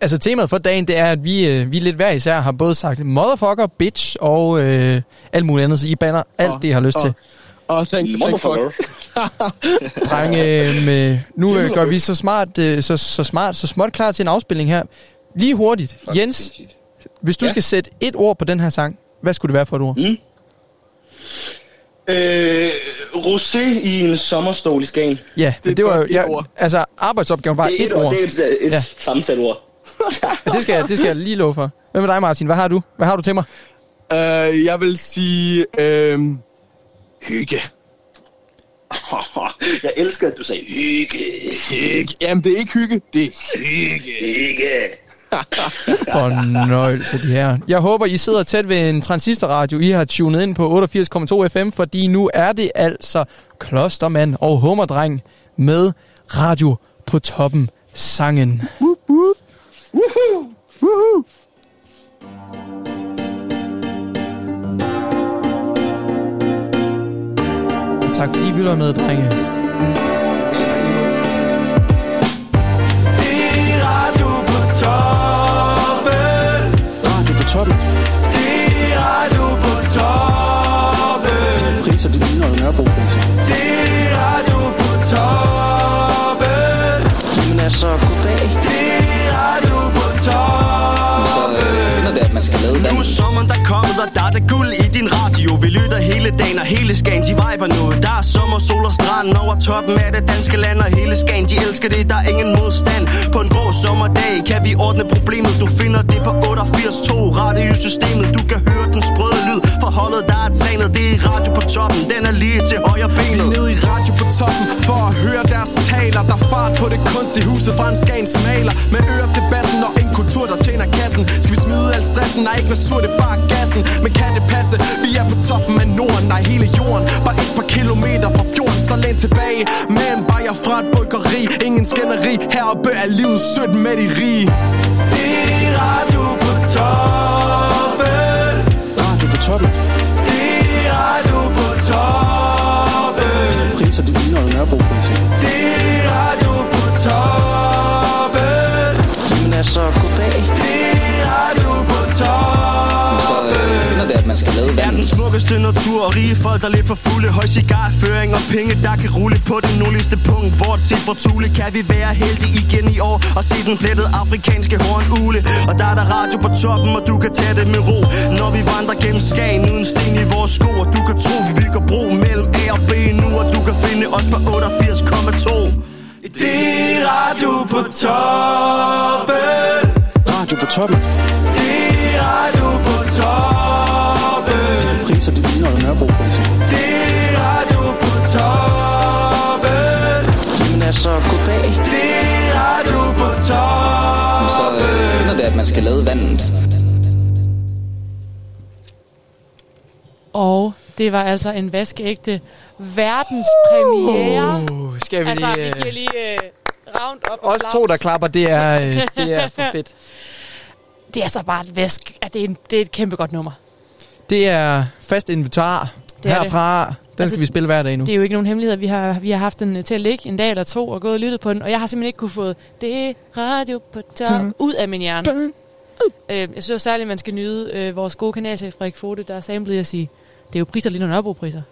Altså temaet for dagen, det er, at vi, øh, vi lidt hver især har både sagt motherfucker, bitch og øh, alt muligt andet, så I banner alt Og- det, I har lyst og- til. Og thank, thank fuck. Drenge, øh, med, nu øh, gør vi så smart, øh, så, så smart, så småt klar til en afspilning her. Lige hurtigt. Jens, hvis du Ja. skal sætte et ord på den her sang, hvad skulle det være for et ord? Mm. Øh, rosé i en sommerstol i Skagen. Ja, det, Det var jo, et ja, ord. altså arbejdsopgaven var det er et, ord. Det er et, et Ja. ja. Ja, det, skal, jeg- det skal jeg lige love for. Hvad med dig, Martin? Hvad har du? Hvad har du til mig? Uh, jeg vil sige... Uh, hygge. Jeg elsker, at du sagde hygge. Hygge. Jamen, det er ikke hygge, det er hygge. Hygge. Fornøjelse, de her. Jeg håber, I sidder tæt ved en transistorradio. I har tunet ind på 88,2 FM, fordi nu er det altså Klostermand og Hummerdreng med radio på toppen sangen. Woop. Woohoo. Woohoo. Og tak fordi I være med, drenge. Det er radio på toppen. Radio på toppen. Det er radio på toppen. Priser, det ligner Nørrebro-priser. Det er radio på toppen. Jamen altså, man skal lade Nu er sommeren der kommet, og der er der guld i din radio. Vi lytter hele dagen, og hele Skagen, de viber nu. Der er sommer, sol og strand over toppen af det danske land Og hele Skagen, de elsker det, der er ingen modstand. På en grå sommerdag kan vi ordne problemet. Du finder det på 88.2 radiosystemet Du kan høre den sprøde lyd for holdet, der er trænet. Det er radio på toppen, den er lige til højre benet. Ned i radio på toppen for at høre deres taler. Der er fart på det kunstige huset fra en Skagens maler Med ører til bassen og en kultur, der tjener kassen. Skal vi smide al stressen? Nej, ikke være sur, det er bare gassen. Men kan det passe? Vi er på toppen af Norden, nej hele jorden. Bare et par kilometer fra fjorden, så læn tilbage. Med en bajer fra et bryggeri Ingen skænderi, heroppe er livet sødt med de rige. Det er radio på toppen. Toppen. Det er radio på toppen. Priser, de ligner jo Nørrebro-priser. Det er radio på toppen. Jamen altså, goddag. Det skal lade den vandet. smukkeste natur og rige folk, der er lidt for fulde Høj cigarføring og penge, der kan rulle på den nordligste punkt Bortset fra Thule kan vi være heldige igen i år Og se den plettede afrikanske hornugle Og der er der radio på toppen, og du kan tage det med ro Når vi vandrer gennem Skagen uden sten i vores sko Og du kan tro, vi bygger bro mellem A og B nu Og du kan finde os på 88,2 Det er radio på toppen. Radio på toppen. Priser, de ligner jo Nørrebro-priser. Det er radio på toppen. Jamen altså, goddag. Det er radio på toppen. Så øh, finder det, at man skal lade vandet. Og det var altså en vaskeægte verdenspremiere. Uh, skal vi altså, lige, vi øh, giver lige uh, round up Os to, der klapper, det er, øh, det er for fedt. Det er så bare et væsk. Ja, det, er en, det er et kæmpe godt nummer. Det er fast inventar Det er herfra. Den Altså, skal vi spille hver dag nu. Det er jo ikke nogen hemmelighed. Vi har, vi har haft den øh, til at ligge en dag eller to og gået og lyttet på den, og jeg har simpelthen ikke kunne få det radio på top Mhm. ud af min hjerne. Øh, jeg synes særligt, at man skal nyde øh, vores gode kanalchef Frederik Fote, der er samlet at sige, det er jo priser lige Nørrebro priser.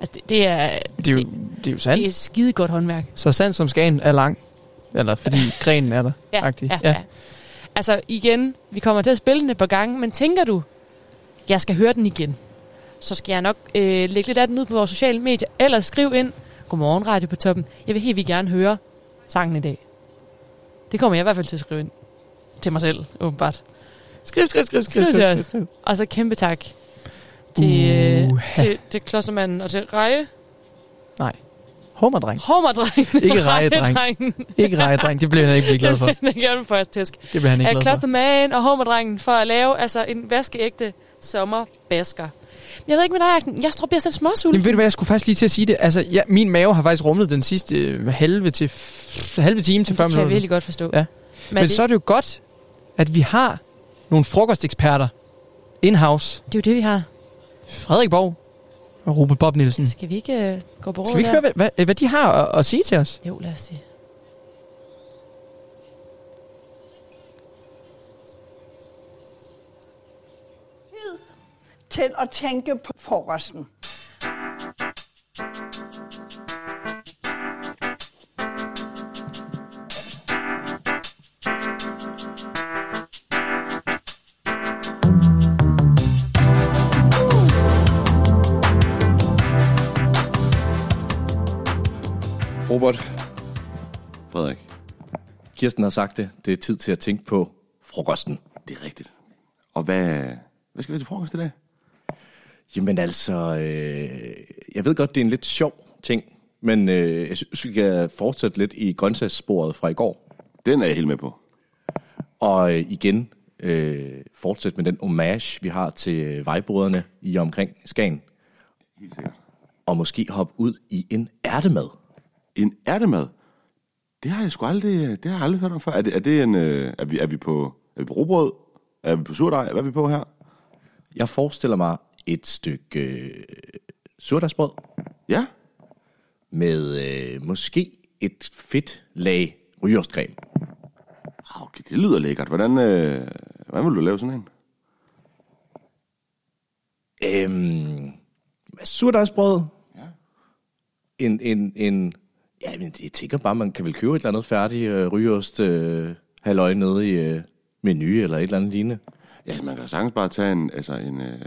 Altså, det, det er, Det er jo, det er jo sandt. det er skide godt håndværk. Så sand som skagen er lang. Eller fordi grenen er der. Ja, agtig. ja, ja. Altså igen, vi kommer til at spille den et par gange, men tænker du, jeg skal høre den igen, så skal jeg nok øh, lægge lidt af den ud på vores sociale medier, eller skriv ind, godmorgen radio på toppen, jeg vil helt vildt gerne høre sangen i dag. Det kommer jeg i hvert fald til at skrive ind. Til mig selv, åbenbart. Skriv, skriv, skriv, skriv, skriv, os. skriv, skriv. Og så kæmpe tak til, Uha. til, til klostermanden og til Reje. Nej. Hommerdreng. Hommerdrengen. Ikke rejedreng. Ikke rejedreng. Det bliver han ikke blive glad for. det gør du os tæsk. Det bliver han ikke glad for. klostermanden og hommerdrengen for at lave altså en vaskeægte sommerbasker. Jeg ved ikke med dig. Jeg tror, jeg bliver sådan småsul. Jamen ved du hvad, jeg skulle faktisk lige til at sige det. Altså, ja, min mave har faktisk rumlet den sidste øh, halve, til halve time til 40 det kan jeg minutter. virkelig godt forstå. Ja. Men Men, så er det jo godt, at vi har nogle frokosteksperter in-house. Det er jo det, vi har. Frederik Borg og Robert Bob Nielsen. Skal vi ikke uh, gå på Skal vi ikke høre, hvad, hvad, hvad de har at, at sige til os? Jo, lad os se. Til at tænke på frokosten. Robert. Frederik. Kirsten har sagt det. Det er tid til at tænke på frokosten. Det er rigtigt. Og hvad, hvad skal vi til frokost i dag? Jamen altså, øh, jeg ved godt, det er en lidt sjov ting, men øh, jeg synes, vi kan fortsætte lidt i grøntsagssporet fra i går. Den er jeg helt med på. Og øh, igen, øh, fortsætte med den homage, vi har til øh, vejbrødrene i omkring Skagen. Helt sikkert. Og måske hoppe ud i en ærtemad. En ærtemad? Det har jeg sgu aldrig, det har jeg aldrig hørt om før. Er det, er det en, øh, er vi, er vi på, er vi på robrød? Er vi på surdej? Hvad er vi på her? Jeg forestiller mig et stykke øh, surdagsbrød. Ja. Med øh, måske et fedt lag rygerskrem. Ah, Okay, det lyder lækkert. Hvordan, øh, hvordan vil du lave sådan en? Øhm, surdagsbrød. Ja. En, en, en, ja, men jeg tænker bare, man kan vel købe et eller andet færdigt øh, rygeost øh, halvøje nede i øh, menu eller et eller andet lignende. Ja, man kan sagtens bare tage en, altså en, øh,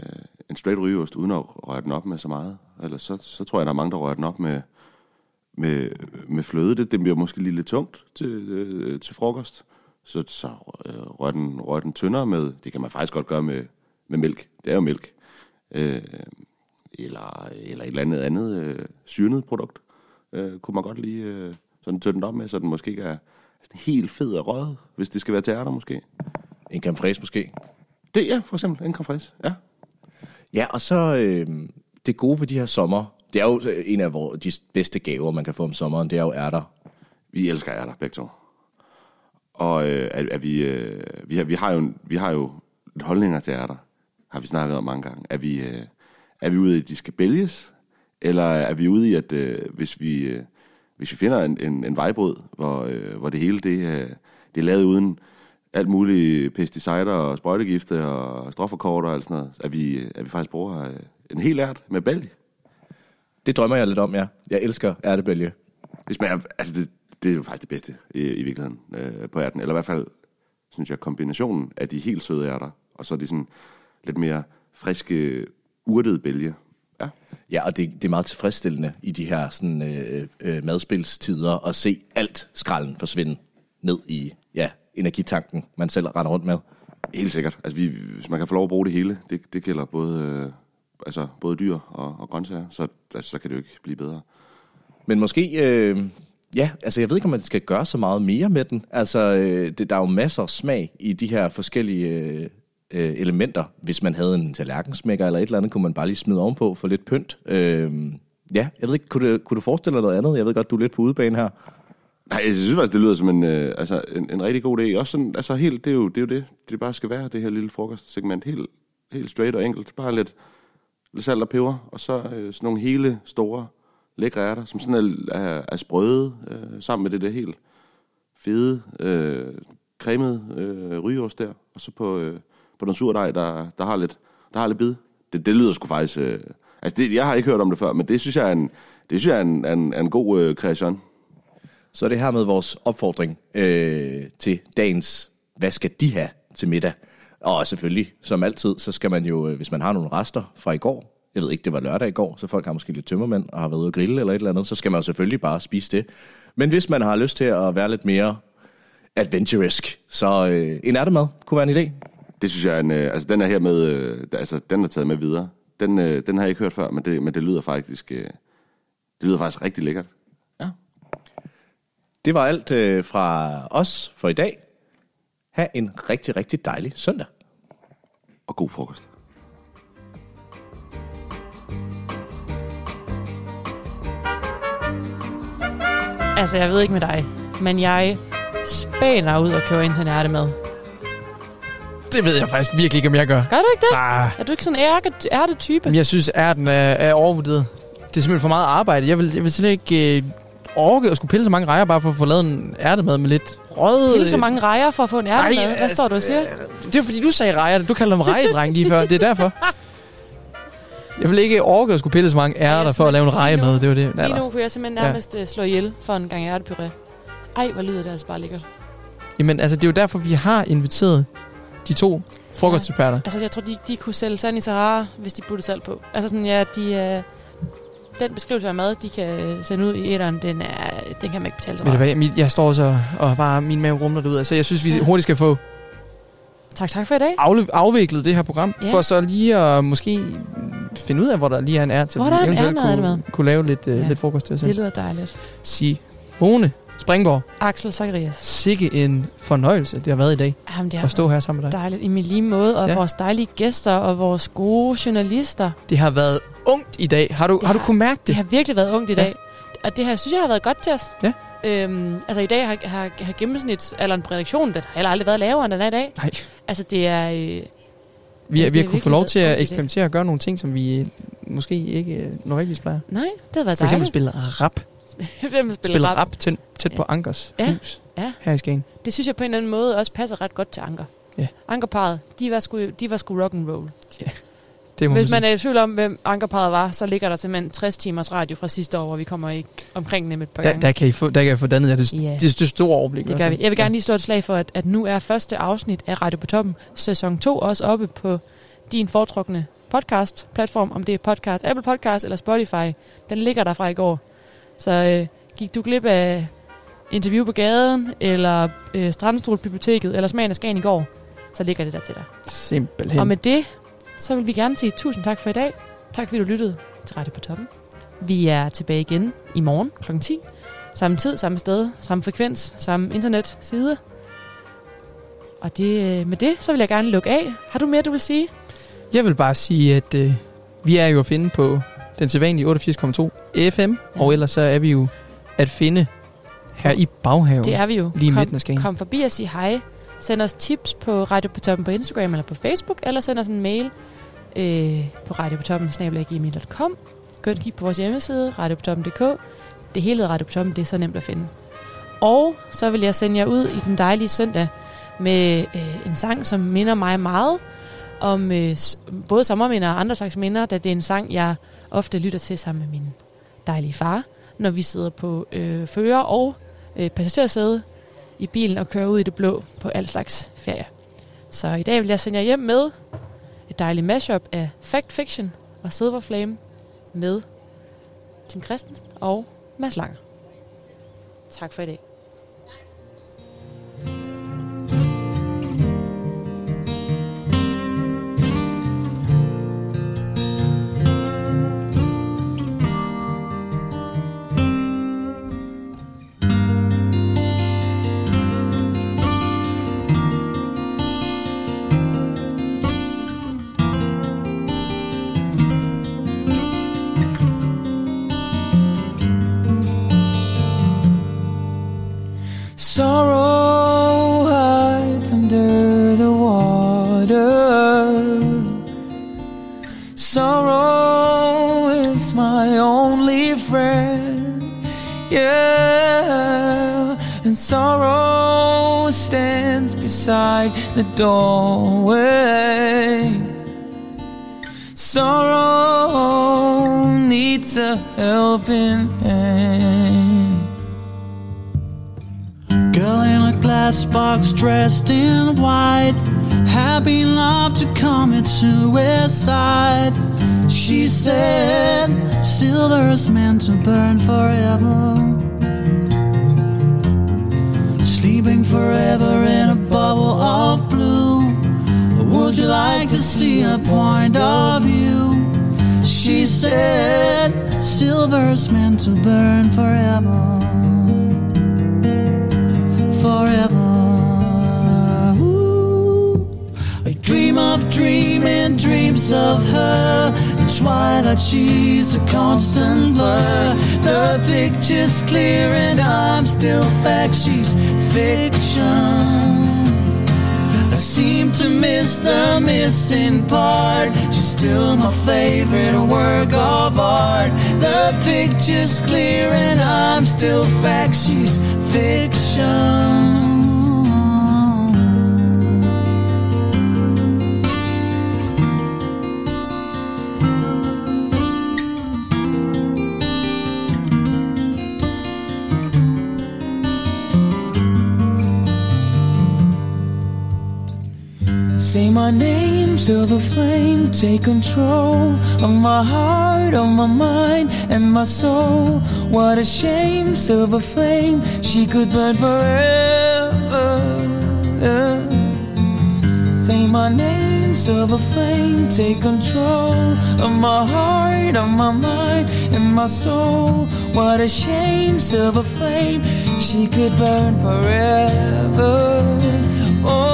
en straight rygeost, uden at røre den op med så meget. Ellers så, så tror jeg, der er mange, der rører den op med, med, med fløde. Det, det bliver måske lige lidt tungt til, øh, til frokost. Så, så øh, rør, den, rør den tyndere med, det kan man faktisk godt gøre med, med mælk. Det er jo mælk. Øh, eller, eller et eller andet andet øh, syrnet produkt. Øh, kunne man godt lige øh, sådan tynde den op med, så den måske ikke er altså, helt fed og røget, hvis det skal være til ærter måske. En creme fraise måske? Det er for eksempel en creme fraise, ja. Ja, og så øh, det gode ved de her sommer, det er jo øh, en af vores, de bedste gaver, man kan få om sommeren, det er jo ærter. Vi elsker ærter, begge to. Og øh, at, at vi, øh, vi, har, vi, har jo, vi har jo holdninger til ærter, har vi snakket om mange gange. Er vi, øh, er vi ude i, at de skal bælges, eller er vi ude i, at øh, hvis, vi, øh, hvis vi finder en, en, en vejbrød, hvor, øh, hvor det hele det, øh, det er lavet uden alt muligt pesticider og sprøjtegifte og stofferkort og alt sådan noget, at vi, at vi faktisk bruger en hel ært med bælge. Det drømmer jeg lidt om, ja. Jeg elsker ærtebælge. Det smager, altså det, det er jo faktisk det bedste i, i virkeligheden øh, på ærten. Eller i hvert fald, synes jeg, kombinationen af de helt søde ærter, og så de sådan lidt mere friske, urtede bælge. Ja. Ja, og det, det er meget tilfredsstillende i de her sådan, øh, øh, madspilstider at se alt skralden forsvinde ned i ja, energitanken, man selv render rundt med. Helt sikkert. Altså, vi, hvis man kan få lov at bruge det hele, det, det gælder både, øh, altså, både dyr og, og grøntsager, så, altså, så kan det jo ikke blive bedre. Men måske, øh, ja, altså jeg ved ikke, om man skal gøre så meget mere med den. Altså, øh, det, der er jo masser af smag i de her forskellige øh, øh, elementer. Hvis man havde en tallerkensmækker eller et eller andet, kunne man bare lige smide ovenpå for lidt pynt. Øh, ja, jeg ved ikke, kunne du, kunne du forestille dig noget andet? Jeg ved godt, du er lidt på udebane her. Nej, jeg synes faktisk, det lyder som en, øh, altså, en, en rigtig god idé. Også sådan, altså helt, det er, jo, det er jo det, det bare skal være, det her lille frokostsegment. Helt, helt straight og enkelt. Bare lidt, lidt salt og peber, og så øh, sådan nogle hele store lækre ærter, som sådan er, er, er sprøde, øh, sammen med det der helt fede, øh, cremede øh, rygeost der, og så på, øh, på den surdej, der, der har lidt, der har lidt bid. Det, det lyder sgu faktisk... Øh, altså, det, jeg har ikke hørt om det før, men det synes jeg er en, det synes jeg er en, en, en god øh, kreation. Så er det her med vores opfordring øh, til dagens, hvad skal de have til middag? Og selvfølgelig, som altid, så skal man jo, øh, hvis man har nogle rester fra i går, jeg ved ikke, det var lørdag i går, så folk har måske lidt tømmermænd og har været ude at grille eller et eller andet, så skal man jo selvfølgelig bare spise det. Men hvis man har lyst til at være lidt mere adventurous, så øh, en ærtemad kunne være en idé. Det synes jeg er en, øh, altså den er her med, øh, altså den er taget med videre. Den, øh, den har jeg ikke hørt før, men det, men det lyder faktisk, øh, det lyder faktisk rigtig lækkert. Det var alt øh, fra os for i dag. Ha' en rigtig, rigtig dejlig søndag. Og god frokost. Altså, jeg ved ikke med dig, men jeg spæner ud og køber ind til en ærtemad. Det ved jeg faktisk virkelig ikke, om jeg gør. Gør du ikke det? Ah. Er du ikke sådan en ærke, ærte-type? Men jeg synes, ærten er, er overvurderet. Det er simpelthen for meget arbejde. Jeg vil, jeg vil slet ikke øh, orke at skulle pille så mange rejer, bare for at få lavet en ærtemad med lidt rød... Pille så mange rejer for at få en ærtemad. Nej, Hvad står du og siger? Det er fordi, du sagde rejer. Du kalder dem rejedreng lige før. Det er derfor. Jeg vil ikke orke at skulle pille så mange ærter for at lave en rejemad. Det var det. Lige nu kunne jeg simpelthen nærmest ja. slå ihjel for en gang ærtepuré. Ej, hvor lyder det altså bare lækkert. Jamen, altså, det er jo derfor, vi har inviteret de to frokostexperter. Altså, jeg tror, de, de kunne sælge sand i Sahara, hvis de puttede salt på. Altså sådan, ja, de, øh, den beskrivelse af mad, de kan sende ud i etteren, den, er, den kan man ikke betale sig Ved du hvad, jeg står så og bare min mave rumler det ud. Altså, jeg synes, vi hurtigt skal få Tak, tak for i dag. afle- afviklet det her program, Ja. for så lige at måske finde ud af, hvor der lige er en ært til, Hvor vi er eventuelt ærtemad, kunne, kunne lave lidt, uh, Ja. lidt frokost til os. Det lyder dejligt. Sige, Rune Springborg, Axel Zacharias. sikke en fornøjelse, det har været i dag Jamen, det har at stå her sammen med dig. Dejligt. I min lige måde. Og Ja. ja. vores dejlige gæster og vores gode journalister. Det har været ungt i dag. Har du, har du kunne mærke det? Det har virkelig været ungt i Ja. dag. Og det her, synes jeg har været godt til os. Ja. Øhm, altså i dag har, har, har gennemsnitsalderen på redaktionen, den har heller aldrig været lavere, end den er i dag. Nej. Altså det er... Øh, Vi, Ja, vi har er kunne få virkelig lov til at eksperimentere og gøre nogle ting, som vi måske ikke øh, normalvis plejer. nej, det har været For eksempel dejligt. spille rap. For eksempel spille, Spille rap. rap tæt, tæt på Ankers Ja. hus Ja. her i Skagen. Det synes jeg på en eller anden måde også passer ret godt til Anker. Ja. Ankerparet, de var sgu, de var sgu rock and roll. Ja. Det må Hvis man man er i tvivl om, hvem Ankerparet var, så ligger der simpelthen 60 timers radio fra sidste år, hvor vi kommer i, omkring dem et par Der, gange. der, kan I få, der kan I få dannet jer det, Ja. yeah. det, det store overblik. Det gør vi. Jeg vil gerne lige slå et slag for, at, at nu er første afsnit af Radio på Toppen, sæson 2, også oppe på din foretrukne podcast-platform, om det er podcast, Apple Podcast eller Spotify. Den ligger der fra i går. Så øh, gik du glip af interview på gaden, eller øh, Strandstol Biblioteket, eller Smagen af Skagen i går, så ligger det der til dig. Simpelthen. Og med det, så vil vi gerne sige tusind tak for i dag. Tak fordi du lyttede til Radio på Toppen. Vi er tilbage igen i morgen kl. 10. Samme tid, samme sted, samme frekvens, samme internetside. Og det, øh, med det, så vil jeg gerne lukke af. Har du mere, du vil sige? Jeg vil bare sige, at øh, vi er jo at finde på den sædvanlige 88,2 FM, og ellers så er vi jo at finde her i baghaven. Det er vi jo. Lige kom, midten af Skagen. Kom forbi og sig hej. Send os tips på Radio på Toppen på Instagram eller på Facebook, eller send os en mail øh, på radiopotoppen.com. Gå ind og kig på vores hjemmeside, radiopotoppen.dk. Det hele hedder Radio på Toppen, det er så nemt at finde. Og så vil jeg sende jer ud i den dejlige søndag med øh, en sang, som minder mig meget om øh, både sommerminder og andre slags minder, da det er en sang, jeg ofte lytter til sammen med min dejlige far, når vi sidder på øh, fører og øh, passagersæde i bilen og kører ud i det blå på al slags ferie. Så i dag vil jeg sende jer hjem med et dejligt mashup af Fact Fiction og Silver Flame med Tim Christensen og Mads Langer. Tak for i dag. The doorway. Sorrow needs a helping hand. Girl in a glass box dressed in white, happy love to commit suicide. She said, Silver's meant to burn forever. Sleeping forever in a bubble of. Would you like to see a point of view? She said, Silver's meant to burn forever forever. Ooh. I dream of dreaming dreams of her. In twilight, she's a constant blur. The picture's clear and I'm still fact. She's fiction. Seem to miss the missing part. She's still my favorite work of art. The picture's clear and I'm still fact. She's fiction. My name, silver flame, take control of my heart, of my mind, and my soul. What a shame, silver flame, she could burn forever. Say my name, silver flame, take control of my heart, of my mind, and my soul. What a shame, silver flame, she could burn forever. Oh,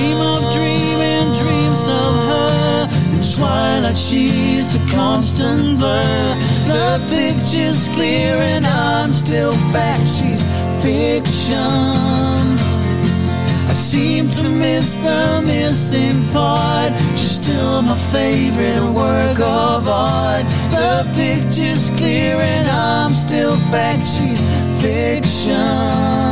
dream of dreaming dreams of her. In twilight, she's a constant blur. The picture's clear and I'm still fact. She's fiction. I seem to miss the missing part. She's still my favorite work of art. The picture's clear and I'm still fact. She's fiction.